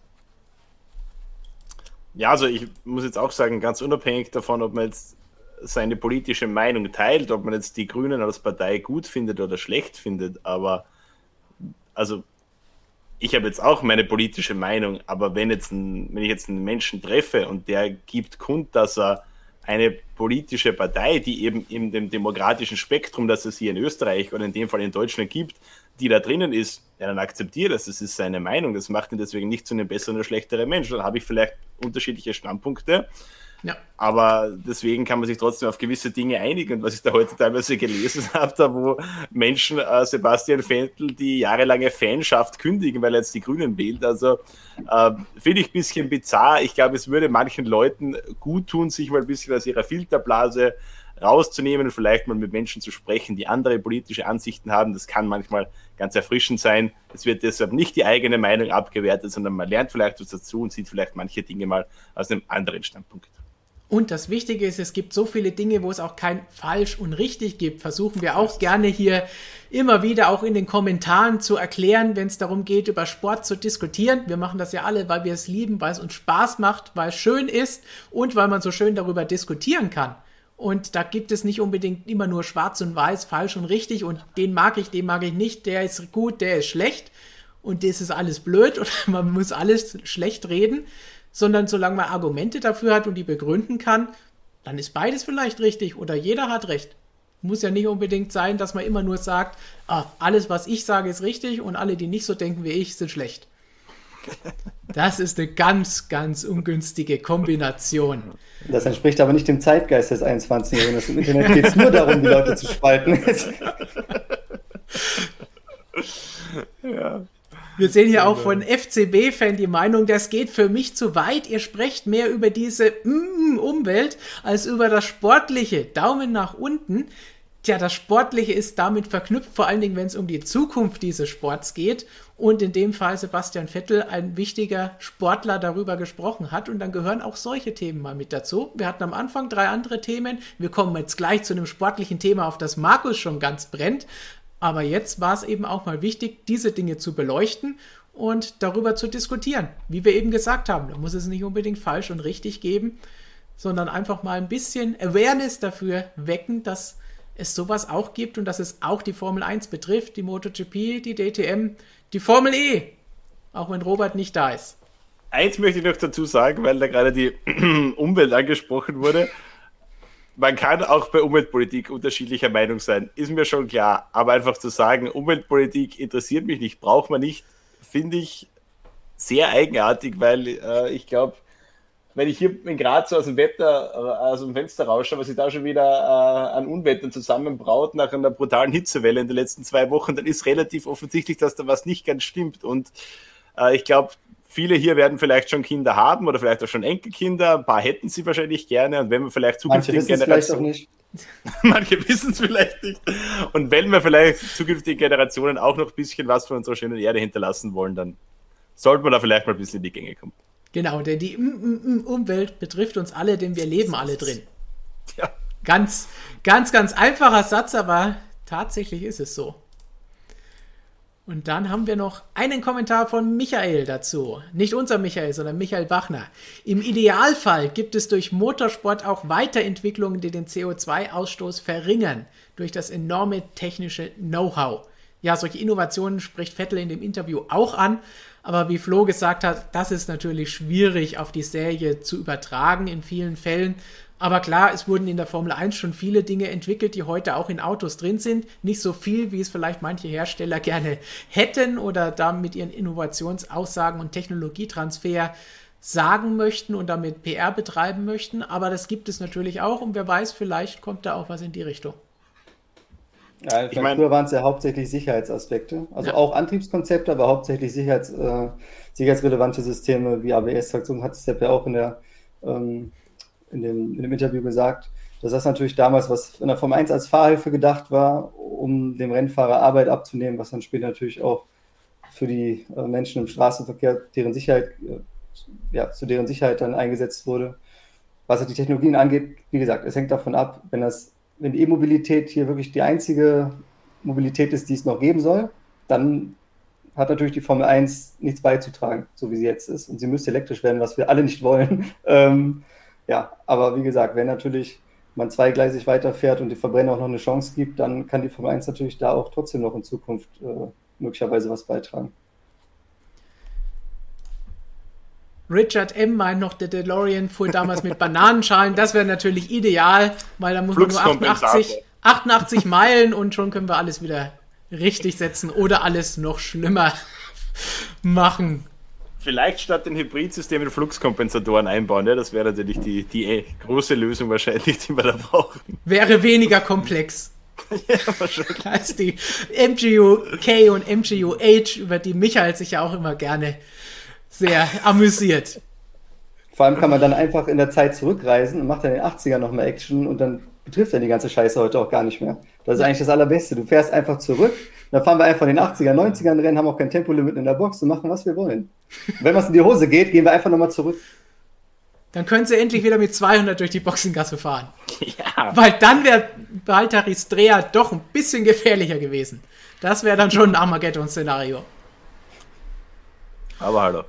Ja, also ich muss jetzt auch sagen, ganz unabhängig davon, ob man jetzt seine politische Meinung teilt, ob man jetzt die Grünen als Partei gut findet oder schlecht findet, aber also ich habe jetzt auch meine politische Meinung, aber wenn jetzt ein, wenn ich jetzt einen Menschen treffe und der gibt kund, dass er eine politische Partei, die eben in dem demokratischen Spektrum, das es hier in Österreich oder in dem Fall in Deutschland gibt, die da drinnen ist, ja, dann akzeptiere das. Das ist seine Meinung. Das macht ihn deswegen nicht zu einem besseren oder schlechteren Menschen. Dann habe ich vielleicht unterschiedliche Standpunkte. Ja. Aber deswegen kann man sich trotzdem auf gewisse Dinge einigen. Und was ich da heute teilweise gelesen habe, da wo Menschen äh, Sebastian Fentel die jahrelange Fanschaft kündigen, weil er jetzt die Grünen wählt. Also äh, finde ich ein bisschen bizarr. Ich glaube, es würde manchen Leuten gut tun, sich mal ein bisschen aus ihrer Filterblase rauszunehmen und vielleicht mal mit Menschen zu sprechen, die andere politische Ansichten haben. Das kann manchmal ganz erfrischend sein. Es wird deshalb nicht die eigene Meinung abgewertet, sondern man lernt vielleicht was dazu und sieht vielleicht manche Dinge mal aus einem anderen Standpunkt. Und das Wichtige ist, es gibt so viele Dinge, wo es auch kein falsch und richtig gibt. Versuchen wir auch gerne hier immer wieder auch in den Kommentaren zu erklären, wenn es darum geht, über Sport zu diskutieren. Wir machen das ja alle, weil wir es lieben, weil es uns Spaß macht, weil es schön ist und weil man so schön darüber diskutieren kann. Und da gibt es nicht unbedingt immer nur schwarz und weiß, falsch und richtig und den mag ich, den mag ich nicht, der ist gut, der ist schlecht und das ist alles blöd oder man muss alles schlecht reden, sondern solange man Argumente dafür hat und die begründen kann, dann ist beides vielleicht richtig oder jeder hat recht. Muss ja nicht unbedingt sein, dass man immer nur sagt, ah, alles, was ich sage, ist richtig und alle, die nicht so denken wie ich, sind schlecht. Das ist eine ganz, ganz ungünstige Kombination. Das entspricht aber nicht dem Zeitgeist des 21. Jahrhunderts. Im Internet geht es nur darum, die Leute zu spalten. ja. Wir sehen hier auch von FCB-Fan die Meinung, das geht für mich zu weit. Ihr sprecht mehr über diese mm, Umwelt als über das Sportliche. Daumen nach unten. Tja, das Sportliche ist damit verknüpft, vor allen Dingen, wenn es um die Zukunft dieses Sports geht. Und in dem Fall Sebastian Vettel, ein wichtiger Sportler, darüber gesprochen hat. Und dann gehören auch solche Themen mal mit dazu. Wir hatten am Anfang drei andere Themen. Wir kommen jetzt gleich zu einem sportlichen Thema, auf das Markus schon ganz brennt. Aber jetzt war es eben auch mal wichtig, diese Dinge zu beleuchten und darüber zu diskutieren. Wie wir eben gesagt haben, da muss es nicht unbedingt falsch und richtig geben, sondern einfach mal ein bisschen Awareness dafür wecken, dass es sowas auch gibt und dass es auch die Formel 1 betrifft, die MotoGP, die DTM, die Formel E, auch wenn Robert nicht da ist. Eins möchte ich noch dazu sagen, weil da gerade die Umwelt angesprochen wurde. Man kann auch bei Umweltpolitik unterschiedlicher Meinung sein, ist mir schon klar. Aber einfach zu sagen, Umweltpolitik interessiert mich nicht, braucht man nicht, finde ich sehr eigenartig, weil äh, ich glaube, wenn ich hier in Graz so aus dem Wetter, äh, aus dem Fenster rausschaue, was sich da schon wieder äh, an Unwettern zusammenbraut nach einer brutalen Hitzewelle in den letzten zwei Wochen, dann ist relativ offensichtlich, dass da was nicht ganz stimmt. Und äh, ich glaube, viele hier werden vielleicht schon Kinder haben oder vielleicht auch schon Enkelkinder. Ein paar hätten sie wahrscheinlich gerne. Und wenn wir vielleicht zukünftige Generationen. Manche wissen es vielleicht nicht. Und wenn wir vielleicht zukünftige Generationen auch noch ein bisschen was von unserer schönen Erde hinterlassen wollen, dann sollte man da vielleicht mal ein bisschen in die Gänge kommen. Genau, denn die Umwelt betrifft uns alle, denn wir leben alle drin. Ja. Ganz, ganz, ganz einfacher Satz, aber tatsächlich ist es so. Und dann haben wir noch einen Kommentar von Michael dazu. Nicht unser Michael, sondern Michael Bachner. Im Idealfall gibt es durch Motorsport auch Weiterentwicklungen, die den CO2-Ausstoß verringern, durch das enorme technische Know-how. Ja, solche Innovationen spricht Vettel in dem Interview auch an. Aber wie Flo gesagt hat, das ist natürlich schwierig auf die Serie zu übertragen in vielen Fällen. Aber klar, es wurden in der Formel 1 schon viele Dinge entwickelt, die heute auch in Autos drin sind. Nicht so viel, wie es vielleicht manche Hersteller gerne hätten oder da mit ihren Innovationsaussagen und Technologietransfer sagen möchten und damit PR betreiben möchten. Aber das gibt es natürlich auch und wer weiß, vielleicht kommt da auch was in die Richtung. Ja, ich meine, früher waren es ja hauptsächlich Sicherheitsaspekte, also ja. auch Antriebskonzepte, aber hauptsächlich Sicherheits, äh, sicherheitsrelevante Systeme wie ABS-Traktion hat Sepp ja auch in, der, ähm, in, dem, in dem Interview gesagt, dass das natürlich damals, was in der Form 1 als Fahrhilfe gedacht war, um dem Rennfahrer Arbeit abzunehmen, was dann später natürlich auch für die äh, Menschen im Straßenverkehr, deren Sicherheit, äh, ja, zu deren Sicherheit dann eingesetzt wurde. Was die Technologien angeht, wie gesagt, es hängt davon ab, wenn das wenn E-Mobilität hier wirklich die einzige Mobilität ist, die es noch geben soll, dann hat natürlich die Formel 1 nichts beizutragen, so wie sie jetzt ist. Und sie müsste elektrisch werden, was wir alle nicht wollen. ähm, ja, aber wie gesagt, wenn natürlich man zweigleisig weiterfährt und die Verbrenner auch noch eine Chance gibt, dann kann die Formel 1 natürlich da auch trotzdem noch in Zukunft äh, möglicherweise was beitragen. Richard M. meint noch, der DeLorean fuhr damals mit Bananenschalen. Das wäre natürlich ideal, weil da muss man nur 88, 88 Meilen und schon können wir alles wieder richtig setzen oder alles noch schlimmer machen. Vielleicht statt den Hybridsystemen Fluxkompensatoren einbauen. Ja? Das wäre natürlich die, die äh, große Lösung wahrscheinlich, die wir da brauchen. Wäre weniger komplex. ja, wahrscheinlich. Als die MGU K und MGU H, über die Michael sich ja auch immer gerne sehr amüsiert. Vor allem kann man dann einfach in der Zeit zurückreisen und macht dann in den 80ern nochmal Action und dann betrifft dann die ganze Scheiße heute auch gar nicht mehr. Das ist eigentlich das Allerbeste. Du fährst einfach zurück, dann fahren wir einfach in den 80er, 90ern Rennen, haben auch kein Tempolimit in der Box und machen, was wir wollen. Und wenn was in die Hose geht, gehen wir einfach nochmal zurück. Dann können sie endlich wieder mit 200 durch die Boxengasse fahren. Ja. Weil dann wäre Walter Ristrea doch ein bisschen gefährlicher gewesen. Das wäre dann schon ein Armageddon-Szenario. Aber hallo.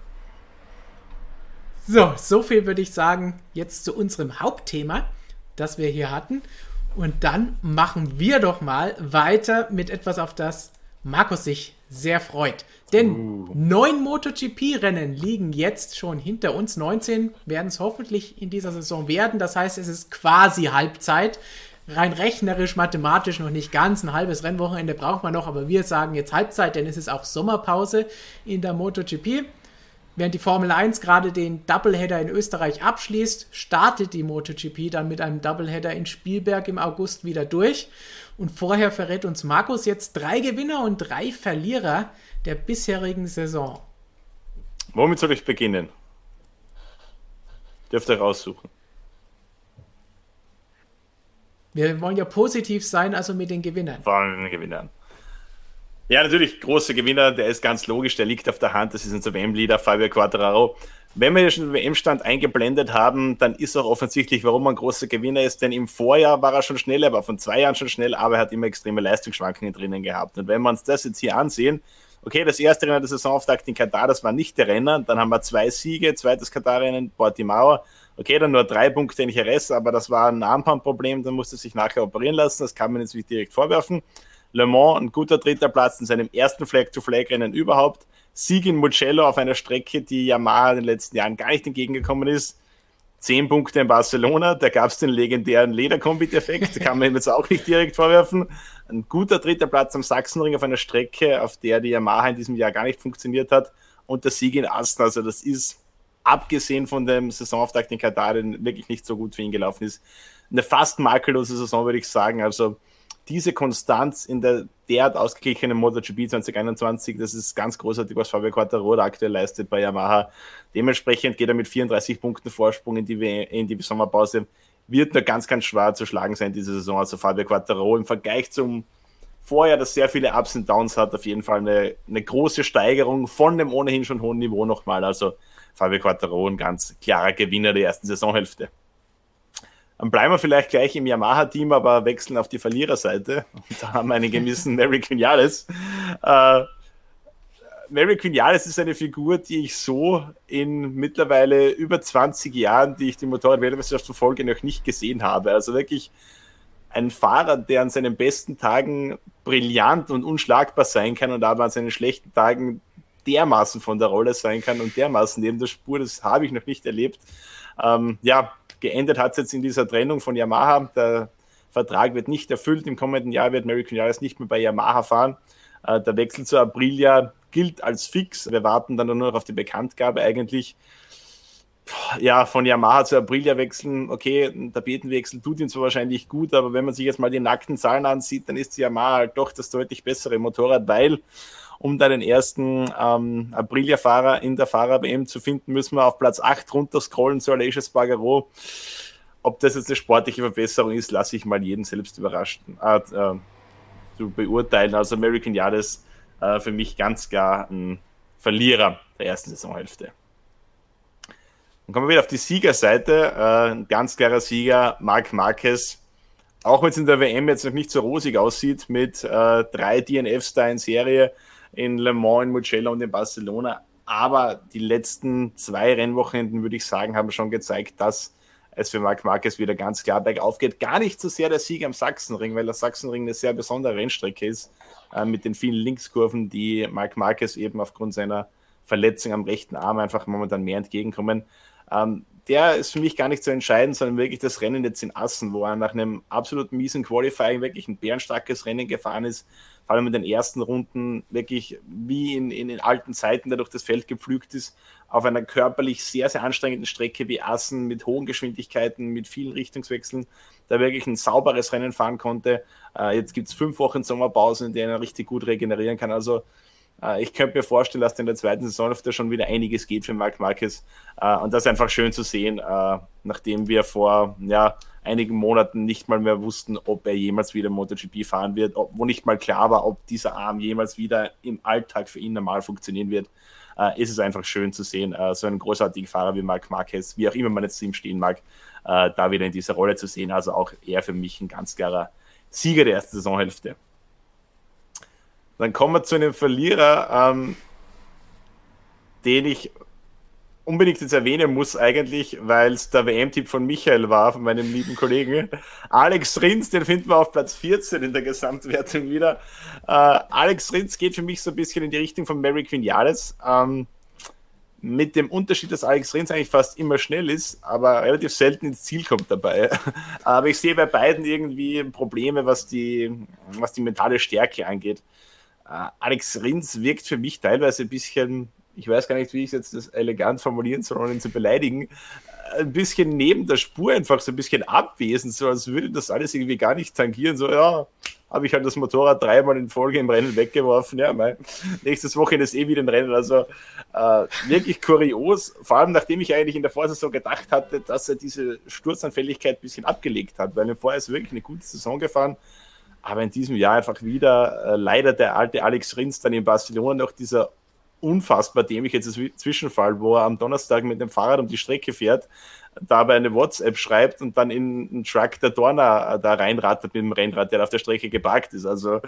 So, so viel würde ich sagen jetzt zu unserem Hauptthema. das wir hier hatten. Und dann machen wir doch mal weiter mit etwas, auf das Markus sich sehr freut. Denn uh. neun MotoGP-Rennen liegen jetzt schon hinter uns. 19 werden es hoffentlich in dieser Saison werden. Das heißt, es ist quasi Halbzeit. Rein rechnerisch, mathematisch noch nicht ganz. Ein halbes Rennwochenende braucht man noch, aber wir sagen jetzt Halbzeit, denn es ist auch Sommerpause in der MotoGP. Während die Formel 1 gerade den Doubleheader in Österreich abschließt, startet die MotoGP dann mit einem Doubleheader in Spielberg im August wieder durch. Und vorher verrät uns Markus jetzt drei Gewinner und drei Verlierer der bisherigen Saison. Womit soll ich beginnen? Dürft ihr raussuchen. Wir wollen ja positiv sein, also mit den Gewinnern. Vor allem mit den Gewinnern. Ja, natürlich, großer Gewinner, der ist ganz logisch, der liegt auf der Hand, das ist unser WM-Leader Fabio Quattraro. Wenn wir schon den WM-Stand eingeblendet haben, dann ist auch offensichtlich, warum er ein großer Gewinner ist, denn im Vorjahr war er schon schnell, er war von zwei Jahren schon schnell, aber er hat immer extreme Leistungsschwankungen drinnen gehabt. Und wenn wir uns das jetzt hier ansehen, okay, das erste Rennen der Saisonauftakt in Katar, das war nicht der Renner, dann haben wir zwei Siege, zweites Katar-Rennen, Portimao, okay, dann nur drei Punkte in Jerez, aber das war ein Armbandproblem, dann musste sich nachher operieren lassen, das kann man jetzt nicht direkt vorwerfen. Le Mans, ein guter dritter Platz in seinem ersten Flag-to-Flag-Rennen überhaupt. Sieg in Mugello auf einer Strecke, die Yamaha in den letzten Jahren gar nicht entgegengekommen ist. Zehn Punkte in Barcelona, da gab es den legendären Lederkombit-Effekt, kann man ihm jetzt auch nicht direkt vorwerfen. Ein guter dritter Platz am Sachsenring auf einer Strecke, auf der die Yamaha in diesem Jahr gar nicht funktioniert hat. Und der Sieg in Asten, also das ist, abgesehen von dem Saisonauftakt in Katar, der wirklich nicht so gut für ihn gelaufen ist, eine fast makellose Saison, würde ich sagen. Also diese Konstanz in der derart ausgeglichenen MotoGP 2021, das ist ganz großartig, was Fabio Quartararo aktuell leistet bei Yamaha. Dementsprechend geht er mit 34 Punkten Vorsprung in die, in die Sommerpause. Wird nur ganz, ganz schwer zu schlagen sein diese Saison. Also Fabio Quartararo im Vergleich zum Vorjahr, das sehr viele Ups und Downs hat, auf jeden Fall eine, eine große Steigerung von dem ohnehin schon hohen Niveau nochmal. Also Fabio Quartararo ein ganz klarer Gewinner der ersten Saisonhälfte. Dann bleiben wir vielleicht gleich im Yamaha-Team, aber wechseln auf die Verliererseite. Und da haben wir einen gewissen Mary Quinales. Äh, Mary Quinales ist eine Figur, die ich so in mittlerweile über 20 Jahren, die ich die Motorrad-Weltmeisterschaft verfolge, noch nicht gesehen habe. Also wirklich ein Fahrer, der an seinen besten Tagen brillant und unschlagbar sein kann und aber an seinen schlechten Tagen dermaßen von der Rolle sein kann und dermaßen neben der Spur, das habe ich noch nicht erlebt. Ähm, ja, Geendet hat es jetzt in dieser Trennung von Yamaha. Der Vertrag wird nicht erfüllt. Im kommenden Jahr wird American Yaris nicht mehr bei Yamaha fahren. Äh, der Wechsel zu Aprilia gilt als fix. Wir warten dann nur noch auf die Bekanntgabe eigentlich. Ja, von Yamaha zu Aprilia wechseln, okay, ein Tapetenwechsel tut ihm zwar wahrscheinlich gut, aber wenn man sich jetzt mal die nackten Zahlen ansieht, dann ist die Yamaha halt doch das deutlich bessere Motorrad, weil um da den ersten ähm, Aprilia-Fahrer in der Fahrer-WM zu finden, müssen wir auf Platz 8 runter scrollen zu Aleix Spargaro. Ob das jetzt eine sportliche Verbesserung ist, lasse ich mal jeden selbst überraschen, äh, äh, zu beurteilen. Also American Yades äh, für mich ganz klar ein Verlierer der ersten Saisonhälfte. Dann kommen wir wieder auf die Siegerseite. Äh, ein ganz klarer Sieger, Marc Marquez. Auch wenn es in der WM jetzt noch nicht so rosig aussieht, mit äh, drei DNFs da in Serie, in Le Mans, in Mugello und in Barcelona. Aber die letzten zwei Rennwochenenden, würde ich sagen, haben schon gezeigt, dass es für Marc Marquez wieder ganz klar bergauf geht. Gar nicht so sehr der Sieg am Sachsenring, weil der Sachsenring eine sehr besondere Rennstrecke ist, äh, mit den vielen Linkskurven, die Marc Marquez eben aufgrund seiner Verletzung am rechten Arm einfach momentan mehr entgegenkommen. Ähm, der ist für mich gar nicht zu entscheiden, sondern wirklich das Rennen jetzt in Assen, wo er nach einem absolut miesen Qualifying wirklich ein bärenstarkes Rennen gefahren ist, vor allem in den ersten Runden wirklich wie in, in den alten Zeiten, der durch das Feld gepflügt ist, auf einer körperlich sehr, sehr anstrengenden Strecke wie Assen mit hohen Geschwindigkeiten, mit vielen Richtungswechseln, da wirklich ein sauberes Rennen fahren konnte. Äh, jetzt gibt es fünf Wochen Sommerpause, in denen er richtig gut regenerieren kann. Also ich könnte mir vorstellen, dass in der zweiten Saison der schon wieder einiges geht für Marc Marquez. Äh, und das ist einfach schön zu sehen, äh, nachdem wir vor ja, einigen Monaten nicht mal mehr wussten, ob er jemals wieder MotoGP fahren wird, wo nicht mal klar war, ob dieser Arm jemals wieder im Alltag für ihn normal funktionieren wird. ist es einfach schön zu sehen, so einen großartigen Fahrer wie Marc Marquez, wie auch immer man jetzt ihm stehen mag, da wieder in dieser Rolle zu sehen. Also auch er für mich ein ganz klarer Sieger der ersten Saisonhälfte. Dann kommen wir zu einem Verlierer, ähm, den ich unbedingt jetzt erwähnen muss eigentlich, weil es der WM-Tipp von Michael war, von meinem lieben Kollegen. Alex Rins, den finden wir auf Platz 14 in der Gesamtwertung wieder. Äh, Alex Rins geht für mich so ein bisschen in die Richtung von Mary Quinales. Ähm, mit dem Unterschied, dass Alex Rins eigentlich fast immer schnell ist, aber relativ selten ins Ziel kommt dabei. aber ich sehe bei beiden irgendwie Probleme, was die, was die mentale Stärke angeht. Uh, Alex Rins wirkt für mich teilweise ein bisschen, ich weiß gar nicht, wie ich jetzt das elegant formulieren soll, ohne ihn zu beleidigen, ein bisschen neben der Spur einfach so ein bisschen abwesend, so als würde das alles irgendwie gar nicht tangieren. So, ja, habe ich halt das Motorrad dreimal in Folge im Rennen weggeworfen. Ja, mein, nächstes Wochenende ist eh wieder ein Rennen. Also äh, wirklich kurios, vor allem nachdem ich eigentlich in der Vorsaison gedacht hatte, dass er diese Sturzanfälligkeit ein bisschen abgelegt hat, weil er vorher ist wirklich eine gute Saison gefahren. Aber in diesem Jahr einfach wieder äh, leider der alte Alex Rins dann in Barcelona noch dieser unfassbar dämliche Zwischenfall, wo er am Donnerstag mit dem Fahrrad um die Strecke fährt, dabei eine WhatsApp schreibt und dann in einen Truck der Dorna äh, da reinrattert mit dem Rennrad, der auf der Strecke geparkt ist. Also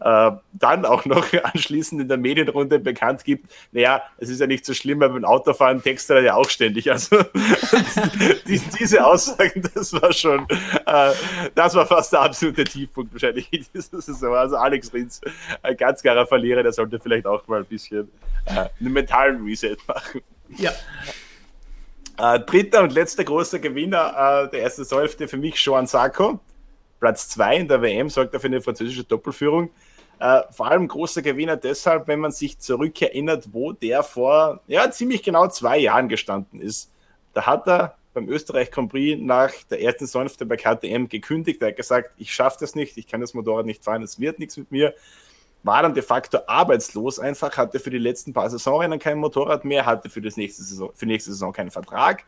äh, dann auch noch anschließend in der Medienrunde bekannt gibt, naja, es ist ja nicht so schlimm, weil beim Autofahren textet er ja auch ständig. Also die, diese Aussagen, das war schon, äh, das war fast der absolute Tiefpunkt wahrscheinlich in dieser Saison. Also Alex Rins, ein ganz klarer Verlierer, der sollte vielleicht auch mal ein bisschen äh, einen mentalen Reset machen. Ja. Äh, dritter und letzter großer Gewinner äh, der ersten Saisonhälfte für mich Joan Sarko. Platz 2 in der WM sorgt er für eine französische Doppelführung. Äh, vor allem großer Gewinner deshalb, wenn man sich zurückerinnert, wo der vor ja, ziemlich genau zwei Jahren gestanden ist. Da hat er beim Österreich Grand Prix nach der ersten Saisonhälfte bei KTM gekündigt. Er hat gesagt, ich schaffe das nicht, ich kann das Motorrad nicht fahren, es wird nichts mit mir war dann de facto arbeitslos einfach, hatte für die letzten paar Saisonrennen kein Motorrad mehr, hatte für, das nächste Saison, für nächste Saison keinen Vertrag,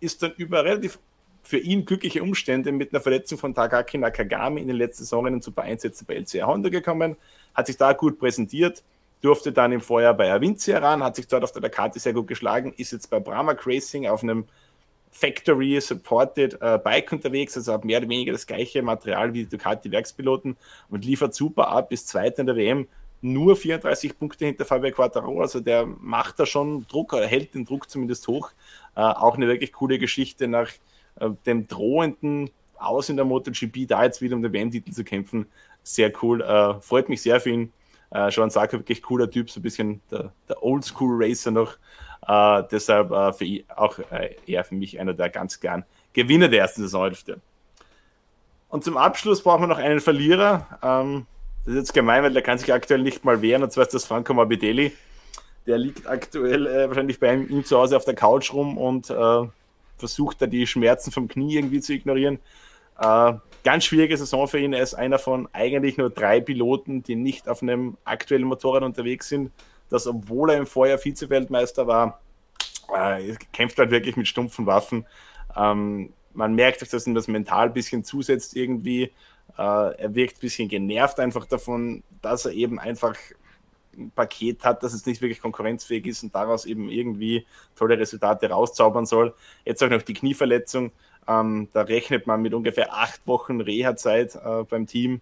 ist dann über relativ für ihn glückliche Umstände mit einer Verletzung von Takaki Nakagami in den letzten Saisonrennen zu Einsätzen bei LCR Honda gekommen, hat sich da gut präsentiert, durfte dann im Vorjahr bei Avinci ran, hat sich dort auf der Karte sehr gut geschlagen, ist jetzt bei Brahma Racing auf einem Factory Supported äh, Bike unterwegs, also hat mehr oder weniger das gleiche Material wie die Ducati Werkspiloten und liefert super ab, bis Zweiter in der WM, nur 34 Punkte hinter Fabio Quattaro, also der macht da schon Druck, oder hält den Druck zumindest hoch. Äh, auch eine wirklich coole Geschichte nach äh, dem drohenden Aus in der MotoGP, da jetzt wieder um den WM-Titel zu kämpfen. Sehr cool, äh, freut mich sehr für ihn. Äh, Sean Sarko, wirklich cooler Typ, so ein bisschen der, der Oldschool-Racer noch. Äh, deshalb äh, für ihn, auch äh, eher für mich einer der ganz gern Gewinner der ersten Saisonhälfte. Und zum Abschluss brauchen wir noch einen Verlierer. Ähm, das ist jetzt gemein, weil der kann sich aktuell nicht mal wehren, und zwar ist das Franco Morbidelli. Der liegt aktuell äh, wahrscheinlich bei ihm zu Hause auf der Couch rum und äh, versucht da die Schmerzen vom Knie irgendwie zu ignorieren. Äh, ganz schwierige Saison für ihn. Er ist einer von eigentlich nur drei Piloten, die nicht auf einem aktuellen Motorrad unterwegs sind dass obwohl er im Vorjahr Vize-Weltmeister war, äh, kämpft halt wirklich mit stumpfen Waffen. Ähm, man merkt, dass ihm das mental ein bisschen zusetzt irgendwie. Äh, er wirkt ein bisschen genervt einfach davon, dass er eben einfach ein Paket hat, dass es nicht wirklich konkurrenzfähig ist und daraus eben irgendwie tolle Resultate rauszaubern soll. Jetzt auch noch die Knieverletzung. Ähm, da rechnet man mit ungefähr acht Wochen Reha-Zeit äh, beim Team.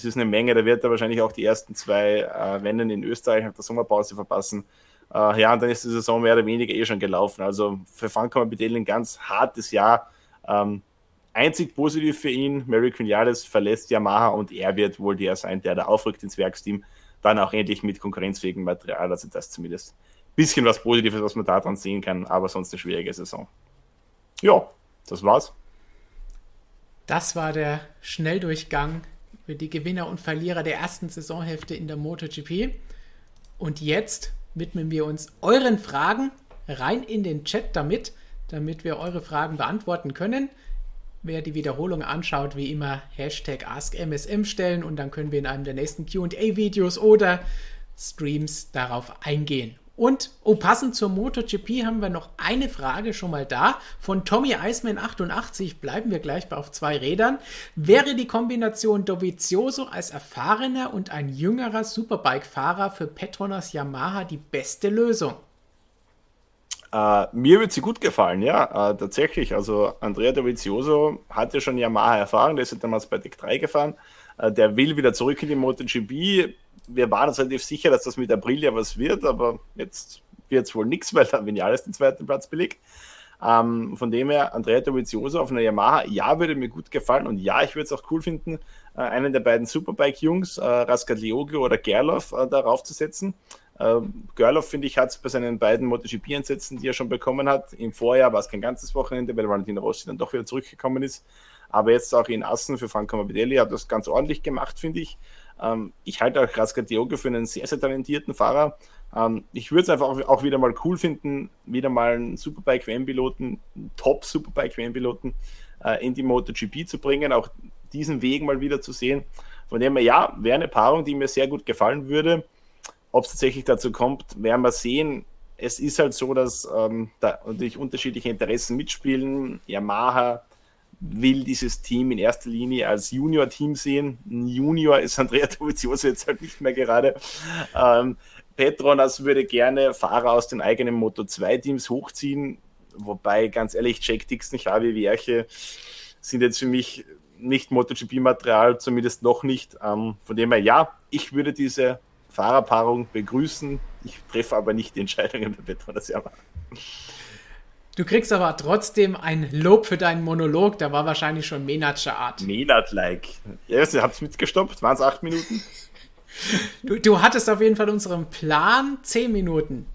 Das ist eine Menge, da wird er wahrscheinlich auch die ersten zwei äh, Rennen in Österreich nach der Sommerpause verpassen. Äh, ja, und dann ist die Saison mehr oder weniger eh schon gelaufen. Also für Franco Morbidelli ein ganz hartes Jahr. Ähm, einzig positiv für ihn, Mary Quinales verlässt Yamaha und er wird wohl der sein, der da aufrückt ins Werksteam. Dann auch endlich mit konkurrenzfähigem Material. Also das zumindest ein bisschen was Positives, was man daran sehen kann, aber sonst eine schwierige Saison. Ja, das war's. Das war der Schnelldurchgang für die Gewinner und Verlierer der ersten Saisonhälfte in der MotoGP. Und jetzt widmen wir uns euren Fragen rein in den Chat damit, damit wir eure Fragen beantworten können. Wer die Wiederholung anschaut, wie immer Hashtag AskMSM stellen und dann können wir in einem der nächsten QA-Videos oder Streams darauf eingehen. Und oh, passend zur MotoGP haben wir noch eine Frage schon mal da. Von Tommy Eisman 88 bleiben wir gleich auf zwei Rädern. Wäre die Kombination Dovizioso als erfahrener und ein jüngerer Superbike-Fahrer für Petronas Yamaha die beste Lösung? Uh, mir wird sie gut gefallen, ja, uh, tatsächlich. Also Andrea Dovizioso hatte schon Yamaha erfahren, der ist ja damals bei Deck 3 gefahren. Uh, der will wieder zurück in die MotoGP wir waren uns relativ sicher, dass das mit Aprilia was wird, aber jetzt wird es wohl nichts, weil dann Vinales den zweiten Platz belegt. Ähm, von dem her, Andrea Dovizioso auf einer Yamaha, ja, würde mir gut gefallen und ja, ich würde es auch cool finden, äh, einen der beiden Superbike-Jungs, äh, Raskatlioglu oder Gerloff, äh, darauf zu setzen. Äh, Gerloff, finde ich, hat es bei seinen beiden MotoGP-Einsätzen, die er schon bekommen hat, im Vorjahr war es kein ganzes Wochenende, weil Valentino Rossi dann doch wieder zurückgekommen ist. Aber jetzt auch in Assen für Franco Morbidelli hat das ganz ordentlich gemacht, finde ich. Ähm, ich halte auch Rascatiogo für einen sehr, sehr talentierten Fahrer. Ähm, ich würde es einfach auch wieder mal cool finden, wieder mal einen Superbike-WM-Piloten, einen Top-Superbike-WM-Piloten äh, in die MotoGP zu bringen, auch diesen Weg mal wieder zu sehen. Von dem her, ja, wäre eine Paarung, die mir sehr gut gefallen würde. Ob es tatsächlich dazu kommt, werden wir sehen. Es ist halt so, dass ähm, da natürlich unterschiedliche Interessen mitspielen. Yamaha will dieses Team in erster Linie als Junior-Team sehen. Ein Junior ist Andrea Dovizioso jetzt halt nicht mehr gerade. Ähm, Petronas würde gerne Fahrer aus den eigenen Moto2-Teams hochziehen, wobei ganz ehrlich, Jack Dixon, Javi Werche sind jetzt für mich nicht MotoGP-Material, zumindest noch nicht. Ähm, von dem her, ja, ich würde diese Fahrerpaarung begrüßen. Ich treffe aber nicht die Entscheidungen bei Petronas Yamaha. Du kriegst aber trotzdem ein Lob für deinen Monolog, der war wahrscheinlich schon Menatscher Art. Menat-like. Ja, ihr habt es mitgestoppt, waren es acht Minuten? Du, du, hattest auf jeden Fall unseren Plan zehn Minuten.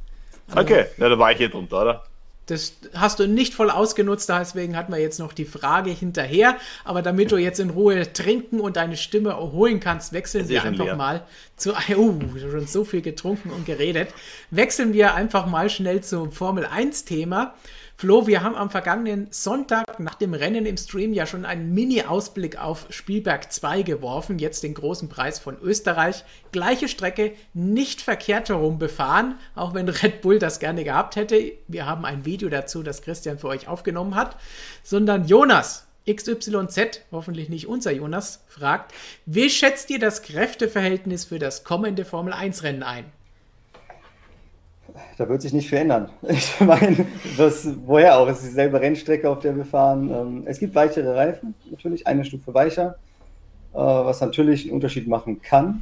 Also, okay, ja, da war ich hier drunter, oder? Das hast du nicht voll ausgenutzt, deswegen hatten wir jetzt noch die Frage hinterher. Aber damit du jetzt in Ruhe trinken und deine Stimme erholen kannst, wechseln wir einfach leer. mal zu. Oh, schon so viel getrunken und geredet. Wechseln wir einfach mal schnell zum Formel 1-Thema. Flo, wir haben am vergangenen Sonntag nach dem Rennen im Stream ja schon einen Mini-Ausblick auf Spielberg 2 geworfen, jetzt den großen Preis von Österreich. Gleiche Strecke, nicht verkehrt herum befahren, auch wenn Red Bull das gerne gehabt hätte. Wir haben ein Video dazu, das Christian für euch aufgenommen hat, sondern Jonas, XYZ, hoffentlich nicht unser Jonas, fragt, wie schätzt ihr das Kräfteverhältnis für das kommende Formel 1 Rennen ein? Da wird sich nicht viel ändern. Ich meine, das, woher auch? Es ist dieselbe Rennstrecke, auf der wir fahren. Ähm, es gibt weichere Reifen, natürlich, eine Stufe weicher, äh, was natürlich einen Unterschied machen kann.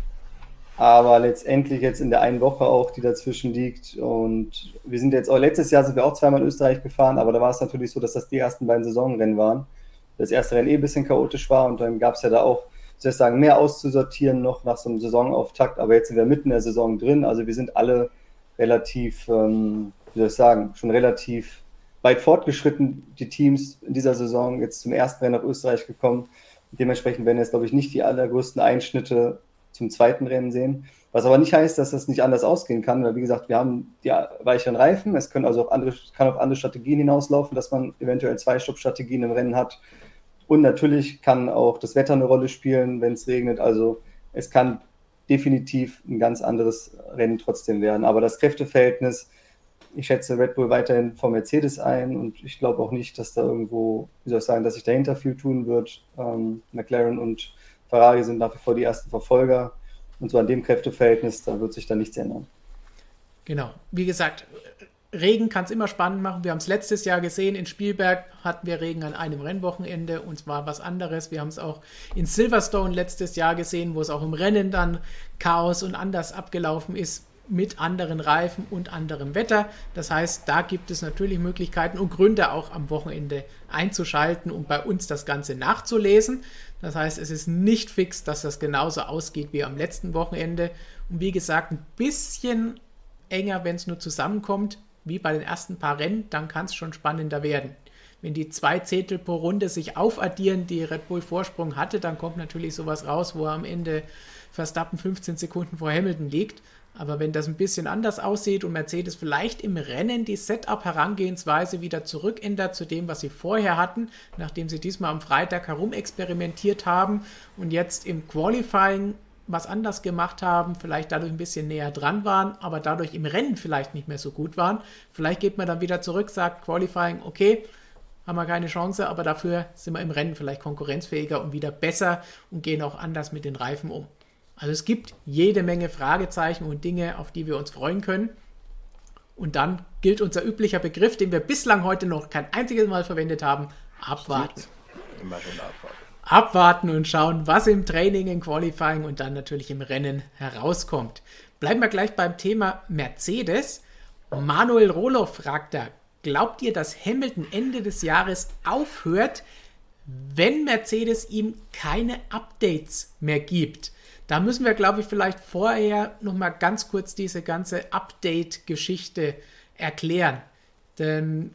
Aber letztendlich jetzt in der einen Woche auch, die dazwischen liegt. Und wir sind jetzt auch, letztes Jahr sind wir auch zweimal in Österreich gefahren, aber da war es natürlich so, dass das die ersten beiden Saisonrennen waren. Das erste Rennen eh ein bisschen chaotisch war und dann gab es ja da auch, soll ich sagen, mehr auszusortieren noch nach so einem Saisonauftakt. Aber jetzt sind wir mitten in der Saison drin. Also wir sind alle relativ, ähm, wie soll ich sagen, schon relativ weit fortgeschritten, die Teams in dieser Saison jetzt zum ersten Rennen nach Österreich gekommen. Dementsprechend werden jetzt, glaube ich, nicht die allergrößten Einschnitte zum zweiten Rennen sehen. Was aber nicht heißt, dass das nicht anders ausgehen kann, weil wie gesagt, wir haben die weicheren Reifen. Es können also auch andere, kann auf andere Strategien hinauslaufen, dass man eventuell zwei Stoppstrategien im Rennen hat. Und natürlich kann auch das Wetter eine Rolle spielen, wenn es regnet. Also es kann definitiv ein ganz anderes Rennen trotzdem werden. Aber das Kräfteverhältnis, ich schätze Red Bull weiterhin vor Mercedes ein und ich glaube auch nicht, dass da irgendwo, wie soll ich sagen, dass sich dahinter viel tun wird. Ähm, McLaren und Ferrari sind nach wie vor die ersten Verfolger und so an dem Kräfteverhältnis, da wird sich da nichts ändern. Genau. Wie gesagt, Regen kann es immer spannend machen. Wir haben es letztes Jahr gesehen. In Spielberg hatten wir Regen an einem Rennwochenende und zwar was anderes. Wir haben es auch in Silverstone letztes Jahr gesehen, wo es auch im Rennen dann Chaos und anders abgelaufen ist mit anderen Reifen und anderem Wetter. Das heißt, da gibt es natürlich Möglichkeiten und Gründe auch am Wochenende einzuschalten und bei uns das Ganze nachzulesen. Das heißt, es ist nicht fix, dass das genauso ausgeht wie am letzten Wochenende. Und wie gesagt, ein bisschen enger, wenn es nur zusammenkommt wie bei den ersten paar Rennen, dann kann es schon spannender werden. Wenn die zwei Zehntel pro Runde sich aufaddieren, die Red Bull Vorsprung hatte, dann kommt natürlich sowas raus, wo er am Ende Verstappen 15 Sekunden vor Hamilton liegt. Aber wenn das ein bisschen anders aussieht und Mercedes vielleicht im Rennen die Setup-Herangehensweise wieder zurückändert zu dem, was sie vorher hatten, nachdem sie diesmal am Freitag herumexperimentiert haben und jetzt im Qualifying was anders gemacht haben, vielleicht dadurch ein bisschen näher dran waren, aber dadurch im Rennen vielleicht nicht mehr so gut waren. Vielleicht geht man dann wieder zurück, sagt Qualifying, okay, haben wir keine Chance, aber dafür sind wir im Rennen vielleicht konkurrenzfähiger und wieder besser und gehen auch anders mit den Reifen um. Also es gibt jede Menge Fragezeichen und Dinge, auf die wir uns freuen können. Und dann gilt unser üblicher Begriff, den wir bislang heute noch kein einziges Mal verwendet haben, abwarten. Immer schon abwarten abwarten und schauen, was im Training, im Qualifying und dann natürlich im Rennen herauskommt. Bleiben wir gleich beim Thema Mercedes. Manuel Roloff fragt da, glaubt ihr, dass Hamilton Ende des Jahres aufhört, wenn Mercedes ihm keine Updates mehr gibt? Da müssen wir, glaube ich, vielleicht vorher noch mal ganz kurz diese ganze Update-Geschichte erklären. Denn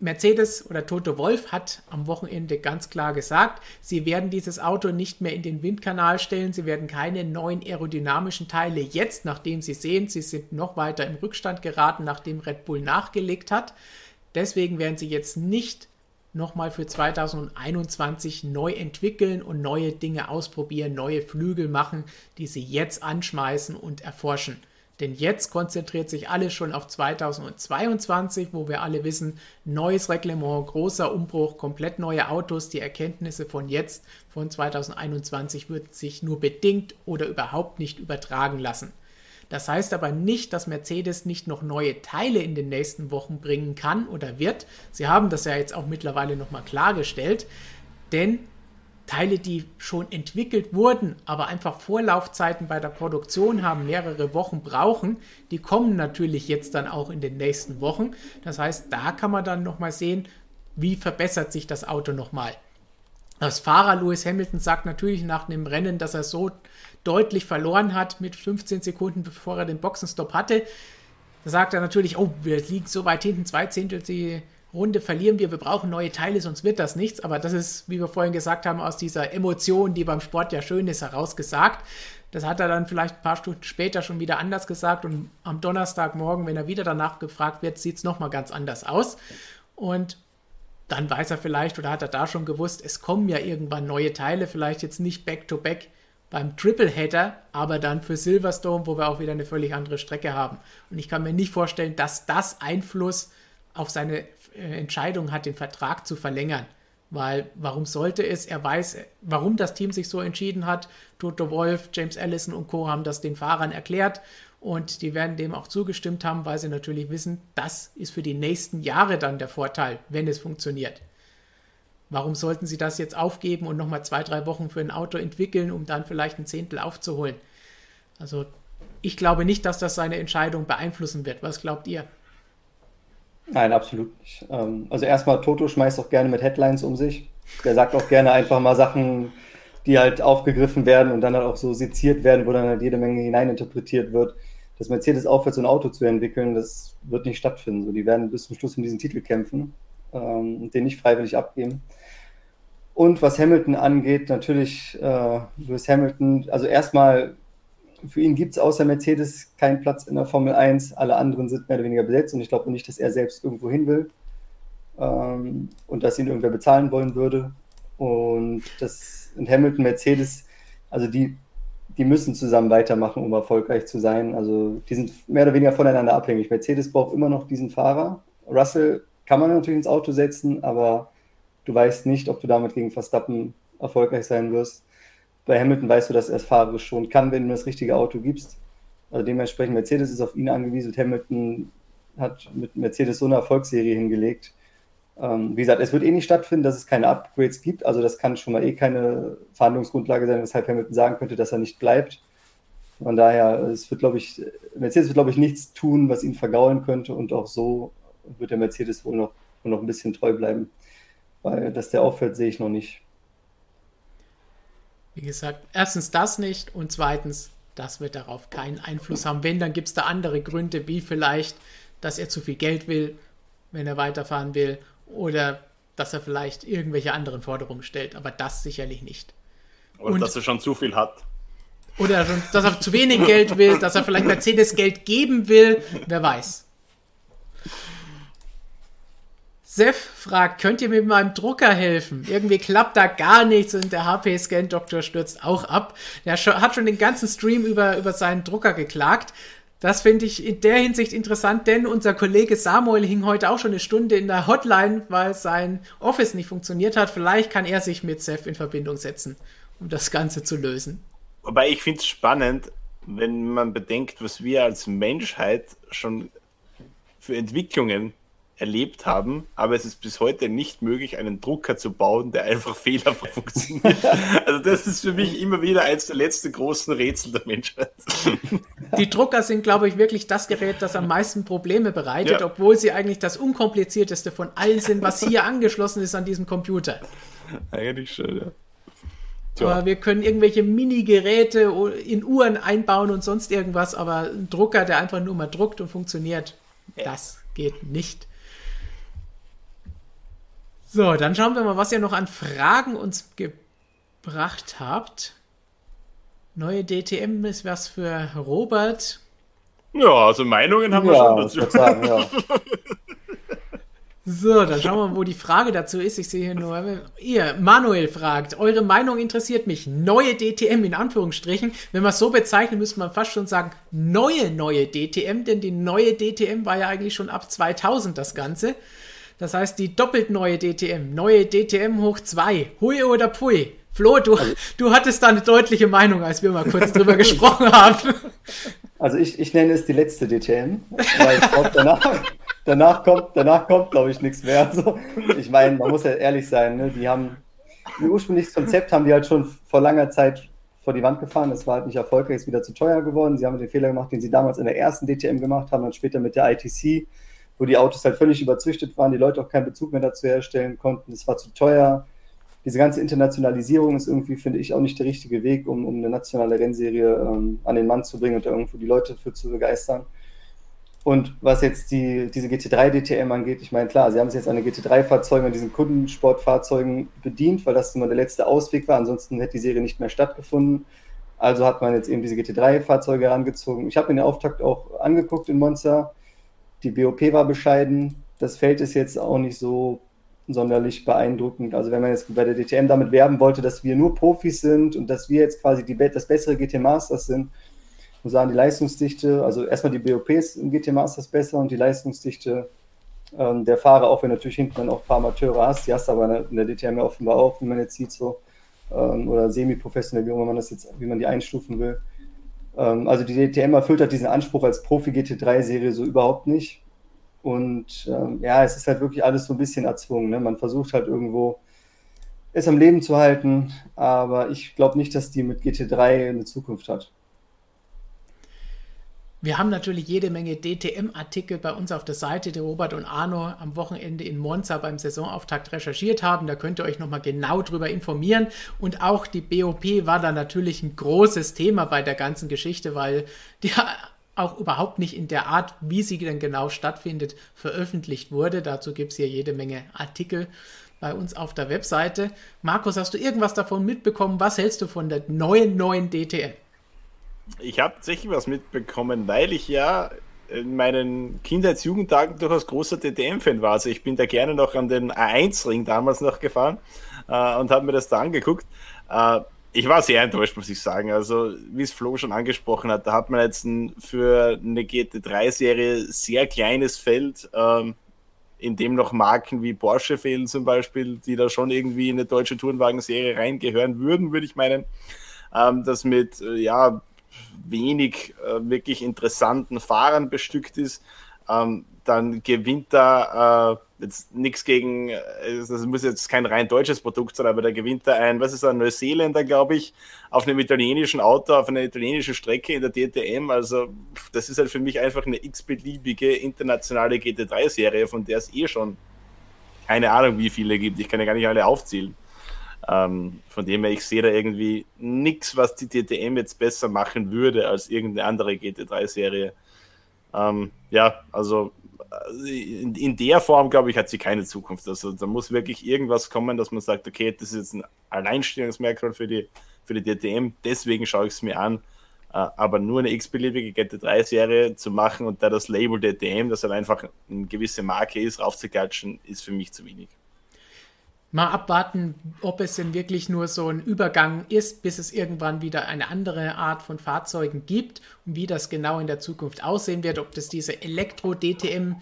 Mercedes oder Toto Wolf hat am Wochenende ganz klar gesagt, sie werden dieses Auto nicht mehr in den Windkanal stellen, sie werden keine neuen aerodynamischen Teile jetzt, nachdem sie sehen, sie sind noch weiter im Rückstand geraten, nachdem Red Bull nachgelegt hat. Deswegen werden sie jetzt nicht nochmal für 2021 neu entwickeln und neue Dinge ausprobieren, neue Flügel machen, die sie jetzt anschmeißen und erforschen. Denn jetzt konzentriert sich alles schon auf 2022, wo wir alle wissen, neues Reglement, großer Umbruch, komplett neue Autos. Die Erkenntnisse von jetzt, von 2021, wird sich nur bedingt oder überhaupt nicht übertragen lassen. Das heißt aber nicht, dass Mercedes nicht noch neue Teile in den nächsten Wochen bringen kann oder wird. Sie haben das ja jetzt auch mittlerweile nochmal klargestellt. Denn Teile, die schon entwickelt wurden, aber einfach Vorlaufzeiten bei der Produktion haben, mehrere Wochen brauchen, die kommen natürlich jetzt dann auch in den nächsten Wochen. Das heißt, da kann man dann nochmal sehen, wie verbessert sich das Auto nochmal. Das Fahrer Lewis Hamilton sagt natürlich nach dem Rennen, dass er so deutlich verloren hat mit 15 Sekunden, bevor er den Boxenstopp hatte. Da sagt er natürlich, oh, wir liegen so weit hinten, zwei Zehntel Runde verlieren wir, wir brauchen neue Teile, sonst wird das nichts. Aber das ist, wie wir vorhin gesagt haben, aus dieser Emotion, die beim Sport ja schön ist, herausgesagt. Das hat er dann vielleicht ein paar Stunden später schon wieder anders gesagt und am Donnerstagmorgen, wenn er wieder danach gefragt wird, sieht es nochmal ganz anders aus. Und dann weiß er vielleicht oder hat er da schon gewusst, es kommen ja irgendwann neue Teile, vielleicht jetzt nicht back-to-back -back beim Tripleheader, aber dann für Silverstone, wo wir auch wieder eine völlig andere Strecke haben. Und ich kann mir nicht vorstellen, dass das Einfluss auf seine Entscheidung hat, den Vertrag zu verlängern. Weil warum sollte es? Er weiß, warum das Team sich so entschieden hat. Toto Wolf, James Allison und Co. haben das den Fahrern erklärt und die werden dem auch zugestimmt haben, weil sie natürlich wissen, das ist für die nächsten Jahre dann der Vorteil, wenn es funktioniert. Warum sollten sie das jetzt aufgeben und nochmal zwei, drei Wochen für ein Auto entwickeln, um dann vielleicht ein Zehntel aufzuholen? Also ich glaube nicht, dass das seine Entscheidung beeinflussen wird. Was glaubt ihr? Nein, absolut nicht. Ähm, also erstmal, Toto schmeißt auch gerne mit Headlines um sich. Der sagt auch gerne einfach mal Sachen, die halt aufgegriffen werden und dann halt auch so seziert werden, wo dann halt jede Menge hineininterpretiert wird. Dass Mercedes aufhört, so ein Auto zu entwickeln, das wird nicht stattfinden. So, die werden bis zum Schluss um diesen Titel kämpfen ähm, und den nicht freiwillig abgeben. Und was Hamilton angeht, natürlich äh, Lewis Hamilton, also erstmal für ihn gibt es außer Mercedes keinen Platz in der Formel 1. Alle anderen sind mehr oder weniger besetzt und ich glaube nicht, dass er selbst irgendwo hin will ähm, und dass ihn irgendwer bezahlen wollen würde. Und das und Hamilton, Mercedes, also die, die müssen zusammen weitermachen, um erfolgreich zu sein. Also die sind mehr oder weniger voneinander abhängig. Mercedes braucht immer noch diesen Fahrer. Russell kann man natürlich ins Auto setzen, aber du weißt nicht, ob du damit gegen Verstappen erfolgreich sein wirst bei Hamilton weißt du, dass er es fahrerisch schon kann, wenn du das richtige Auto gibst. Also dementsprechend Mercedes ist auf ihn angewiesen. Hamilton hat mit Mercedes so eine Erfolgsserie hingelegt. Ähm, wie gesagt, es wird eh nicht stattfinden, dass es keine Upgrades gibt. Also das kann schon mal eh keine Verhandlungsgrundlage sein, weshalb Hamilton sagen könnte, dass er nicht bleibt. Von daher, es wird, glaube ich, Mercedes wird, glaube ich, nichts tun, was ihn vergaulen könnte. Und auch so wird der Mercedes wohl noch, wohl noch ein bisschen treu bleiben. Weil, dass der aufhört, sehe ich noch nicht. Wie gesagt, erstens das nicht und zweitens, das wird darauf keinen Einfluss haben. Wenn, dann gibt es da andere Gründe, wie vielleicht, dass er zu viel Geld will, wenn er weiterfahren will, oder dass er vielleicht irgendwelche anderen Forderungen stellt, aber das sicherlich nicht. Oder und, dass er schon zu viel hat. Oder dass er zu wenig Geld will, dass er vielleicht Mercedes Geld geben will, wer weiß. Seth fragt, könnt ihr mit meinem Drucker helfen? Irgendwie klappt da gar nichts und der HP-Scan-Doktor stürzt auch ab. Der hat schon den ganzen Stream über, über seinen Drucker geklagt. Das finde ich in der Hinsicht interessant, denn unser Kollege Samuel hing heute auch schon eine Stunde in der Hotline, weil sein Office nicht funktioniert hat. Vielleicht kann er sich mit Seth in Verbindung setzen, um das Ganze zu lösen. Wobei ich finde es spannend, wenn man bedenkt, was wir als Menschheit schon für Entwicklungen erlebt haben, aber es ist bis heute nicht möglich, einen Drucker zu bauen, der einfach fehlerfrei funktioniert. Also das ist für mich immer wieder eins der letzten großen Rätsel der Menschheit. Die Drucker sind, glaube ich, wirklich das Gerät, das am meisten Probleme bereitet, ja. obwohl sie eigentlich das unkomplizierteste von allen sind, was hier angeschlossen ist an diesem Computer. Eigentlich schon, ja. Tja. Wir können irgendwelche Mini-Geräte in Uhren einbauen und sonst irgendwas, aber ein Drucker, der einfach nur mal druckt und funktioniert, ja. das geht nicht. So, dann schauen wir mal, was ihr noch an Fragen uns gebracht habt. Neue DTM ist was für Robert. Ja, also Meinungen haben ja, wir schon dazu. Sagen, ja. So, dann schauen wir mal, wo die Frage dazu ist. Ich sehe hier nur, ihr, Manuel fragt, eure Meinung interessiert mich. Neue DTM in Anführungsstrichen. Wenn man es so bezeichnet, müsste man fast schon sagen, neue, neue DTM, denn die neue DTM war ja eigentlich schon ab 2000 das Ganze. Das heißt, die doppelt neue DTM, neue DTM hoch 2, hui oder pfui. Flo, du, also, du hattest da eine deutliche Meinung, als wir mal kurz drüber gesprochen haben. Also ich, ich nenne es die letzte DTM, weil ich glaube, danach, danach kommt, danach kommt, glaube ich, nichts mehr. Also, ich meine, man muss ja ehrlich sein, ne? die haben ihr ursprüngliches Konzept haben die halt schon vor langer Zeit vor die Wand gefahren. Es war halt nicht erfolgreich, ist wieder zu teuer geworden. Sie haben den Fehler gemacht, den sie damals in der ersten DTM gemacht haben, dann später mit der ITC, wo die Autos halt völlig überzüchtet waren, die Leute auch keinen Bezug mehr dazu herstellen konnten. Es war zu teuer. Diese ganze Internationalisierung ist irgendwie, finde ich, auch nicht der richtige Weg, um, um eine nationale Rennserie ähm, an den Mann zu bringen und da irgendwo die Leute für zu begeistern. Und was jetzt die, diese GT3 DTM angeht, ich meine, klar, sie haben sich jetzt an den GT3-Fahrzeugen, an diesen Kundensportfahrzeugen bedient, weil das immer der letzte Ausweg war. Ansonsten hätte die Serie nicht mehr stattgefunden. Also hat man jetzt eben diese GT3-Fahrzeuge herangezogen. Ich habe mir den Auftakt auch angeguckt in Monza. Die BOP war bescheiden. Das Feld ist jetzt auch nicht so sonderlich beeindruckend. Also wenn man jetzt bei der DTM damit werben wollte, dass wir nur Profis sind und dass wir jetzt quasi die, das bessere GT Masters sind, muss sagen, die Leistungsdichte, also erstmal die BOPs im GT Masters besser und die Leistungsdichte ähm, der Fahrer, auch wenn natürlich hinten dann auch ein paar Amateure hast, die hast du aber in der DTM ja offenbar auch, wie man jetzt sieht, so, ähm, oder semi-professionell, wie man das jetzt, wie man die einstufen will. Ähm, also die DTM erfüllt halt diesen Anspruch als Profi-GT3-Serie so überhaupt nicht. Und ähm, ja, es ist halt wirklich alles so ein bisschen erzwungen. Ne? Man versucht halt irgendwo es am Leben zu halten, aber ich glaube nicht, dass die mit GT3 eine Zukunft hat. Wir haben natürlich jede Menge DTM-Artikel bei uns auf der Seite, die Robert und Arno am Wochenende in Monza beim Saisonauftakt recherchiert haben. Da könnt ihr euch nochmal genau drüber informieren. Und auch die BOP war da natürlich ein großes Thema bei der ganzen Geschichte, weil die auch überhaupt nicht in der Art, wie sie denn genau stattfindet, veröffentlicht wurde. Dazu gibt es hier jede Menge Artikel bei uns auf der Webseite. Markus, hast du irgendwas davon mitbekommen? Was hältst du von der neuen, neuen DTM? Ich habe tatsächlich was mitbekommen, weil ich ja in meinen Kindheitsjugendtagen durchaus großer DTM-Fan war. Also ich bin da gerne noch an den A1-Ring damals noch gefahren äh, und habe mir das da angeguckt. Äh, ich war sehr enttäuscht, muss ich sagen. Also, wie es Flo schon angesprochen hat, da hat man jetzt ein, für eine GT3-Serie sehr kleines Feld, ähm, in dem noch Marken wie Porsche fehlen zum Beispiel, die da schon irgendwie in eine deutsche Tourenwagen-Serie reingehören würden, würde ich meinen. Ähm, das mit, äh, ja, wenig äh, wirklich interessanten Fahrern bestückt ist, ähm, dann gewinnt da äh, jetzt nichts gegen, äh, das muss jetzt kein rein deutsches Produkt sein, aber da gewinnt da ein, was ist ein Neuseeländer, glaube ich, auf einem italienischen Auto, auf einer italienischen Strecke in der DTM. Also das ist halt für mich einfach eine x-beliebige internationale GT3-Serie, von der es eh schon keine Ahnung wie viele gibt. Ich kann ja gar nicht alle aufzählen. Ähm, von dem her, ich sehe da irgendwie nichts, was die DTM jetzt besser machen würde als irgendeine andere GT3-Serie. Ähm, ja, also äh, in, in, der Form, glaube ich, hat sie keine Zukunft. Also da muss wirklich irgendwas kommen, dass man sagt, okay, das ist jetzt ein Alleinstellungsmerkmal für die, für die DTM, deswegen schaue ich es mir an. Uh, aber nur eine x-beliebige GT3-Serie zu machen und da das Label DTM, das halt einfach eine gewisse Marke ist, raufzugatschen, ist für mich zu wenig mal abwarten, ob es denn wirklich nur so ein Übergang ist, bis es irgendwann wieder eine andere Art von Fahrzeugen gibt und wie das genau in der Zukunft aussehen wird, ob das diese Elektro-DTM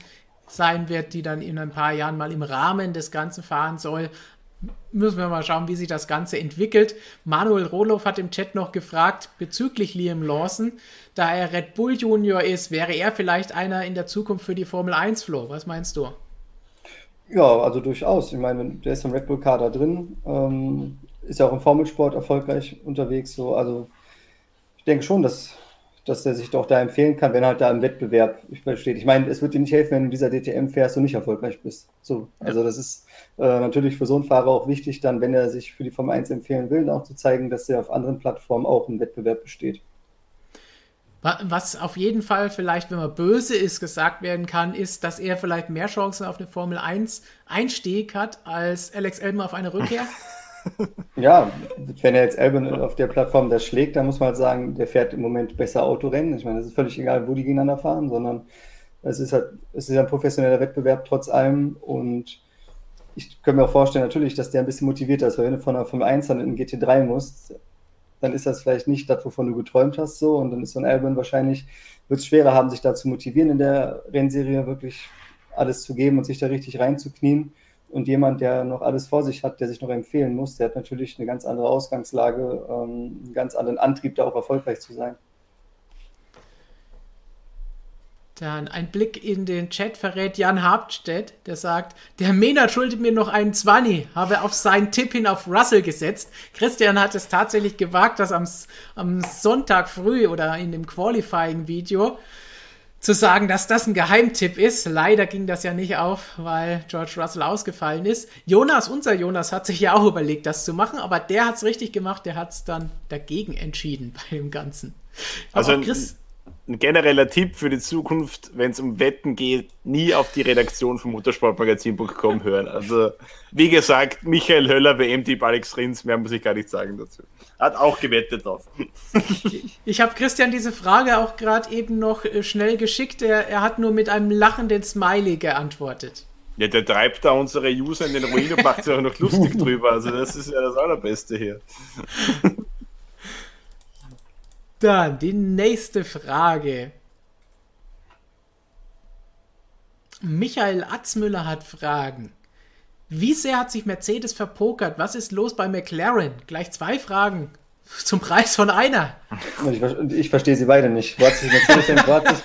sein wird, die dann in ein paar Jahren mal im Rahmen des Ganzen fahren soll. Müssen wir mal schauen, wie sich das Ganze entwickelt. Manuel Roloff hat im Chat noch gefragt bezüglich Liam Lawson. Da er Red Bull Junior ist, wäre er vielleicht einer in der Zukunft für die Formel 1 Flo. Was meinst du? Ja, also durchaus. Ich meine, der ist im Red Bull Kader drin, ähm, ist ja auch im Formelsport erfolgreich unterwegs. So, also ich denke schon, dass, dass er sich doch da empfehlen kann, wenn er halt da im Wettbewerb steht. Ich meine, es wird dir nicht helfen, wenn du dieser DTM fährst und nicht erfolgreich bist. So, also das ist äh, natürlich für so einen Fahrer auch wichtig, dann, wenn er sich für die Formel 1 empfehlen will, auch zu zeigen, dass er auf anderen Plattformen auch im Wettbewerb besteht. Was auf jeden Fall vielleicht, wenn man böse ist, gesagt werden kann, ist, dass er vielleicht mehr Chancen auf eine Formel 1 Einstieg hat als Alex Elben auf eine Rückkehr. Ja, wenn er jetzt Albon auf der Plattform das schlägt, dann muss man halt sagen, der fährt im Moment besser Autorennen. Ich meine, es ist völlig egal, wo die gegeneinander fahren, sondern es ist halt, es ist ein professioneller Wettbewerb trotz allem und ich könnte mir auch vorstellen, natürlich, dass der ein bisschen motivierter ist, weil wenn du von Formel 1 dann in GT3 musst, dann ist das vielleicht nicht das, wovon du geträumt hast, so. Und dann ist so ein Albon wahrscheinlich, wird es schwerer haben, sich da zu motivieren, in der Rennserie wirklich alles zu geben und sich da richtig reinzuknien. Und jemand, der noch alles vor sich hat, der sich noch empfehlen muss, der hat natürlich eine ganz andere Ausgangslage, ähm, einen ganz anderen Antrieb, da auch erfolgreich zu sein. Dann ein Blick in den Chat verrät Jan Habtstedt, der sagt, der Mena schuldet mir noch einen 20, habe auf seinen Tipp hin auf Russell gesetzt. Christian hat es tatsächlich gewagt, das am, am Sonntag früh oder in dem Qualifying-Video zu sagen, dass das ein Geheimtipp ist. Leider ging das ja nicht auf, weil George Russell ausgefallen ist. Jonas, unser Jonas, hat sich ja auch überlegt, das zu machen, aber der hat es richtig gemacht, der hat es dann dagegen entschieden bei dem Ganzen. Aber also Chris, ein genereller Tipp für die Zukunft, wenn es um Wetten geht, nie auf die Redaktion von motorsportmagazin.com hören. Also, wie gesagt, Michael Höller, WM-Tipp Alex Rins, mehr muss ich gar nicht sagen dazu. Hat auch gewettet drauf. Ich habe Christian diese Frage auch gerade eben noch äh, schnell geschickt. Er, er hat nur mit einem lachenden Smiley geantwortet. Ja, der treibt da unsere User in den Ruin und macht sich auch noch lustig drüber. Also, das ist ja das Allerbeste hier. Dann die nächste Frage. Michael Atzmüller hat Fragen. Wie sehr hat sich Mercedes verpokert? Was ist los bei McLaren? Gleich zwei Fragen zum Preis von einer. Ich, ich verstehe sie beide nicht. Wo hat sich Mercedes denn, wo hat sich,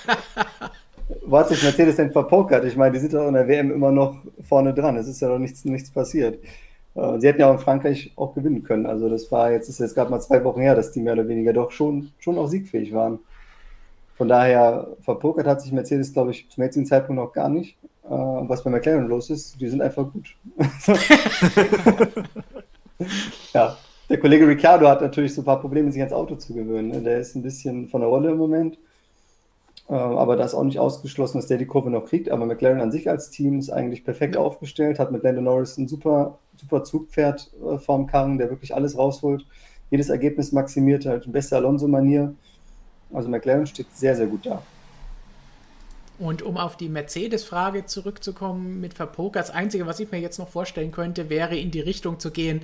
wo hat sich Mercedes denn verpokert? Ich meine, die sind doch in der WM immer noch vorne dran. Es ist ja noch nichts, nichts passiert. Äh, sie hätten ja auch in Frankreich auch gewinnen können. Also das war jetzt, ist jetzt gerade mal zwei Wochen her, dass die mehr oder weniger doch schon, schon auch siegfähig waren. Von daher verpokert hat sich Mercedes, glaube ich, zum jetzigen Zeitpunkt noch gar nicht. Äh, was bei McLaren los ist, die sind einfach gut. ja, der Kollege Ricciardo hat natürlich so ein paar Probleme, sich ans Auto zu gewöhnen. Ne? Der ist ein bisschen von der Rolle im Moment. Äh, aber da ist auch nicht ausgeschlossen, dass der die Kurve noch kriegt. Aber McLaren an sich als Team ist eigentlich perfekt aufgestellt, hat mit Lando Norris ein super, super Zugpferd äh, vorm Karren, der wirklich alles rausholt. Jedes Ergebnis maximiert, halt in bester Alonso-Manier. Also McLaren steht sehr, sehr gut da. Und um auf die Mercedes-Frage zurückzukommen mit Verpoker, das Einzige, was ich mir jetzt noch vorstellen könnte, wäre in die Richtung zu gehen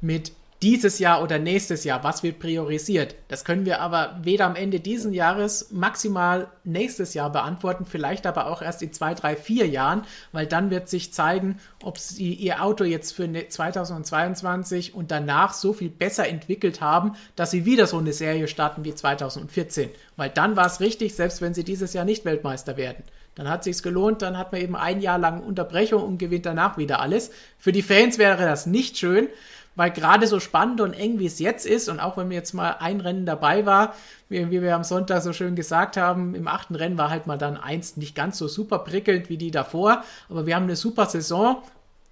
mit dieses Jahr oder nächstes Jahr, was wird priorisiert? Das können wir aber weder am Ende dieses Jahres, maximal nächstes Jahr beantworten, vielleicht aber auch erst in zwei, drei, vier Jahren, weil dann wird sich zeigen, ob sie ihr Auto jetzt für 2022 und danach so viel besser entwickelt haben, dass sie wieder so eine Serie starten wie 2014. Weil dann war es richtig, selbst wenn sie dieses Jahr nicht Weltmeister werden. Dann hat sich's gelohnt, dann hat man eben ein Jahr lang Unterbrechung und gewinnt danach wieder alles. Für die Fans wäre das nicht schön weil gerade so spannend und eng wie es jetzt ist und auch wenn mir jetzt mal ein Rennen dabei war, wie, wie, wir am Sonntag so schön gesagt haben, im achten Rennen war halt mal dann eins nicht ganz so super prickelnd wie die davor, aber wir haben eine super Saison.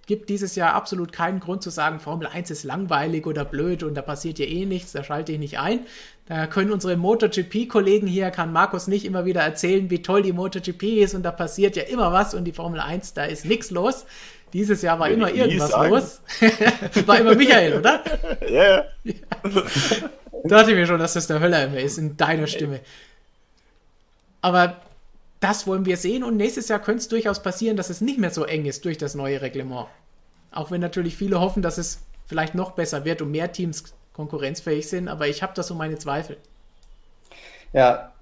Gibt dieses Jahr absolut keinen Grund zu sagen, Formel 1 ist langweilig oder blöd und da passiert ja eh nichts, da schalte ich nicht ein. Da können unsere MotoGP-Kollegen hier, kann Markus nicht immer wieder erzählen, wie toll die MotoGP ist und da passiert ja immer was und die Formel 1, da ist nichts los. Dieses Jahr war Will immer irgendwas los. war immer Michael, oder? Ja. ja. Dachte ich mir schon, dass das der Höller immer ist in deiner Stimme. Aber das wollen wir sehen und nächstes Jahr könnte es durchaus passieren, dass es nicht mehr so eng ist durch das neue Reglement. Auch wenn natürlich viele hoffen, dass es vielleicht noch besser wird und mehr Teams konkurrenzfähig sind, aber ich habe da so meine Zweifel. Ja,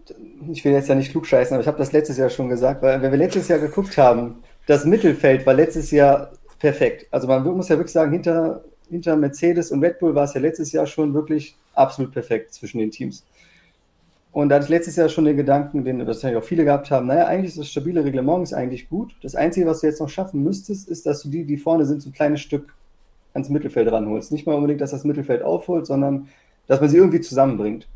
ich will jetzt ja nicht klugscheißen, aber ich habe das letztes Jahr schon gesagt, weil wenn wir letztes Jahr geguckt haben, das Mittelfeld war letztes Jahr perfekt. Also man muss ja wirklich sagen, hinter, hinter Mercedes und Red Bull war es ja letztes Jahr schon wirklich absolut perfekt zwischen den Teams. Und da hatte ich letztes Jahr schon den Gedanken, den wahrscheinlich auch viele gehabt haben, naja, eigentlich ist das stabile Reglement ist eigentlich gut. Das Einzige, was du jetzt noch schaffen müsstest, ist, dass du die, die vorne sind, so ein kleines Stück ans Mittelfeld ranholst. Nicht mal unbedingt, dass das Mittelfeld aufholt, sondern dass man sie irgendwie zusammenbringt.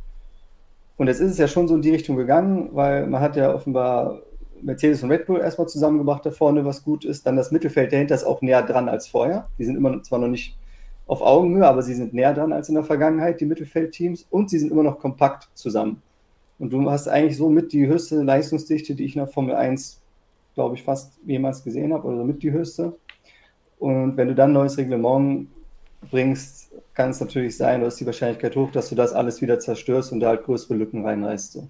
Und jetzt ist es ja schon so in die Richtung gegangen, weil man hat ja offenbar Mercedes und Red Bull erstmal zusammengebracht da vorne, was gut ist. Dann das Mittelfeld dahinter ist auch näher dran als vorher. Die sind immer zwar noch nicht auf Augenhöhe, aber sie sind näher dran als in der Vergangenheit, die Mittelfeldteams. Und sie sind immer noch kompakt zusammen. Und du hast eigentlich so mit die höchste Leistungsdichte, die ich der Formel 1, glaube ich, fast jemals gesehen habe, oder mit die höchste. Und wenn du dann ein neues Reglement bringst, kann es natürlich sein, oder ist die Wahrscheinlichkeit hoch, dass du das alles wieder zerstörst und da halt größere Lücken reinreißt. So.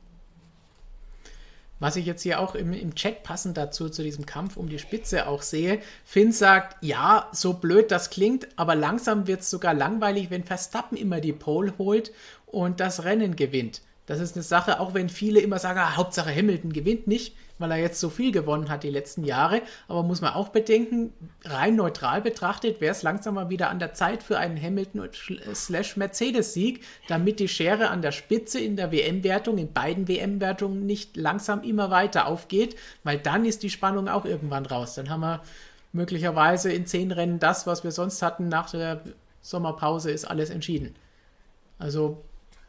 Was ich jetzt hier auch im, im Chat passend dazu, zu diesem Kampf um die Spitze auch sehe, Finn sagt, ja, so blöd das klingt, aber langsam wird es sogar langweilig, wenn Verstappen immer die Pole holt und das Rennen gewinnt. Das ist eine Sache, auch wenn viele immer sagen, ah, Hauptsache Hamilton gewinnt nicht, weil er jetzt so viel gewonnen hat die letzten Jahre. Aber muss man auch bedenken, rein neutral betrachtet, wäre es langsam mal wieder an der Zeit für einen Hamilton slash Mercedes-Sieg, damit die Schere an der Spitze in der WM-Wertung, in beiden WM-Wertungen nicht langsam immer weiter aufgeht, weil dann ist die Spannung auch irgendwann raus. Dann haben wir möglicherweise in zehn Rennen das, was wir sonst hatten nach der Sommerpause, ist alles entschieden. Also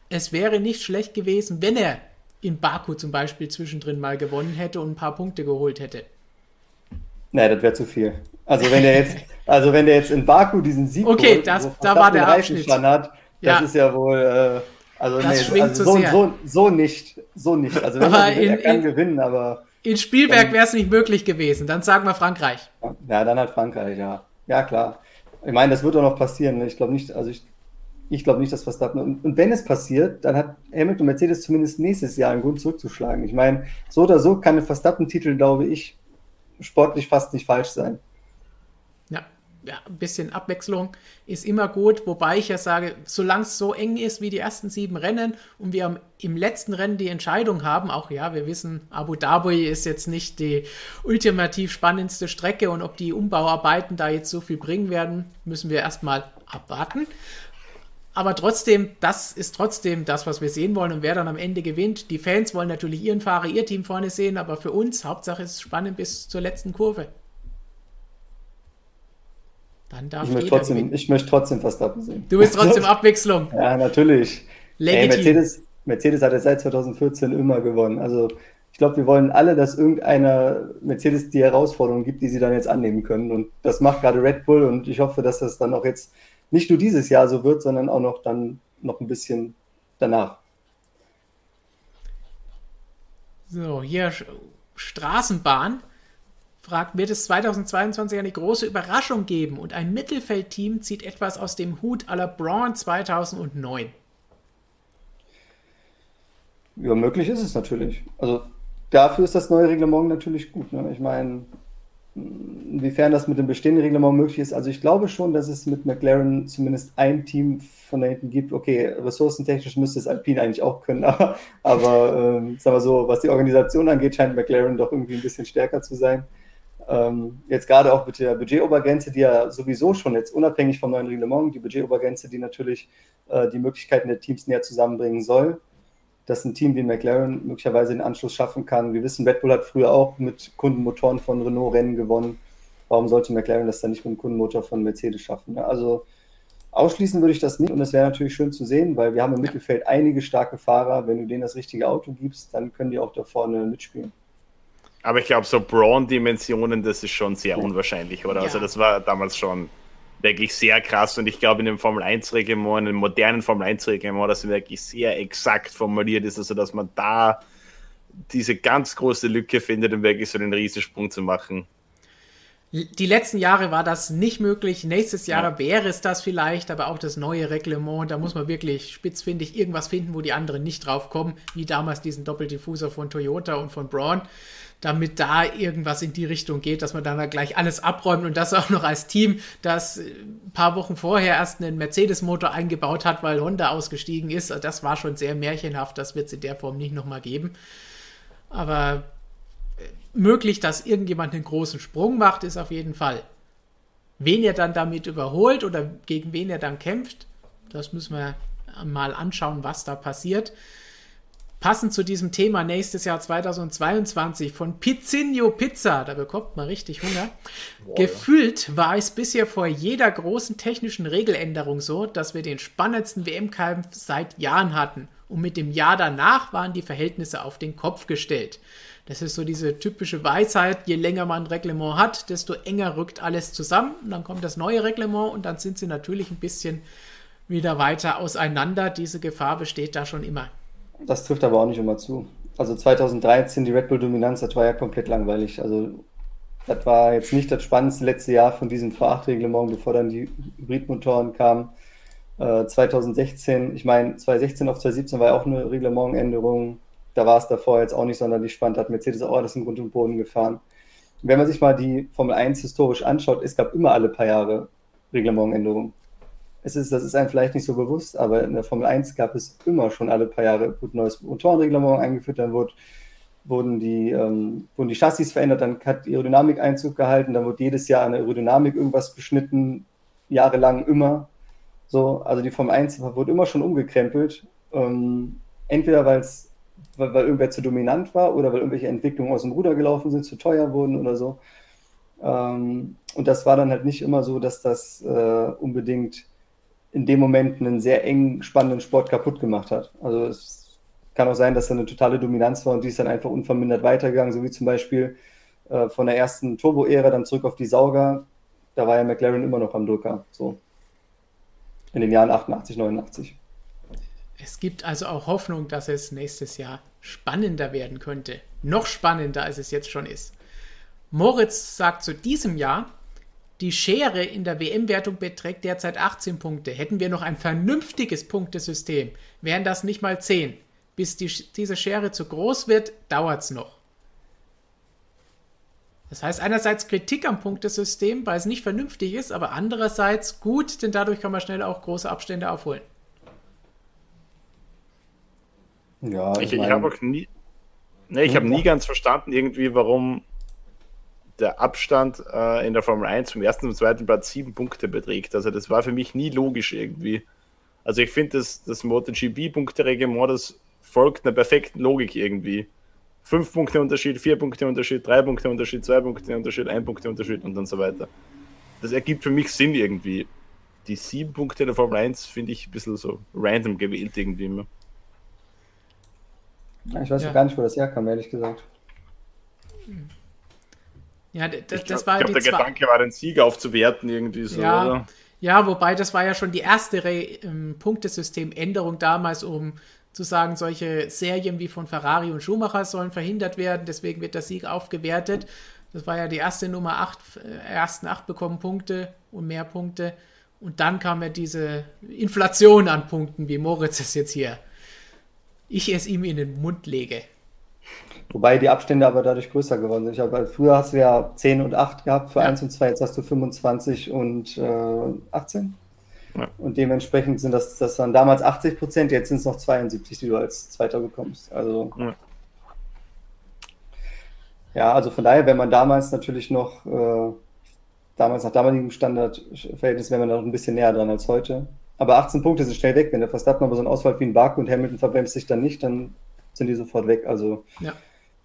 es wäre nicht schlecht gewesen, wenn er in Baku zum Beispiel zwischendrin mal gewonnen hätte und ein paar Punkte geholt hätte. Nee, das wäre zu viel. Also wenn der jetzt, also wenn der jetzt in Baku diesen Sieg okay, holt, das, da war der Abschnitt. Hat, das ja. ist ja wohl, äh, also, das nee, also so, so, so, nicht, so nicht. Also wenn aber in, er kann in, gewinnen, aber in Spielberg wäre es nicht möglich gewesen. Dann sagen wir Frankreich. Ja, dann hat Frankreich, ja. Ja, klar. Ich meine, das wird auch noch passieren. Ich glaube nicht, also ich ich glaube nicht, dass Verstappen. Und, und, wenn es passiert, dann hat Hamilton Mercedes zumindest nächstes Jahr einen Grund zurückzuschlagen. Ich meine, so oder so kann ein Verstappen-Titel, glaube ich, sportlich fast nicht falsch sein. Ja, ja, ein bisschen Abwechslung ist immer gut, wobei ich ja sage, solange es so eng ist wie die ersten sieben Rennen und wir im letzten Rennen die Entscheidung haben, auch ja, wir wissen, Abu Dhabi ist jetzt nicht die ultimativ spannendste Strecke und ob die Umbauarbeiten da jetzt so viel bringen werden, müssen wir erstmal abwarten aber trotzdem, das ist trotzdem das, was wir sehen wollen und wer dann am Ende gewinnt. Die Fans wollen natürlich ihren Fahrer, ihr Team vorne sehen, aber für uns, Hauptsache ist es spannend bis zur letzten Kurve. Dann darf ich möchte, trotzdem, ich möchte trotzdem Verstappen sehen. Du willst trotzdem Abwechslung. Ja, natürlich. Ey, Mercedes, Mercedes hat ja seit 2014 immer gewonnen. Also ich glaube, wir wollen alle, dass irgendeiner Mercedes die Herausforderung gibt, die sie dann jetzt annehmen können. Und das macht gerade Red Bull und ich hoffe, dass das dann auch jetzt nicht nur dieses Jahr so wird, sondern auch noch dann noch ein bisschen danach. So, hier Straßenbahn fragt, wird es 2022 eine große Überraschung geben und ein Mittelfeldteam zieht etwas aus dem Hut à la Braun 2009? Ja, möglich ist es natürlich. Also dafür ist das neue Reglement natürlich gut. Ne? Ich meine, inwiefern das mit dem bestehenden Reglement möglich ist. Also ich glaube schon, dass es mit McLaren zumindest ein Team von da hinten gibt. Okay, ressourcentechnisch müsste es Alpine eigentlich auch können, aber, aber ähm, sagen wir so, was die Organisation angeht, scheint McLaren doch irgendwie ein bisschen stärker zu sein. Ähm, jetzt gerade auch mit der Budgetobergrenze, die ja sowieso schon jetzt unabhängig vom neuen Reglement, die Budgetobergrenze, die natürlich äh, die Möglichkeiten der Teams näher zusammenbringen soll dass ein Team wie McLaren möglicherweise den Anschluss schaffen kann. Wir wissen, Red Bull hat früher auch mit Kundenmotoren von Renault Rennen gewonnen. Warum sollte McLaren das dann nicht mit dem Kundenmotor von Mercedes schaffen? Also ausschließen würde ich das nicht und das wäre natürlich schön zu sehen, weil wir haben im Mittelfeld einige starke Fahrer. Wenn du denen das richtige Auto gibst, dann können die auch da vorne mitspielen. Aber ich glaube, so Braun-Dimensionen, das ist schon sehr unwahrscheinlich, oder? Also ja. Also das war damals schon wirklich sehr krass und ich glaube in dem Formel 1 Reglement, in dem modernen Formel 1 Reglement, das wirklich sehr exakt formuliert ist, also dass man da diese ganz große Lücke findet, um wirklich so einen Riesensprung zu machen. Die letzten Jahre war das nicht möglich. Nächstes Jahr ja. wäre es das vielleicht, aber auch das neue Reglement, da muss man wirklich spitzfindig irgendwas finden, wo die anderen nicht drauf kommen, wie damals diesen Doppeldiffuser von Toyota und von Braun damit da irgendwas in die Richtung geht, dass man dann gleich alles abräumt und das auch noch als Team, das ein paar Wochen vorher erst einen Mercedes-Motor eingebaut hat, weil Honda ausgestiegen ist. Das war schon sehr märchenhaft, das wird es in der Form nicht nochmal geben. Aber äh, möglich, dass irgendjemand einen großen Sprung macht, ist auf jeden Fall. Wen er dann damit überholt oder gegen wen er dann kämpft, das müssen wir mal anschauen, was da passiert. Passend zu diesem Thema nächstes Jahr 2022 von Pizzinho Pizza, da bekommt man richtig Hunger. Boah, Gefühlt ja. war es bisher vor jeder großen technischen Regeländerung so, dass wir den spannendsten WM-Kampf seit Jahren hatten. Und mit dem Jahr danach waren die Verhältnisse auf den Kopf gestellt. Das ist so diese typische Weisheit, je länger man ein Reglement hat, desto enger rückt alles zusammen. Und dann kommt das neue Reglement und dann sind sie natürlich ein bisschen wieder weiter auseinander. Diese Gefahr besteht da schon immer. Das trifft aber auch nicht immer zu. Also 2013 die Red Bull Dominanz, das war ja komplett langweilig. Also das war jetzt nicht das spannendste letzte Jahr von diesem V8-Reglement, bevor dann die Hybridmotoren kamen. Äh, 2016, ich meine, 2016 auf 2017 war ja auch eine Reglementänderung. Da war es davor jetzt auch nicht sonderlich spannend, hat Mercedes auch alles in Grund und Boden gefahren. Wenn man sich mal die Formel 1 historisch anschaut, es gab immer alle paar Jahre Reglementänderungen es ist, das ist einem vielleicht nicht so bewusst, aber in der Formel 1 gab es immer schon alle paar Jahre ein neues Motorenreglement eingeführt, dann wurde, wurden, die, ähm, wurden die Chassis verändert, dann hat die Aerodynamik Einzug gehalten, dann wurde jedes Jahr an der Aerodynamik irgendwas beschnitten, jahrelang immer. So, also die Formel 1 wurde immer schon umgekrempelt. Ähm, entweder weil, weil irgendwer zu dominant war oder weil irgendwelche Entwicklungen aus dem Ruder gelaufen sind, zu teuer wurden oder so. Ähm, und das war dann halt nicht immer so, dass das äh, unbedingt in dem Moment einen sehr engen, spannenden Sport kaputt gemacht hat. Also es kann auch sein, dass da eine totale Dominanz war und die ist dann einfach unvermindert weitergegangen, so wie zum Beispiel äh, von der ersten Turbo-Ära dann zurück auf die Sauger. Da war ja McLaren immer noch am Drücker, so in den Jahren 88, 89. Es gibt also auch Hoffnung, dass es nächstes Jahr spannender werden könnte. Noch spannender, als es jetzt schon ist. Moritz sagt zu diesem Jahr, die Schere in der WM-Wertung beträgt derzeit 18 Punkte. Hätten wir noch ein vernünftiges Punktesystem, wären das nicht mal 10. Bis die, diese Schere zu groß wird, dauert es noch. Das heißt einerseits Kritik am Punktesystem, weil es nicht vernünftig ist, aber andererseits gut, denn dadurch kann man schnell auch große Abstände aufholen. Ja, ich, ich, ich habe auch nie, ne, ich habe nie ganz verstanden irgendwie, warum der Abstand äh, in der Formel 1 vom ersten und zweiten Platz sieben Punkte beträgt. Also das war für mich nie logisch irgendwie. Also ich finde, das, das MotoGP-Punkte-Reglement, das folgt einer perfekten Logik irgendwie. Fünf Punkte Unterschied, vier Punkte Unterschied, drei Punkte Unterschied, zwei Punkte Unterschied, ein Punkte Unterschied und dann so weiter. Das ergibt für mich Sinn irgendwie. Die sieben Punkte der Formel 1 finde ich ein bisschen so random gewählt irgendwie immer. Ich weiß ja. gar nicht, wo das herkam, ehrlich gesagt. Hm. Ja, das, ich das glaub, war ich glaub, der Gedanke war, den Sieg aufzuwerten irgendwie so, ja, oder? Ja, wobei das war ja schon die erste ähm, Punktesystemänderung damals, um zu sagen, solche Serien wie von Ferrari und Schumacher sollen verhindert werden, deswegen wird der Sieg aufgewertet. Das war ja die erste Nummer 8, äh, ersten 8 bekommen Punkte und mehr Punkte. Und dann kam ja diese Inflation an Punkten, wie Moritz es jetzt hier. Ich es ihm in den Mund lege. Wobei die Abstände aber dadurch größer geworden sind. Ich habe, früher hast du ja 10 und 8 gehabt für ja. 1 und 2, jetzt hast du 25 und äh, 18. Ja. Und dementsprechend sind das, das dann damals 80 Prozent, jetzt sind es noch 72, die du als Zweiter bekommst. Also. Ja. ja. also von daher, wenn man damals natürlich noch, äh, damals nach damaligem Standardverhältnis, wäre man noch ein bisschen näher dran als heute. Aber 18 Punkte sind schnell weg. Wenn der Verstappen aber so einen Ausfall wie ein Baku und Hamilton verbremst sich dann nicht, dann sind die sofort weg. Also ja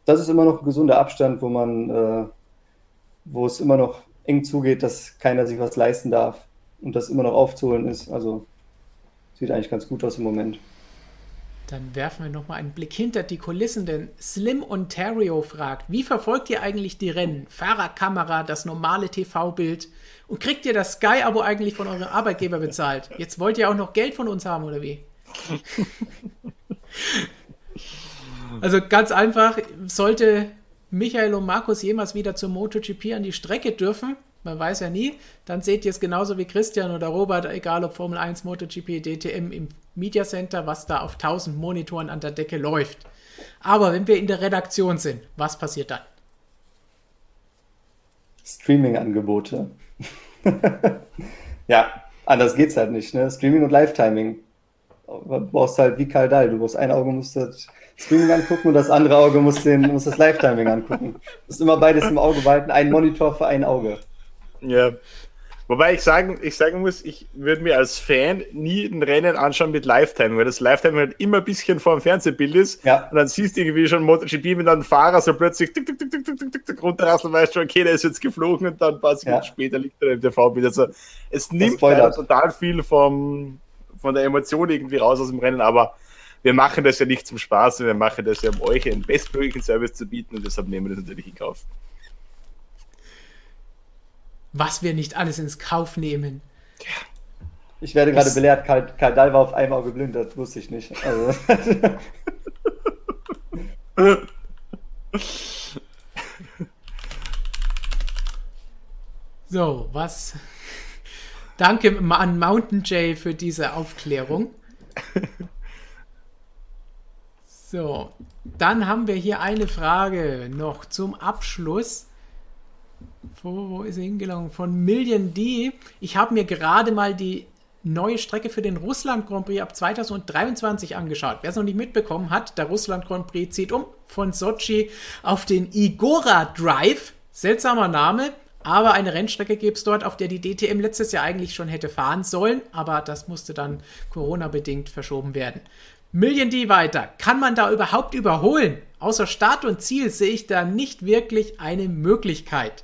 das ist immer noch ein gesunder Abstand, wo man, äh, wo es immer noch eng zugeht, dass keiner sich was leisten darf und das immer noch aufzuholen ist. Also sieht eigentlich ganz gut aus im Moment. Dann werfen wir nochmal einen Blick hinter die Kulissen, denn Slim Ontario fragt, wie verfolgt ihr eigentlich die Rennen? Fahrerkamera, das normale TV-Bild und kriegt ihr das Sky-Abo eigentlich von eurem Arbeitgeber bezahlt? Jetzt wollt ihr auch noch Geld von uns haben, oder wie? Also ganz einfach, sollte Michael und Markus jemals wieder zum MotoGP an die Strecke dürfen, man weiß ja nie, dann seht ihr es genauso wie Christian oder Robert, egal ob Formel 1, MotoGP, DTM im Media Center, was da auf 1000 Monitoren an der Decke läuft. Aber wenn wir in der Redaktion sind, was passiert dann? Streaming-Angebote. ja, anders geht's halt nicht. Ne? Streaming und Live-Timing. Du brauchst halt wie Kaldal. Du brauchst ein Auge, musst du Streaming angucken und das andere Auge muss, den, muss das Live-Timing angucken. Du musst immer beides im Auge behalten, ein Monitor für ein Auge. Ja. Wobei ich sagen, ich sagen muss, ich würde mir als Fan nie ein Rennen anschauen mit Lifetime, weil das Lifetime halt immer ein bisschen vor dem Fernsehbild ist. Ja. Und dann siehst du irgendwie schon MotoGP mit einem Fahrer so plötzlich tick, tick, tick, tick, tick, tick, tick, runterrasseln, weißt du, okay, der ist jetzt geflogen und dann ein paar Sekunden ja. später liegt er im TV-Bild. Also es nimmt total viel vom, von der Emotion irgendwie raus aus dem Rennen, aber wir machen das ja nicht zum Spaß, wir machen das ja, um euch einen bestmöglichen Service zu bieten und deshalb nehmen wir das natürlich in Kauf was wir nicht alles ins Kauf nehmen. Ich werde gerade belehrt, Karl, Karl Dahl war auf einmal geblind, das wusste ich nicht. Also. so, was? Danke an Mountain Jay für diese Aufklärung. So, dann haben wir hier eine Frage noch zum Abschluss wo, wo ist er hingelaufen? Von Million D. Ich habe mir gerade mal die neue Strecke für den Russland Grand Prix ab 2023 angeschaut. Wer es noch nicht mitbekommen hat, der Russland Grand Prix zieht um von Sochi auf den Igora Drive. Seltsamer Name, aber eine Rennstrecke gibt es dort, auf der die DTM letztes Jahr eigentlich schon hätte fahren sollen, aber das musste dann Corona-bedingt verschoben werden. Million D weiter. Kann man da überhaupt überholen? Außer Start und Ziel sehe ich da nicht wirklich eine Möglichkeit.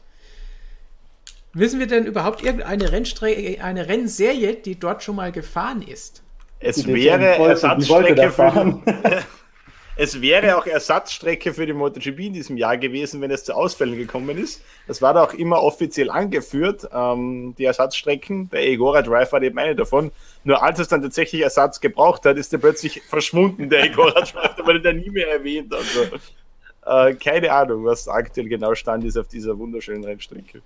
Wissen wir denn überhaupt irgendeine Rennstrecke, eine Rennserie, die dort schon mal gefahren ist? Es wäre Ersatzstrecke für Es wäre auch Ersatzstrecke für die MotoGP in diesem Jahr gewesen, wenn es zu Ausfällen gekommen ist. Das war da auch immer offiziell angeführt, ähm, die Ersatzstrecken. Der Egora Drive war eben eine davon. Nur als es dann tatsächlich Ersatz gebraucht hat, ist er plötzlich verschwunden, der Egora Drive. Da wurde der nie mehr erwähnt. Also äh, keine Ahnung, was aktuell genau stand ist auf dieser wunderschönen Rennstrecke.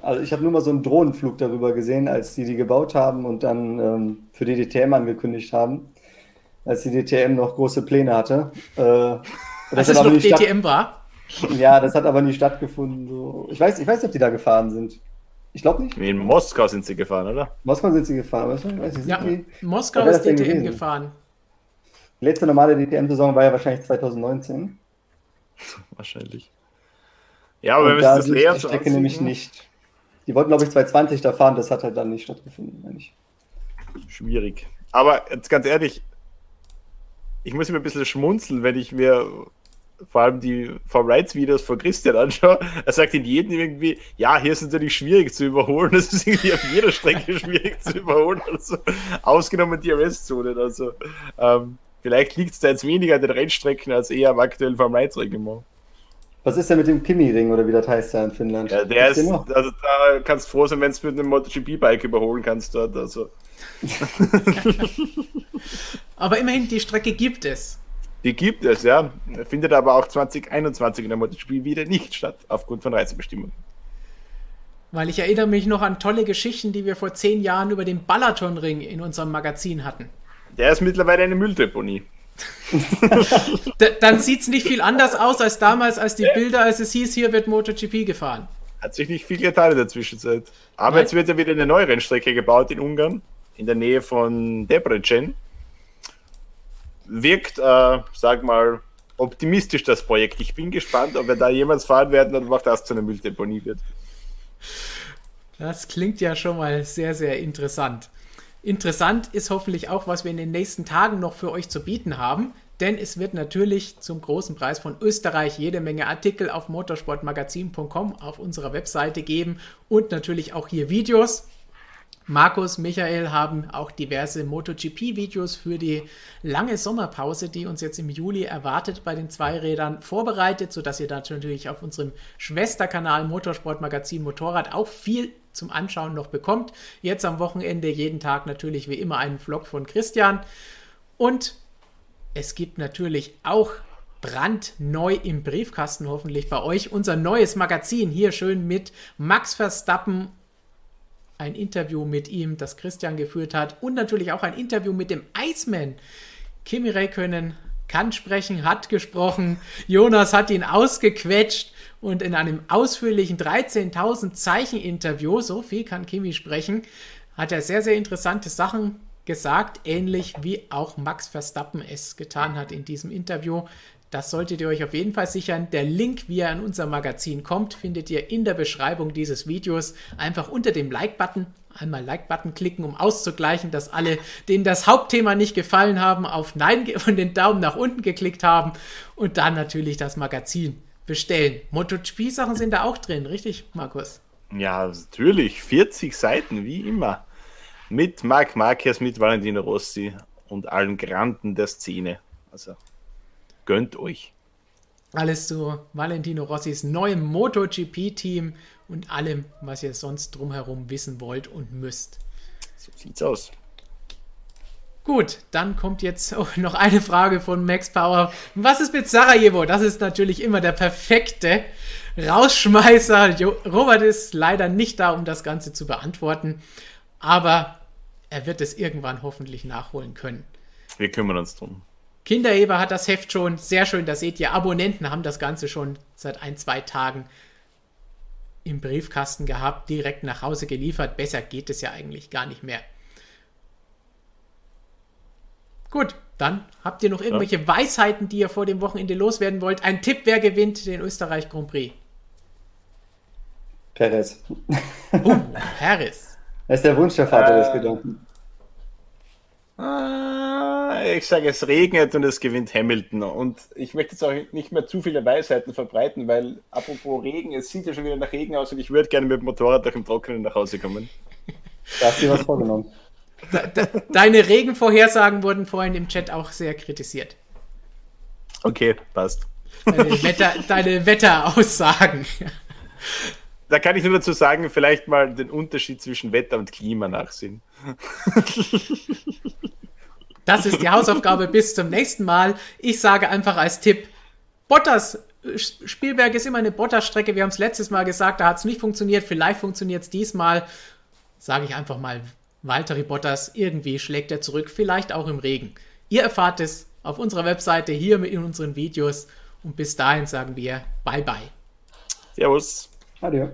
Also ich habe nur mal so einen Drohnenflug darüber gesehen, als die die gebaut haben und dann ähm, für die DTM angekündigt haben, als die DTM noch große Pläne hatte. Äh, als es noch DTM war? Ja, das hat aber nie stattgefunden. So. Ich, weiß, ich weiß nicht, ob die da gefahren sind. Ich glaube nicht. In Moskau sind sie gefahren, oder? Moskau sind sie gefahren. Weißt du? weiß ich, ja, die, Moskau ist DTM gefahren. Die letzte normale DTM-Saison war ja wahrscheinlich 2019. Wahrscheinlich. Ja, aber und wenn wir das leer Die Strecke nämlich nicht. Die wollten, glaube ich, 220 da fahren, das hat halt dann nicht stattgefunden, eigentlich. Schwierig. Aber jetzt ganz ehrlich, ich muss mir ein bisschen schmunzeln, wenn ich mir vor allem die Form Rights Videos von Christian anschaue. Er sagt in jedem irgendwie, ja, hier ist natürlich schwierig zu überholen. Das ist irgendwie auf jeder Strecke schwierig zu überholen. Also, ausgenommen die Arrest-Zone. Also, ähm, vielleicht liegt es da jetzt weniger an den Rennstrecken als eher am aktuellen Form Rights Reglement. Was ist denn mit dem Kimi-Ring oder wie das heißt da in Finnland? Ja, der ist, also da kannst du froh sein, wenn du mit einem MotoGP-Bike überholen kannst dort. Also. aber immerhin, die Strecke gibt es. Die gibt es, ja. Findet aber auch 2021 in der MotoGP wieder nicht statt, aufgrund von Reisebestimmungen. Weil ich erinnere mich noch an tolle Geschichten, die wir vor zehn Jahren über den Balaton-Ring in unserem Magazin hatten. Der ist mittlerweile eine Mülldeponie. dann sieht es nicht viel anders aus als damals, als die Bilder, als es hieß, hier wird MotoGP gefahren. Hat sich nicht viel getan in der Zwischenzeit. Aber Nein. jetzt wird ja wieder eine neue Rennstrecke gebaut in Ungarn, in der Nähe von Debrecen. Wirkt, äh, sag mal, optimistisch das Projekt. Ich bin gespannt, ob wir da jemals fahren werden und auch das zu einer Mülldeponie wird. Das klingt ja schon mal sehr, sehr interessant. Interessant ist hoffentlich auch, was wir in den nächsten Tagen noch für euch zu bieten haben, denn es wird natürlich zum großen Preis von Österreich jede Menge Artikel auf motorsportmagazin.com auf unserer Webseite geben und natürlich auch hier Videos. Markus, Michael haben auch diverse MotoGP-Videos für die lange Sommerpause, die uns jetzt im Juli erwartet, bei den Zweirädern vorbereitet, sodass ihr da natürlich auf unserem Schwesterkanal Motorsportmagazin Motorrad auch viel zum Anschauen noch bekommt. Jetzt am Wochenende jeden Tag natürlich wie immer einen Vlog von Christian. Und es gibt natürlich auch brandneu im Briefkasten hoffentlich bei euch unser neues Magazin hier schön mit Max Verstappen. Ein Interview mit ihm, das Christian geführt hat und natürlich auch ein Interview mit dem Iceman. Kimi Räikkönen kann sprechen, hat gesprochen. Jonas hat ihn ausgequetscht und in einem ausführlichen 13.000 Zeichen Interview, so viel kann Kimi sprechen, hat er sehr, sehr interessante Sachen gesagt, ähnlich wie auch Max Verstappen es getan hat in diesem Interview. Das solltet ihr euch auf jeden Fall sichern. Der Link, wie er an unser Magazin kommt, findet ihr in der Beschreibung dieses Videos. Einfach unter dem Like-Button. Einmal Like-Button klicken, um auszugleichen, dass alle, denen das Hauptthema nicht gefallen haben, auf Nein und den Daumen nach unten geklickt haben. Und dann natürlich das Magazin bestellen. MotoGP-Sachen sind da auch drin, richtig, Markus? Ja, natürlich. 40 Seiten, wie immer. Mit Marc Marquez, mit Valentino Rossi und allen Granden der Szene. Also gönnt euch. Alles zu Valentino Rossis neuem MotoGP-Team und allem, was ihr sonst drumherum wissen wollt und müsst. So sieht's aus. Gut, dann kommt jetzt noch eine Frage von Max Power. Was ist mit Sarajevo? Das ist natürlich immer der perfekte Rausschmeißer. Robert ist leider nicht da, um das Ganze zu beantworten, aber er wird es irgendwann hoffentlich nachholen können. Wir kümmern uns drum. Kindereber hat das Heft schon. Sehr schön, da seht ihr, Abonnenten haben das Ganze schon seit ein, zwei Tagen im Briefkasten gehabt, direkt nach Hause geliefert. Besser geht es ja eigentlich gar nicht mehr. Gut, dann habt ihr noch irgendwelche ja. Weisheiten, die ihr vor dem Wochenende loswerden wollt. Ein Tipp, wer gewinnt den Österreich Grand Prix? Perez. Oh, Perez. Er ist der Wunsch der Vater äh, des Gedanken. Äh, ich sage, es regnet und es gewinnt Hamilton. Und ich möchte jetzt auch nicht mehr zu viele Weisheiten verbreiten, weil apropos Regen, es sieht ja schon wieder nach Regen aus und ich würde gerne mit dem Motorrad durch im Trockenen nach Hause kommen. Da hast du dir was vorgenommen. Deine Regenvorhersagen wurden vorhin im Chat auch sehr kritisiert. Okay, passt. Deine, Wetter, deine Wetteraussagen. Da kann ich nur dazu sagen, vielleicht mal den Unterschied zwischen Wetter und Klima nachsehen. Das ist die Hausaufgabe bis zum nächsten Mal. Ich sage einfach als Tipp, Bottas, Spielberg ist immer eine Bottas-Strecke. Wir haben es letztes Mal gesagt, da hat es nicht funktioniert. Vielleicht funktioniert es diesmal. Sage ich einfach mal Valtteri Bottas, irgendwie schlägt er zurück, vielleicht auch im Regen. Ihr erfahrt es auf unserer Webseite hier in unseren Videos und bis dahin sagen wir Bye bye. Servus. Adieu.